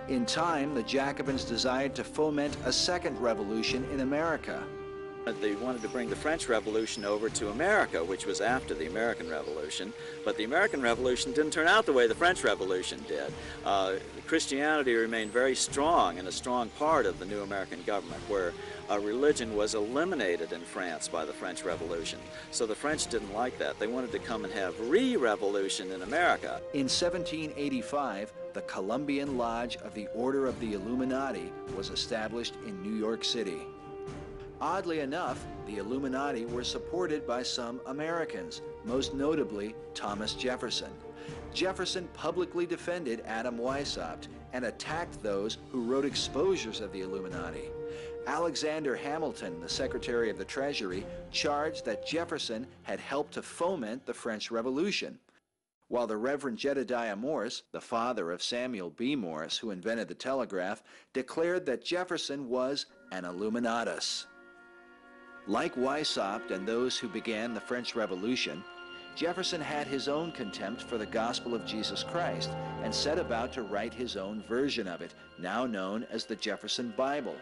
In time, the Jacobins desired to foment a second revolution in America. They wanted to bring the French Revolution over to America, which was after the American Revolution. But the American Revolution didn't turn out the way the French Revolution did. Uh, Christianity remained very strong and a strong part of the new American government, where uh, religion was eliminated in France by the French Revolution. So the French didn't like that. They wanted to come and have re-revolution in America. In 1785, the Columbian Lodge of the Order of the Illuminati was established in New York City. Oddly enough, the Illuminati were supported by some Americans, most notably Thomas Jefferson. Jefferson publicly defended Adam Weishaupt and attacked those who wrote exposures of the Illuminati. Alexander Hamilton, the Secretary of the Treasury, charged that Jefferson had helped to foment the French Revolution. While the Reverend Jedediah Morse, the father of Samuel B. Morse, who invented the telegraph, declared that Jefferson was an Illuminatus. Like Weishaupt and those who began the French Revolution, Jefferson had his own contempt for the gospel of Jesus Christ and set about to write his own version of it, now known as the Jefferson Bible.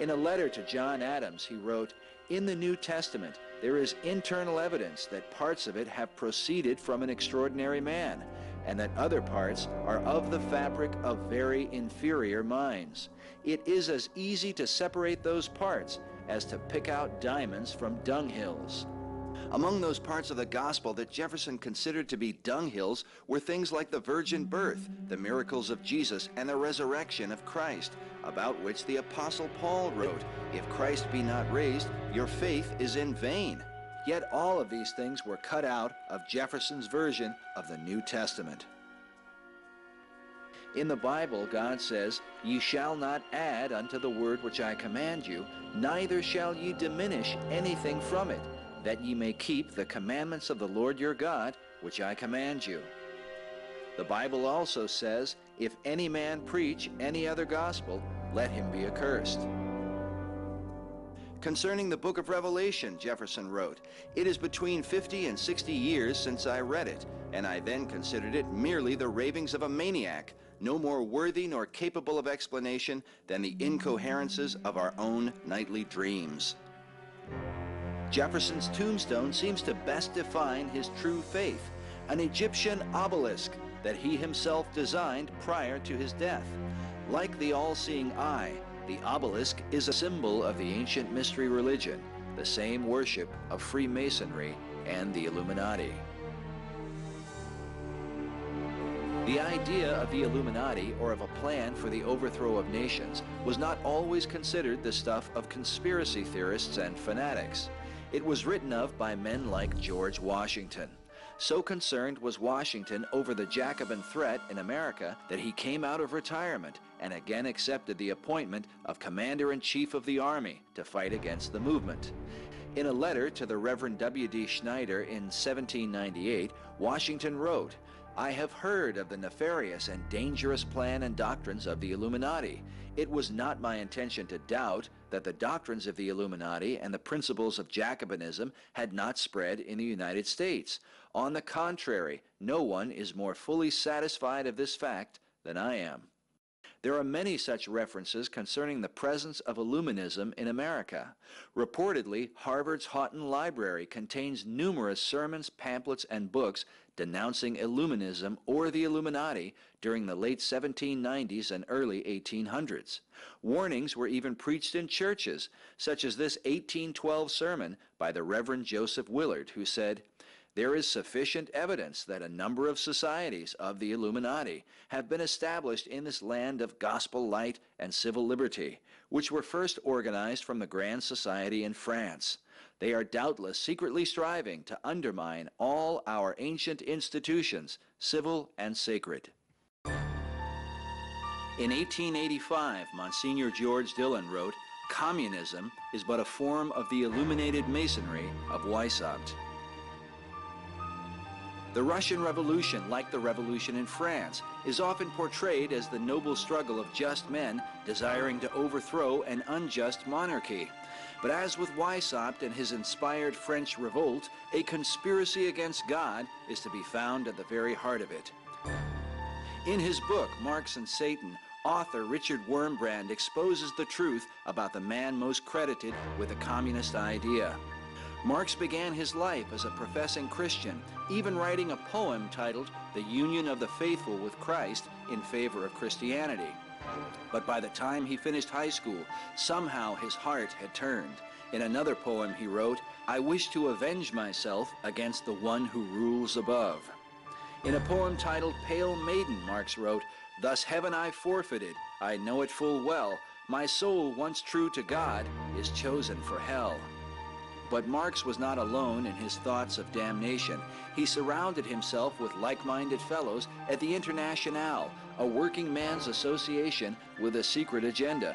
In a letter to John Adams, he wrote, In the New Testament, there is internal evidence that parts of it have proceeded from an extraordinary man, and that other parts are of the fabric of very inferior minds. It is as easy to separate those parts as to pick out diamonds from dunghills. Among those parts of the gospel that Jefferson considered to be dunghills were things like the virgin birth, the miracles of Jesus, and the resurrection of Christ, about which the Apostle Paul wrote, If Christ be not raised, your faith is in vain. Yet all of these things were cut out of Jefferson's version of the New Testament. In the Bible, God says, Ye shall not add unto the word which I command you, neither shall ye diminish anything from it, that ye may keep the commandments of the Lord your God, which I command you. The Bible also says, If any man preach any other gospel, let him be accursed. Concerning the book of Revelation, Jefferson wrote, It is between 50 and 60 years since I read it, and I then considered it merely the ravings of a maniac, no more worthy nor capable of explanation than the incoherences of our own nightly dreams. Jefferson's tombstone seems to best define his true faith, an Egyptian obelisk that he himself designed prior to his death. Like the all-seeing eye, the obelisk is a symbol of the ancient mystery religion, the same worship of Freemasonry and the Illuminati. The idea of the Illuminati or of a plan for the overthrow of nations was not always considered the stuff of conspiracy theorists and fanatics. It was written of by men like George Washington. So concerned was Washington over the Jacobin threat in America that he came out of retirement and again accepted the appointment of Commander-in-Chief of the Army to fight against the movement. In a letter to the Reverend W.D. Schneider in 1798, Washington wrote, I have heard of the nefarious and dangerous plan and doctrines of the Illuminati. It was not my intention to doubt that the doctrines of the Illuminati and the principles of Jacobinism had not spread in the United States. On the contrary, no one is more fully satisfied of this fact than I am. There are many such references concerning the presence of Illuminism in America. Reportedly, Harvard's Houghton Library contains numerous sermons, pamphlets, and books denouncing Illuminism or the Illuminati during the late 1790s and early 1800s. Warnings were even preached in churches, such as this 1812 sermon by the Reverend Joseph Willard, who said, there is sufficient evidence that a number of societies of the Illuminati have been established in this land of gospel light and civil liberty, which were first organized from the Grand Society in France. They are doubtless secretly striving to undermine all our ancient institutions, civil and sacred. In 1885, Monsignor George Dillon wrote, Communism is but a form of the illuminated masonry of Weishaupt. The Russian Revolution, like the revolution in France, is often portrayed as the noble struggle of just men desiring to overthrow an unjust monarchy. But as with Weishaupt and his inspired French revolt, a conspiracy against God is to be found at the very heart of it. In his book, Marx and Satan, author Richard Wurmbrand exposes the truth about the man most credited with the communist idea. Marx began his life as a professing Christian, even writing a poem titled The Union of the Faithful with Christ in favor of Christianity. But by the time he finished high school, somehow his heart had turned. In another poem he wrote, I wish to avenge myself against the one who rules above. In a poem titled Pale Maiden, Marx wrote, Thus heaven I forfeited, I know it full well, my soul once true to God is chosen for hell. But Marx was not alone in his thoughts of damnation. He surrounded himself with like-minded fellows at the Internationale, a working man's association with a secret agenda.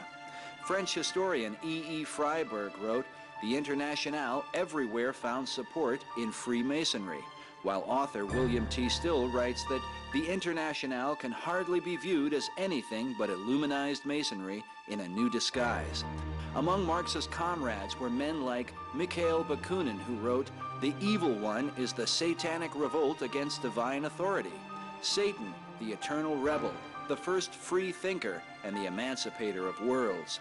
French historian E. E. Friedberg wrote, the Internationale everywhere found support in Freemasonry, while author William T. Still writes that the Internationale can hardly be viewed as anything but Illuminized Masonry in a new disguise. Among Marx's comrades were men like Mikhail Bakunin, who wrote, The evil one is the satanic revolt against divine authority. Satan, the eternal rebel, the first free thinker, and the emancipator of worlds.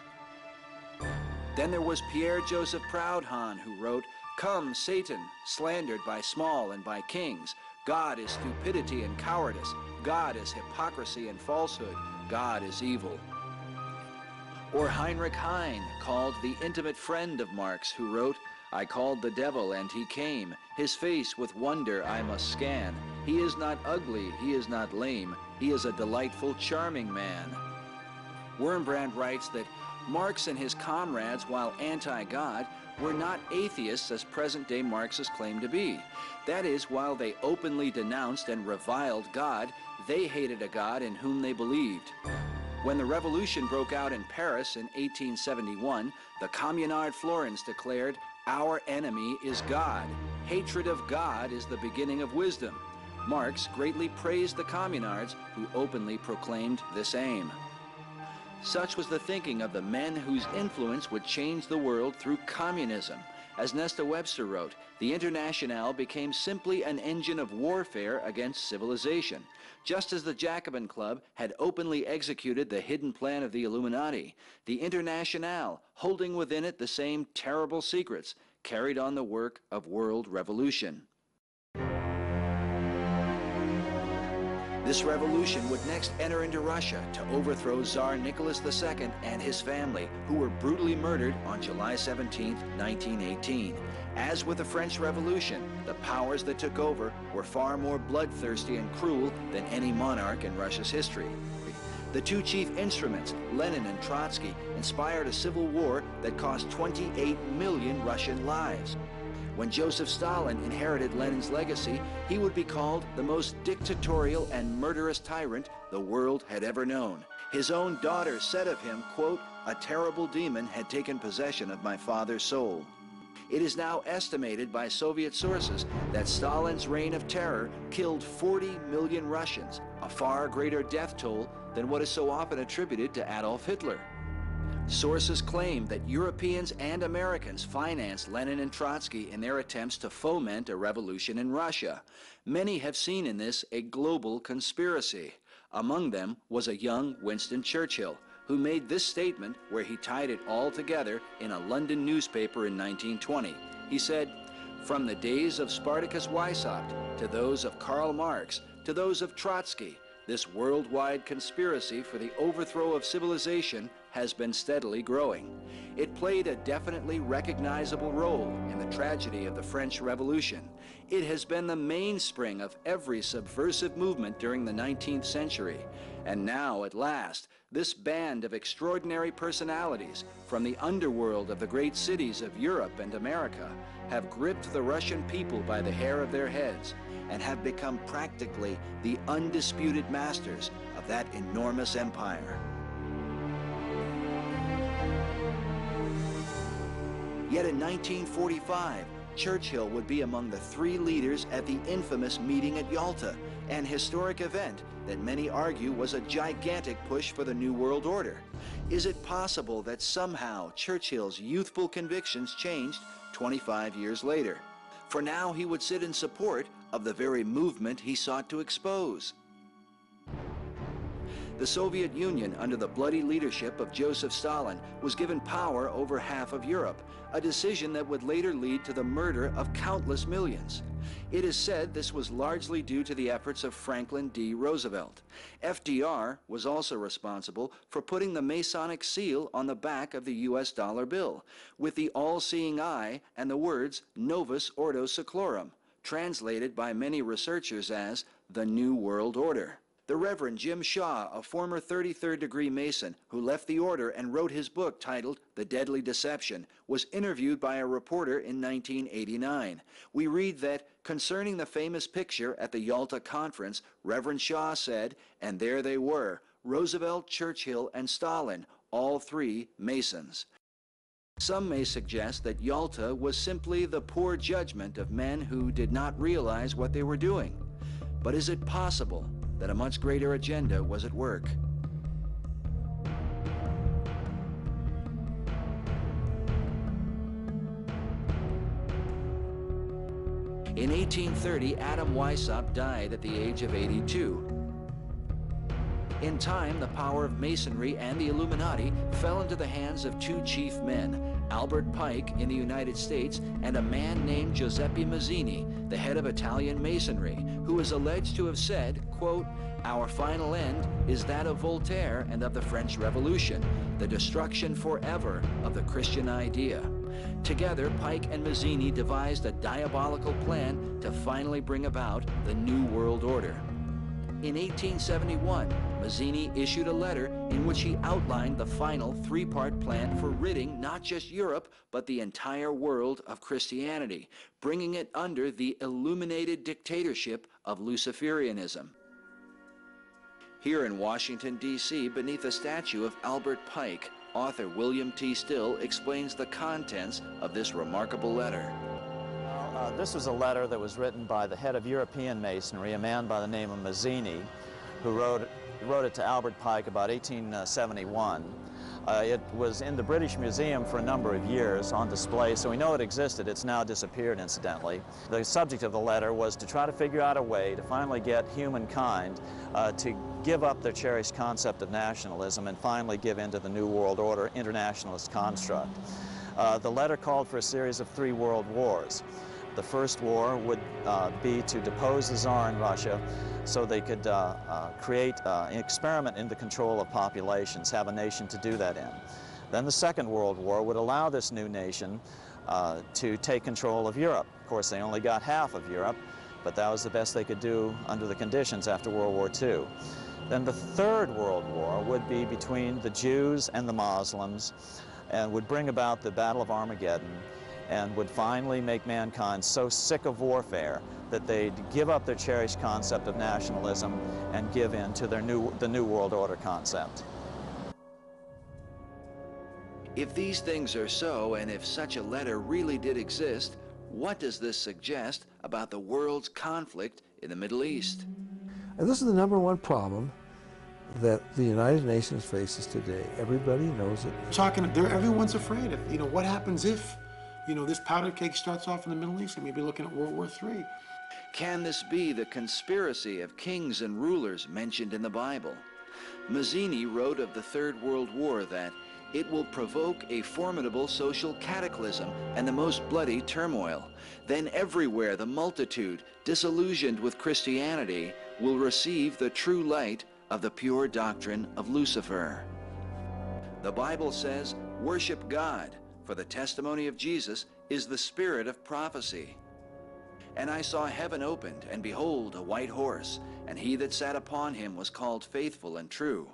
Then there was Pierre Joseph Proudhon, who wrote, Come, Satan, slandered by small and by kings. God is stupidity and cowardice. God is hypocrisy and falsehood. God is evil. Or Heinrich Heine, called the intimate friend of Marx, who wrote, I called the devil and he came. His face with wonder I must scan. He is not ugly, he is not lame. He is a delightful, charming man. Wurmbrand writes that Marx and his comrades, while anti-God, were not atheists as present-day Marxists claim to be. That is, while they openly denounced and reviled God, they hated a God in whom they believed. When the revolution broke out in Paris in 1871, the Communard Flourens declared, Our enemy is God. Hatred of God is the beginning of wisdom. Marx greatly praised the Communards, who openly proclaimed this aim. Such was the thinking of the men whose influence would change the world through communism. As Nesta Webster wrote, the Internationale became simply an engine of warfare against civilization. Just as the Jacobin Club had openly executed the hidden plan of the Illuminati, the Internationale, holding within it the same terrible secrets, carried on the work of world revolution. This revolution would next enter into Russia to overthrow Tsar Nicholas II and his family, who were brutally murdered on July 17, 1918. As with the French Revolution, the powers that took over were far more bloodthirsty and cruel than any monarch in Russia's history. The two chief instruments, Lenin and Trotsky, inspired a civil war that cost 28 million Russian lives. When Joseph Stalin inherited Lenin's legacy, he would be called the most dictatorial and murderous tyrant the world had ever known. His own daughter said of him, quote, a terrible demon had taken possession of my father's soul. It is now estimated by Soviet sources that Stalin's reign of terror killed 40 million Russians, a far greater death toll than what is so often attributed to Adolf Hitler. Sources claim that Europeans and Americans financed Lenin and Trotsky in their attempts to foment a revolution in Russia. Many have seen in this a global conspiracy. Among them was a young Winston Churchill, who made this statement where he tied it all together in a London newspaper in 1920. He said, From the days of Spartacus Weishaupt to those of Karl Marx to those of Trotsky, this worldwide conspiracy for the overthrow of civilization has been steadily growing. It played a definitely recognizable role in the tragedy of the French Revolution. It has been the mainspring of every subversive movement during the 19th century. And now, at last, this band of extraordinary personalities from the underworld of the great cities of Europe and America have gripped the Russian people by the hair of their heads and have become practically the undisputed masters of that enormous empire. Yet in 1945, Churchill would be among the three leaders at the infamous meeting at Yalta, an historic event that many argue was a gigantic push for the New World Order. Is it possible that somehow Churchill's youthful convictions changed 25 years later? For now he would sit in support of the very movement he sought to expose. The Soviet Union, under the bloody leadership of Joseph Stalin, was given power over half of Europe, a decision that would later lead to the murder of countless millions. It is said this was largely due to the efforts of Franklin D. Roosevelt. FDR was also responsible for putting the Masonic seal on the back of the U.S. dollar bill, with the all-seeing eye and the words Novus Ordo Seclorum, translated by many researchers as the New World Order. The Reverend Jim Shaw, a former 33rd degree Mason who left the order and wrote his book titled The Deadly Deception, was interviewed by a reporter in 1989. We read that concerning the famous picture at the Yalta Conference, Reverend Shaw said, and there they were, Roosevelt, Churchill, and Stalin, all three Masons. Some may suggest that Yalta was simply the poor judgment of men who did not realize what they were doing. But is it possible that a much greater agenda was at work. In 1830, Adam Weishaupt died at the age of 82. In time, the power of Masonry and the Illuminati fell into the hands of two chief men, Albert Pike in the United States and a man named Giuseppe Mazzini, the head of Italian Masonry, who is alleged to have said, quote, our final end is that of Voltaire and of the French Revolution, the destruction forever of the Christian idea. Together, Pike and Mazzini devised a diabolical plan to finally bring about the New World Order. In 1871, Mazzini issued a letter in which he outlined the final three-part plan for ridding not just Europe, but the entire world of Christianity, bringing it under the illuminated dictatorship of Luciferianism. Here in Washington, D.C., beneath a statue of Albert Pike, author William T. Still explains the contents of this remarkable letter. Uh, this was a letter that was written by the head of European Masonry, a man by the name of Mazzini, who wrote, wrote it to Albert Pike about 1871. Uh, it was in the British Museum for a number of years on display, so we know it existed. It's now disappeared, incidentally. The subject of the letter was to try to figure out a way to finally get humankind uh, to give up their cherished concept of nationalism and finally give in to the New World Order internationalist construct. Uh, the letter called for a series of three world wars. The first war would uh, be to depose the Tsar in Russia so they could uh, uh, create uh, an experiment in the control of populations, have a nation to do that in. Then the Second World War would allow this new nation to take control of Europe. Of course, they only got half of Europe, but that was the best they could do under the conditions after World War II. Then the Third World War would be between the Jews and the Muslims and would bring about the Battle of Armageddon and would finally make mankind so sick of warfare that they'd give up their cherished concept of nationalism and give in to their new, the New World Order concept. If these things are so, and if such a letter really did exist, what does this suggest about the world's conflict in the Middle East? And this is the number one problem that the United Nations faces today. Everybody knows it. Talking, everyone's afraid of, you know, what happens if, you know, this powder cake starts off in the Middle East and maybe looking at World War III. Can this be the conspiracy of kings and rulers mentioned in the Bible? Mazzini wrote of the Third World War that it will provoke a formidable social cataclysm and the most bloody turmoil. Then everywhere the multitude, disillusioned with Christianity, will receive the true light of the pure doctrine of Lucifer. The Bible says, worship God, for the testimony of Jesus is the spirit of prophecy. And I saw heaven opened, and behold, a white horse, and he that sat upon him was called faithful and true.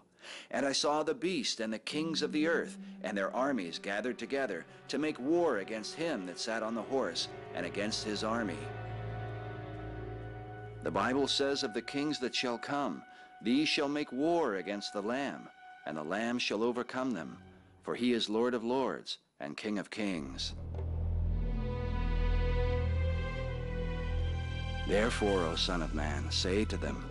And I saw the beast and the kings of the earth, and their armies gathered together, to make war against him that sat on the horse, and against his army. The Bible says of the kings that shall come, These shall make war against the Lamb, and the Lamb shall overcome them, for he is Lord of lords and King of kings. Therefore, O Son of Man, say to them,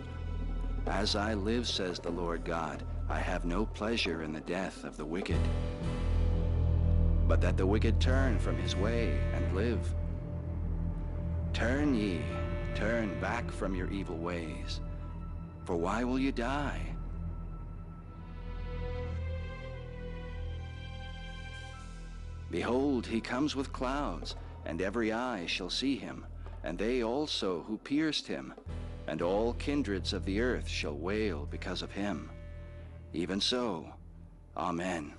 As I live, says the Lord God, I have no pleasure in the death of the wicked, but that the wicked turn from his way and live. Turn ye, turn back from your evil ways, for why will you die? Behold, he comes with clouds, and every eye shall see him, and they also who pierced him, and all kindreds of the earth shall wail because of him. Even so, Amen.